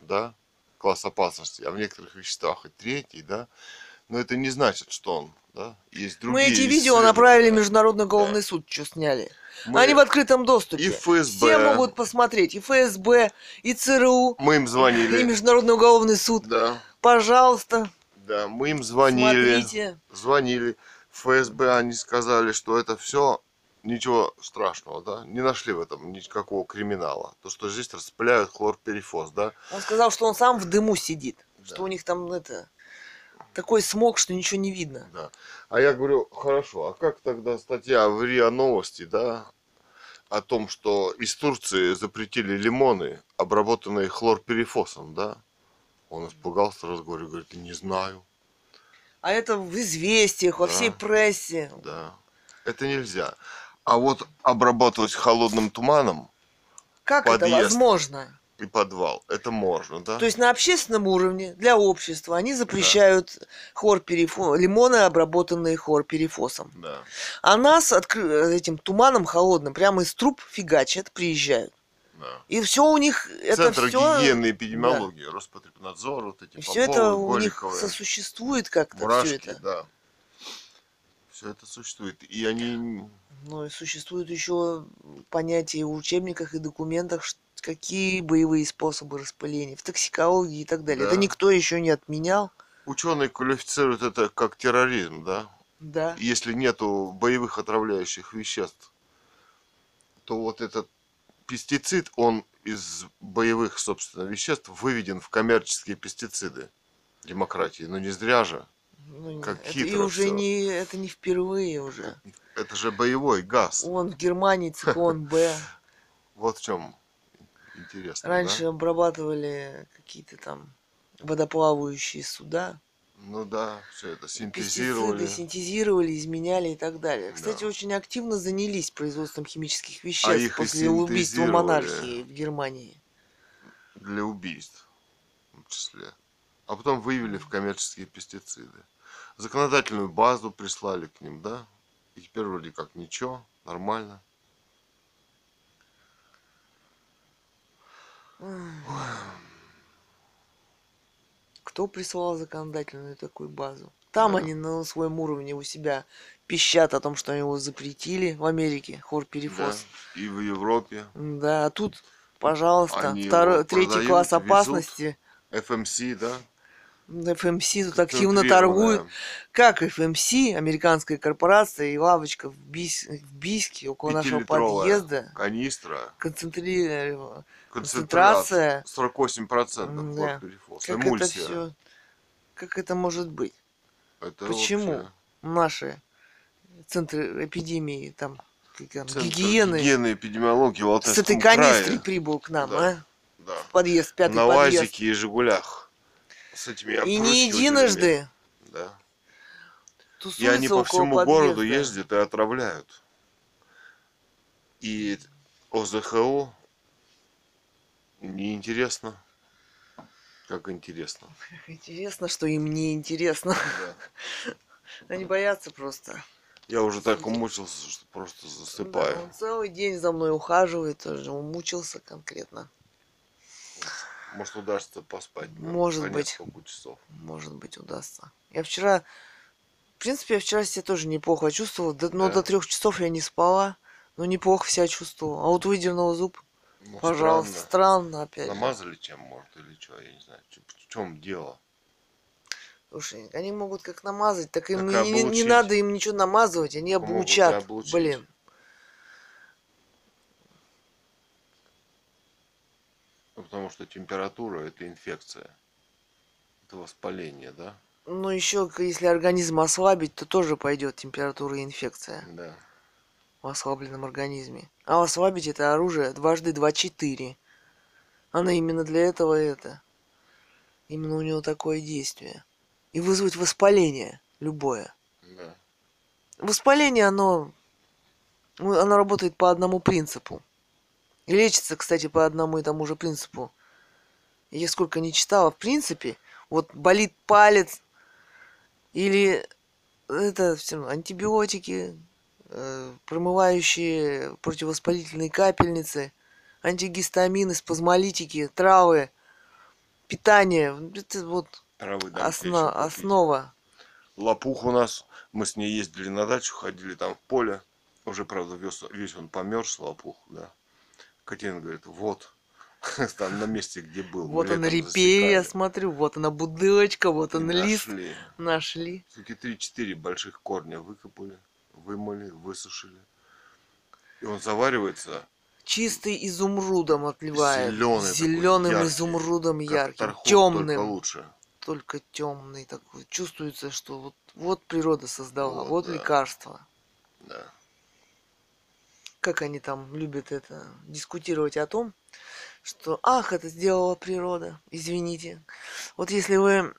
да, класс опасности, а в некоторых веществах и третий, да. Но это не значит, что он, да, есть другие Мы эти видео направили в Международный уголовный суд, что сняли. Мы- Они в открытом доступе. и ФСБ. Все могут посмотреть. И ФСБ, и ЦРУ, Мы им и звонили. Международный уголовный суд. Да, Пожалуйста, да, мы им звонили. смотрите. Звонили. ФСБ, они сказали, что это все ничего страшного, да, не нашли в этом никакого криминала. То, что здесь распыляют хлорперифос, да, Он сказал, что он сам в дыму сидит. Что Да. у них там это такой смог, что ничего не видно. Да. А я говорю, хорошо, а как тогда статья в РИА Новости, да, о том, что из Турции запретили лимоны, обработанные хлорперифосом, да? Он испугался говорю, говорит, не знаю, А это в известиях, во Да. всей прессе. да. Это нельзя. А вот обрабатывать холодным туманом Как это Подъезд. возможно? и подвал, это можно, да? То есть на общественном уровне для общества они запрещают хлорперифо... лимоны, обработанные хлорперифосом. Да. А нас откры- этим туманом холодным прямо из труб фигачат, приезжают. да. И все у них это Центр все. гигиены и эпидемиологии, Роспотребнадзор, вот эти И все это у них сосуществует как-то все Мурашки, это. да. Все это существует. И они Ну и существует еще понятие в учебниках и документах, какие боевые способы распыления в токсикологии и так далее. Да. Это никто еще не отменял. Ученые квалифицируют это как терроризм, да? Да. Если нету боевых отравляющих веществ, то вот этот пестицид, он из боевых, собственно, веществ выведен в коммерческие пестициды демократии. Ну не зря же. Ну, Как это, и хитро уже всё. не это не впервые уже. Это же боевой газ. Он в Германии циклон Б. Вот в чем интересно. Раньше да? обрабатывали какие-то там водоплавающие суда. Ну да, все это Пестициды синтезировали. синтезировали, изменяли и так далее. Кстати, Да. очень активно занялись производством химических веществ их и после убийства синтезировали. монархии в Германии. для убийств в том числе. А потом вывели в коммерческие пестициды. Законодательную базу прислали к ним, да? И теперь вроде как ничего, нормально. кто присылал законодательную такую базу. Там Да. они на своем уровне у себя пищат о том, что его запретили в Америке, Да. хлорперифос. И в Европе. Да, а тут, пожалуйста, Они второй, третий класс опасности. FMC, да? ФМС тут активно Концентрированная. торгуют. Как ФМС, американская корпорация и лавочка в, Бийс- в Бийске около нашего подъезда. Канистра. Концентрированная Концентрация. концентрация. 48% М, да. Как это Эмульсия. все? Как это может быть? Это Почему? вообще Наши центры эпидемии, там, центр гигиены, Гигиены, эпидемиологии с этой канистрой крае. прибыл к нам, Да. а? Да. В подъезд, пятый На подъезд. УАЗике и Жигулях. С этими И не единожды Да. И они по всему подъезда. городу ездят и отравляют. И ОЗХО неинтересно. Как интересно. Интересно, что им не интересно. Да. Они боятся просто. Я уже так умучился, что просто Да, засыпаю. он целый день за мной ухаживает, тоже умучился конкретно. Может удастся поспать. Может быть. несколько часов. Может быть, удастся. Я вчера, в принципе, я вчера себя тоже неплохо чувствовала, до- но Да. до трех часов я не спала, но неплохо себя чувствовала. А вот выдернула зуб, Ну, пожалуйста, странно. странно опять. Намазали чем, может, или что, я не знаю. В чем дело? Слушай, они могут как намазать, так им Так и не, не облучить. надо им ничего намазывать, они облучат. Блин. Потому что температура это инфекция. Это воспаление, да? Ну еще, если организм ослабить, то тоже пойдет температура и инфекция Да. в ослабленном организме. А ослабить это оружие дважды два четыре. Она именно для этого это. Именно у него такое действие. И вызвать воспаление любое. Да. Воспаление, оно, ну, оно работает по одному принципу. И лечится, кстати, по одному и тому же принципу. Я сколько не читала, в принципе, вот болит палец или это все антибиотики, э, промывающие противовоспалительные капельницы, антигистамины, спазмолитики, травы, питание. Это вот Травы дам осно- основа. Лопух у нас, мы с ней ездили на дачу, ходили там в поле. Уже, правда, весь, весь он померз, лопух, да. Катина говорит, вот, там на месте, где был. Вот он летом репей, я смотрю, вот она бутылочка, вот И он лист. нашли. Нашли. Все-таки 3-4 больших корня выкопали, вымыли, высушили. И он заваривается Чистый изумрудом отливает. Зелёный такой, Зеленым яркий, изумрудом ярким. только Темным. лучше. Только темный такой. Чувствуется, что вот, вот природа создала, Вот, вот да. лекарство. Да. Как они там любят это дискутировать о том, что ах, это сделала природа. Извините. Вот если вы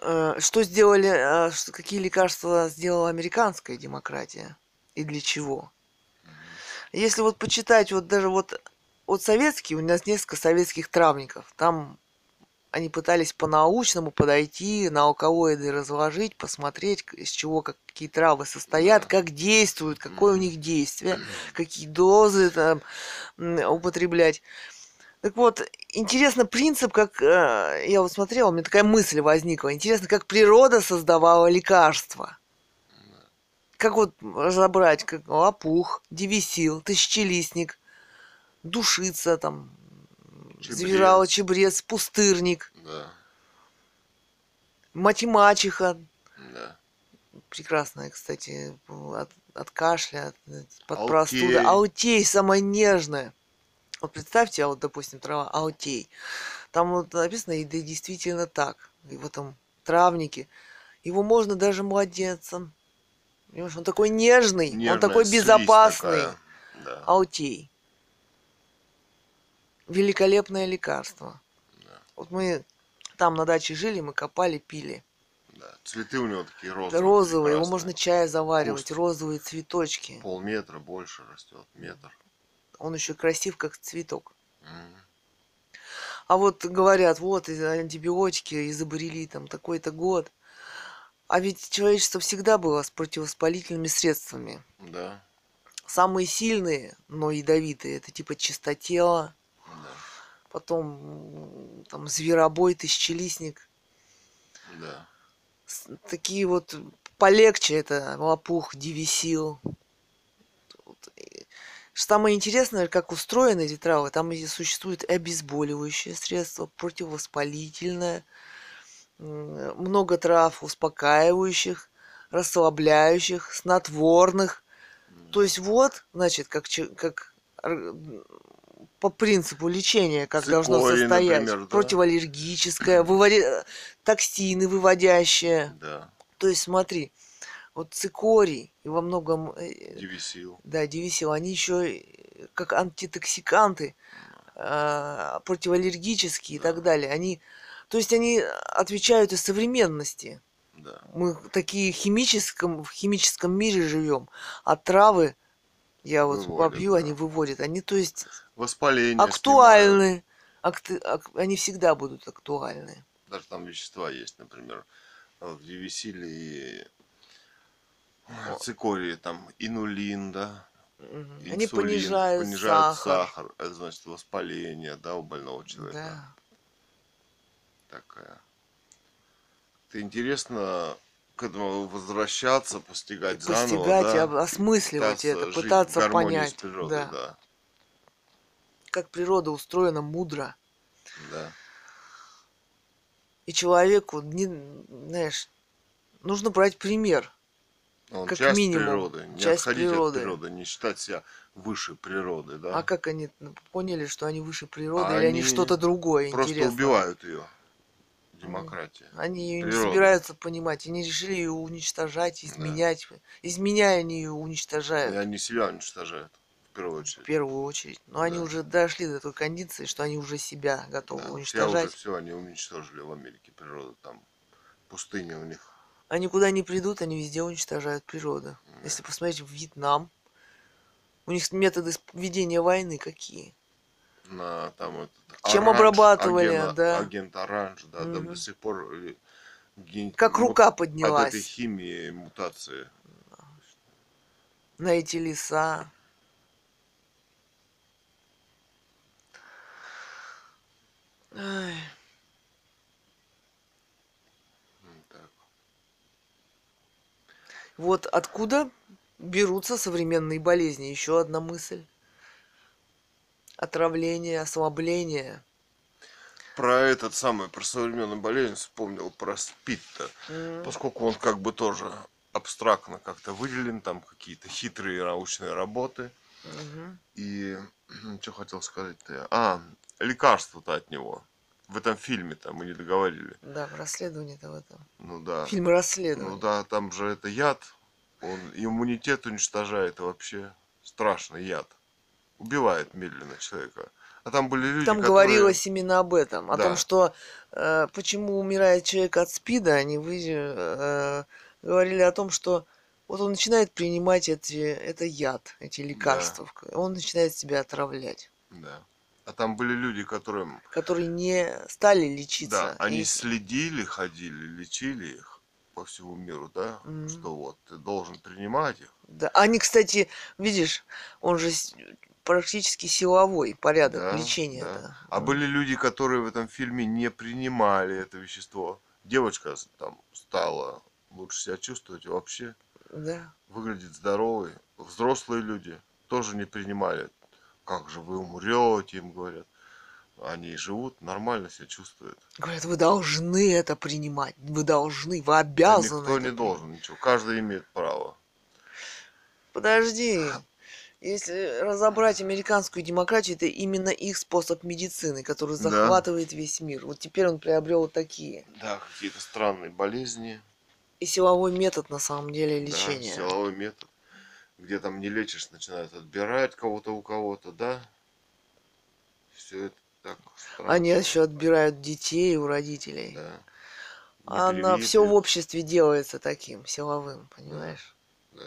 э, что сделали, э, что- какие лекарства сделала американская демократия и для чего? Если вот почитать вот даже вот вот советские, у нас несколько советских травников, там они пытались по-научному подойти, на алкалоиды разложить, посмотреть, из чего как, какие травы состоят, Да. как действуют, какое у них действие, какие дозы там употреблять. Так вот, интересно принцип, как э, я вот смотрела, у меня такая мысль возникла. Интересно, как природа создавала лекарства. Как вот разобрать, как лопух, девисил, тысячелистник, душица, там, Чебрец. чебрец, пустырник, Да. мать-мачеха, Да. прекрасная, кстати, от, от кашля, от, под Аутей. простуды. Аутей, самая нежная. Вот представьте, а вот, допустим, трава аутей. Там вот написано, и да действительно так. И в этом травнике. Его можно даже младенцам. Понимаешь, он такой нежный, он Нежная такой слизь безопасный. такая. Да. Аутей. Великолепное лекарство. Да. Вот мы там на даче жили, мы копали, пили. Да. Цветы у него такие розовые. Розовые, его можно чая заваривать, Куст. розовые цветочки. Полметра больше растет, метр. Он еще красив, как цветок. М. А вот говорят, вот антибиотики изобрели там такой-то год. А ведь человечество всегда было с противовоспалительными средствами. Да. Самые сильные, но ядовитые, это типа чистотела, Да. потом там зверобой, тысячелистник. Да. Такие вот полегче это лопух, и Самое интересное, как устроены эти травы. Там существует обезболивающее средство, противовоспалительное, много трав успокаивающих, расслабляющих, снотворных. То есть вот, значит, как, как по принципу лечения, как должно Цикорий, состоять. например, да. Противоаллергическое, выводи- токсины выводящие. Да. То есть смотри, вот цикорий и во многом э, Девясил. да, девясил, они еще как антитоксиканты, а, противоаллергические и так далее. Они, то есть они отвечают из современности. Да. Мы такие химическом, в химическом мире живем, а травы, я вот Выводят, попью, да. они выводят. Они, то есть, Воспаление. актуальны. Акты- ак- они всегда будут актуальны. Даже там вещества есть, например, в дивисиле и цикории, там инулин, да, Мгм. Они инсулин, понижают, понижают сахар. сахар. Это значит воспаление, да, у больного человека. Да. Такая. Это интересно к этому возвращаться, постигать заново, Постигать, и да, осмысливать пытаться это, пытаться понять, природой, да, да, как природа устроена мудро. да. И человеку, не, знаешь, нужно брать пример. Он Как часть минимум, природы, не часть отходить природы. от природы, не считать себя выше природы, да. А как они поняли, что они выше природы, А или они они что-то другое Просто интересное? убивают ее. Демократия. Они ее не собираются понимать, они решили ее уничтожать, изменять. Изменяя, они ее уничтожают И они себя уничтожают, в первую в очередь. первую очередь. Но они Да. уже дошли до той кондиции, что они уже себя готовы Да, себя уже уничтожать. все они уничтожили в Америке природу, там пустыня у них. Они куда ни придут, они везде уничтожают природу. Если посмотреть в Вьетнам, у них методы ведения войны какие? На там этот Чем оранж, обрабатывали, агент, да. Агент оранж, да, там Мгм. до сих пор э, ген- Как му- рука От этой поднялась химии мутации. на эти леса. Ай. Вот откуда берутся современные болезни. Еще одна мысль. Отравление, ослабление. Про этот самый, про современную болезнь вспомнил про СПИД-то. М, Поскольку он как бы тоже абстрактно как-то выделен, там какие-то хитрые научные работы. И что хотел сказать-то? А, лекарство-то от него. В этом фильме-то мы не договорили. Да, расследование-то в этом. Ну да. Фильм Ну расследование. да, там же это яд. Он иммунитет уничтожает вообще страшный яд. Убивает медленно человека. А там были люди, Там которые... говорилось именно об этом, о Да. том, что э, почему умирает человек от СПИДа, они вы, э, говорили о том, что вот он начинает принимать эти, это яд, эти лекарства, он начинает себя отравлять, Да. А там были люди, которым... которые не стали лечиться. Да, они И- следили, ходили, лечили их по всему миру, да? Мгм. Что вот, ты должен принимать их. да. Они, кстати, видишь, он же практически силовой порядок Да, лечения. да. А были люди, которые в этом фильме не принимали это вещество. Девочка там стала лучше себя чувствовать вообще Да. выглядит здоровой. Взрослые люди тоже не принимали. Как же вы умрете, им говорят. Они живут, нормально себя чувствуют. Говорят, вы должны это принимать, вы должны, вы Да обязаны. никто это не принимать». должен ничего. Каждый имеет право. Подожди. Если разобрать американскую демократию, это именно их способ медицины, который Да. захватывает весь мир. Вот теперь он приобрел такие. Да, какие-то странные болезни. И силовой метод на самом деле да, лечения. силовой метод. Где там не лечишь, начинают отбирать кого-то у кого-то, да? Все это так странно. Они еще отбирают детей у родителей. Да. А на Непривитые. все в обществе делается таким силовым, понимаешь? Да.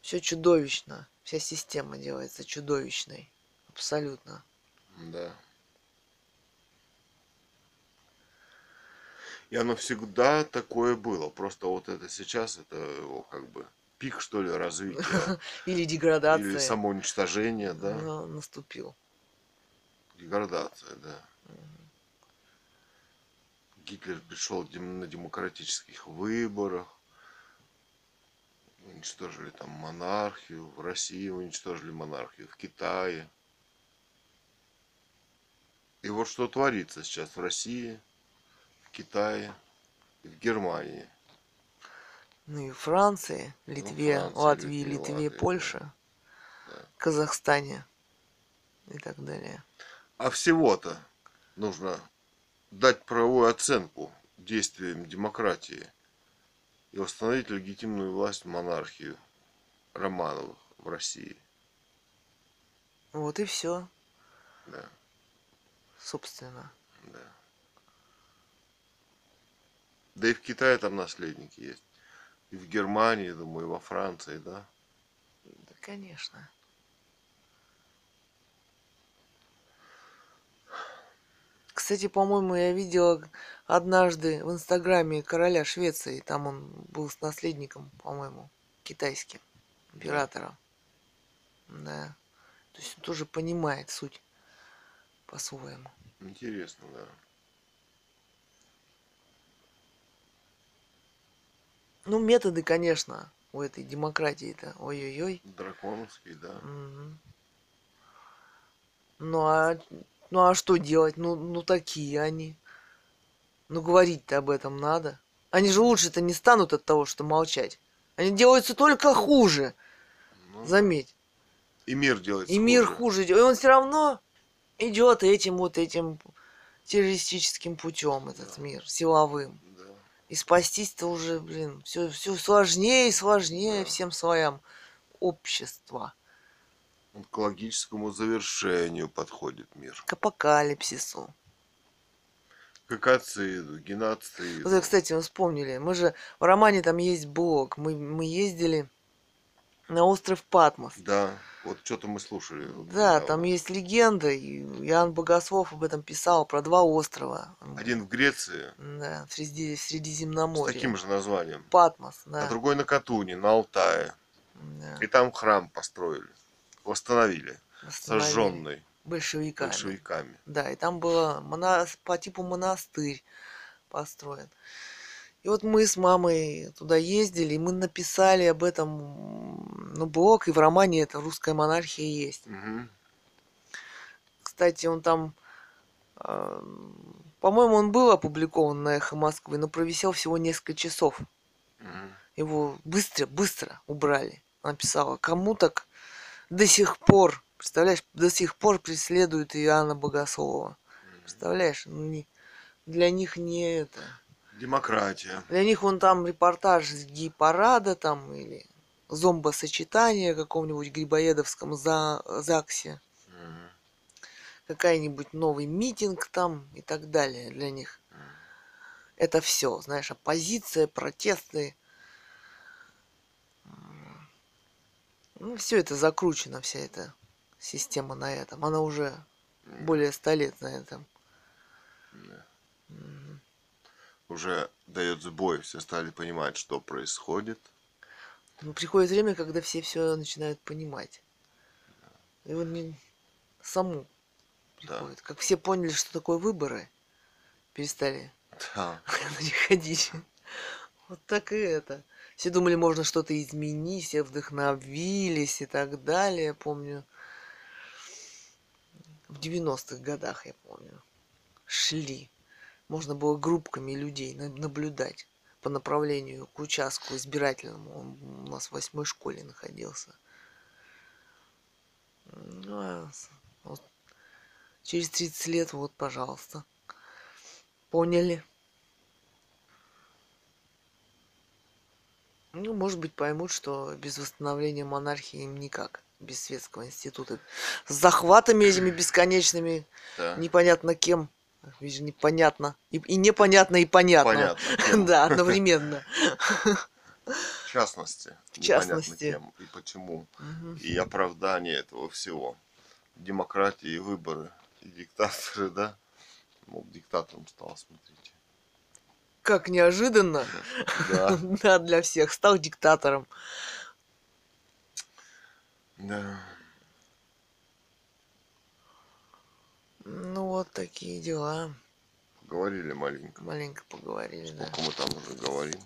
Все чудовищно. Вся система делается чудовищной. Абсолютно. Да. И оно всегда такое было. Просто вот это сейчас, это его как бы пик, что ли, развития. Или деградация Или самоуничтожение, да. на- наступил. Деградация, да. Гитлер пришел на демократических выборах. Уничтожили там монархию. В России уничтожили монархию. В Китае. И вот что творится сейчас в России, Китае в Германии. Ну и Франции, Литве, Франции, Латвии, Литве, Литве, Латвии, Польше, Да. Казахстане и так далее. А всего-то нужно дать правовую оценку действиям демократии и установить легитимную власть монархию Романовых в России. Вот и все, Да, собственно. Да. И в Китае там наследники есть. И в Германии, думаю, и во Франции, да. Да, конечно. Кстати, по-моему, я видела однажды в Инстаграме короля Швеции. Там он был с наследником, по-моему, китайским императором. Да. То есть он тоже понимает суть по-своему. Интересно, да. Ну, методы, конечно, у этой демократии-то. Ой-ой-ой. Драконовский, да. Мгм. Ну а, ну а что делать? Ну, ну такие они. Ну говорить-то об этом надо. Они же лучше-то не станут от того, что молчать. Они делаются только хуже, Ну, заметь. и мир делается И мир хуже. хуже идет. И он все равно идет этим вот этим террористическим путем, этот Да. мир, силовым. И спастись-то уже, блин, все, все сложнее и сложнее Да. всем слоям общества. Он к логическому завершению подходит мир. К апокалипсису. К экоциду, геноциду. Вот, кстати, мы вспомнили. Мы же в романе там есть блог. Мы, мы ездили на остров Патмос. Да, вот что-то мы слушали. Да, там есть легенда, и Иоанн Богослов об этом писал, про два острова. Один в Греции Да, в, Среди, в с Средиземноморье. таким же названием, Патмос, а да. другой на Катуне, на Алтае. да. И там храм построили, восстановили, Восстановили. сожженный Большевиками. большевиками. Да, и там было мона- по типу монастырь построен. И вот мы с мамой туда ездили, и мы написали об этом ну, блог, и в романе это «Русская монархия» есть. Мгм. Кстати, он там, а, по-моему, он был опубликован на «Эхо Москвы», но провисел всего несколько часов. Мгм. Его быстро, быстро убрали. Она писала, кому так до сих пор, представляешь, до сих пор преследуют Иоанна Богослова. Представляешь, ну, не- для них не это. Демократия. Для них он там репортаж с гей-парада там или зомбосочетание каком-нибудь грибоедовском за ЗАГСе. Мгм. Какая-нибудь новый митинг там и так далее для них. Это все, знаешь, оппозиция, протесты. Ну, все это закручено, вся эта система на этом. Она уже более ста лет на этом. Мгм. Уже дает сбой, все стали понимать, что происходит. Ну, приходит время, когда все все начинают понимать. И вот мне саму Да. приходит. Как все поняли, что такое выборы, перестали Да. на них ходить. Вот так и это. Все думали, можно что-то изменить, все вдохновились и так далее. Помню, в 90-х годах, я помню, шли. Можно было группками людей на- наблюдать по направлению к участку избирательному. Он у нас в восьмой школе находился. Ну, а вот через 30 лет, вот, пожалуйста. Поняли. Ну, может быть, поймут, что без восстановления монархии им никак. Без светского института. С захватами этими бесконечными, Да. непонятно кем. Видишь, непонятно. И, и непонятно, и понятно. Понятно. Да, одновременно. В частности. В частности. кем и почему. И оправдание этого всего. Демократия и выборы. И диктаторы, да? Мол, диктатором стал, смотрите. Как неожиданно. Да. Да, для всех. Стал диктатором. Да. Вот такие дела. Говорили маленько. Маленько поговорили, да. Сколько мы там уже говорим.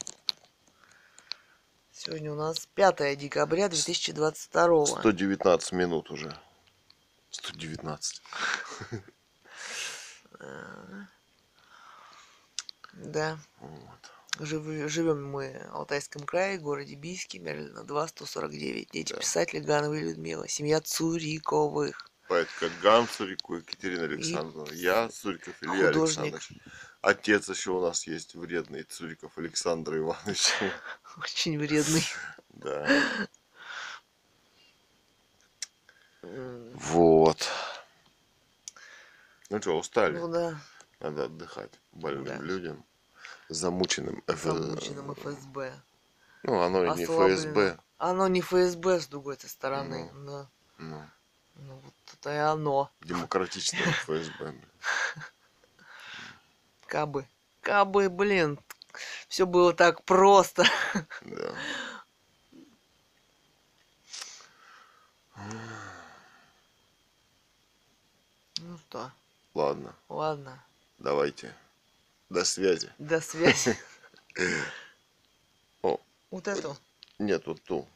Сегодня у нас 5 декабря 2022. 119 минут уже. 119. Да. Вот. Жив- живем мы в Алтайском крае, городе Бийске, Мерлина 2, 149. Дети Да. писателя Ганова и Людмила. Семья Цуриковых. Поэтка Ган Цурико, Екатерина Александровна. Я, Цуриков Илья художник. Александрович. Отец еще у нас есть вредный, Цуриков Александр Иванович. Очень вредный. Да. Вот. Ну что, устали? Ну да, Надо отдыхать больным Да. людям. Замученным замученным ФСБ. Ну, оно и не. ФСБ. Оно не ФСБ с другой стороны. Да. Ну, Ну вот это и оно. демократичное ФСБ. Кабы. Кабы, блин. Все было так просто. Да. Ну что, Ладно, ладно. давайте. До связи. До связи. О. Вот эту. Нет, вот ту.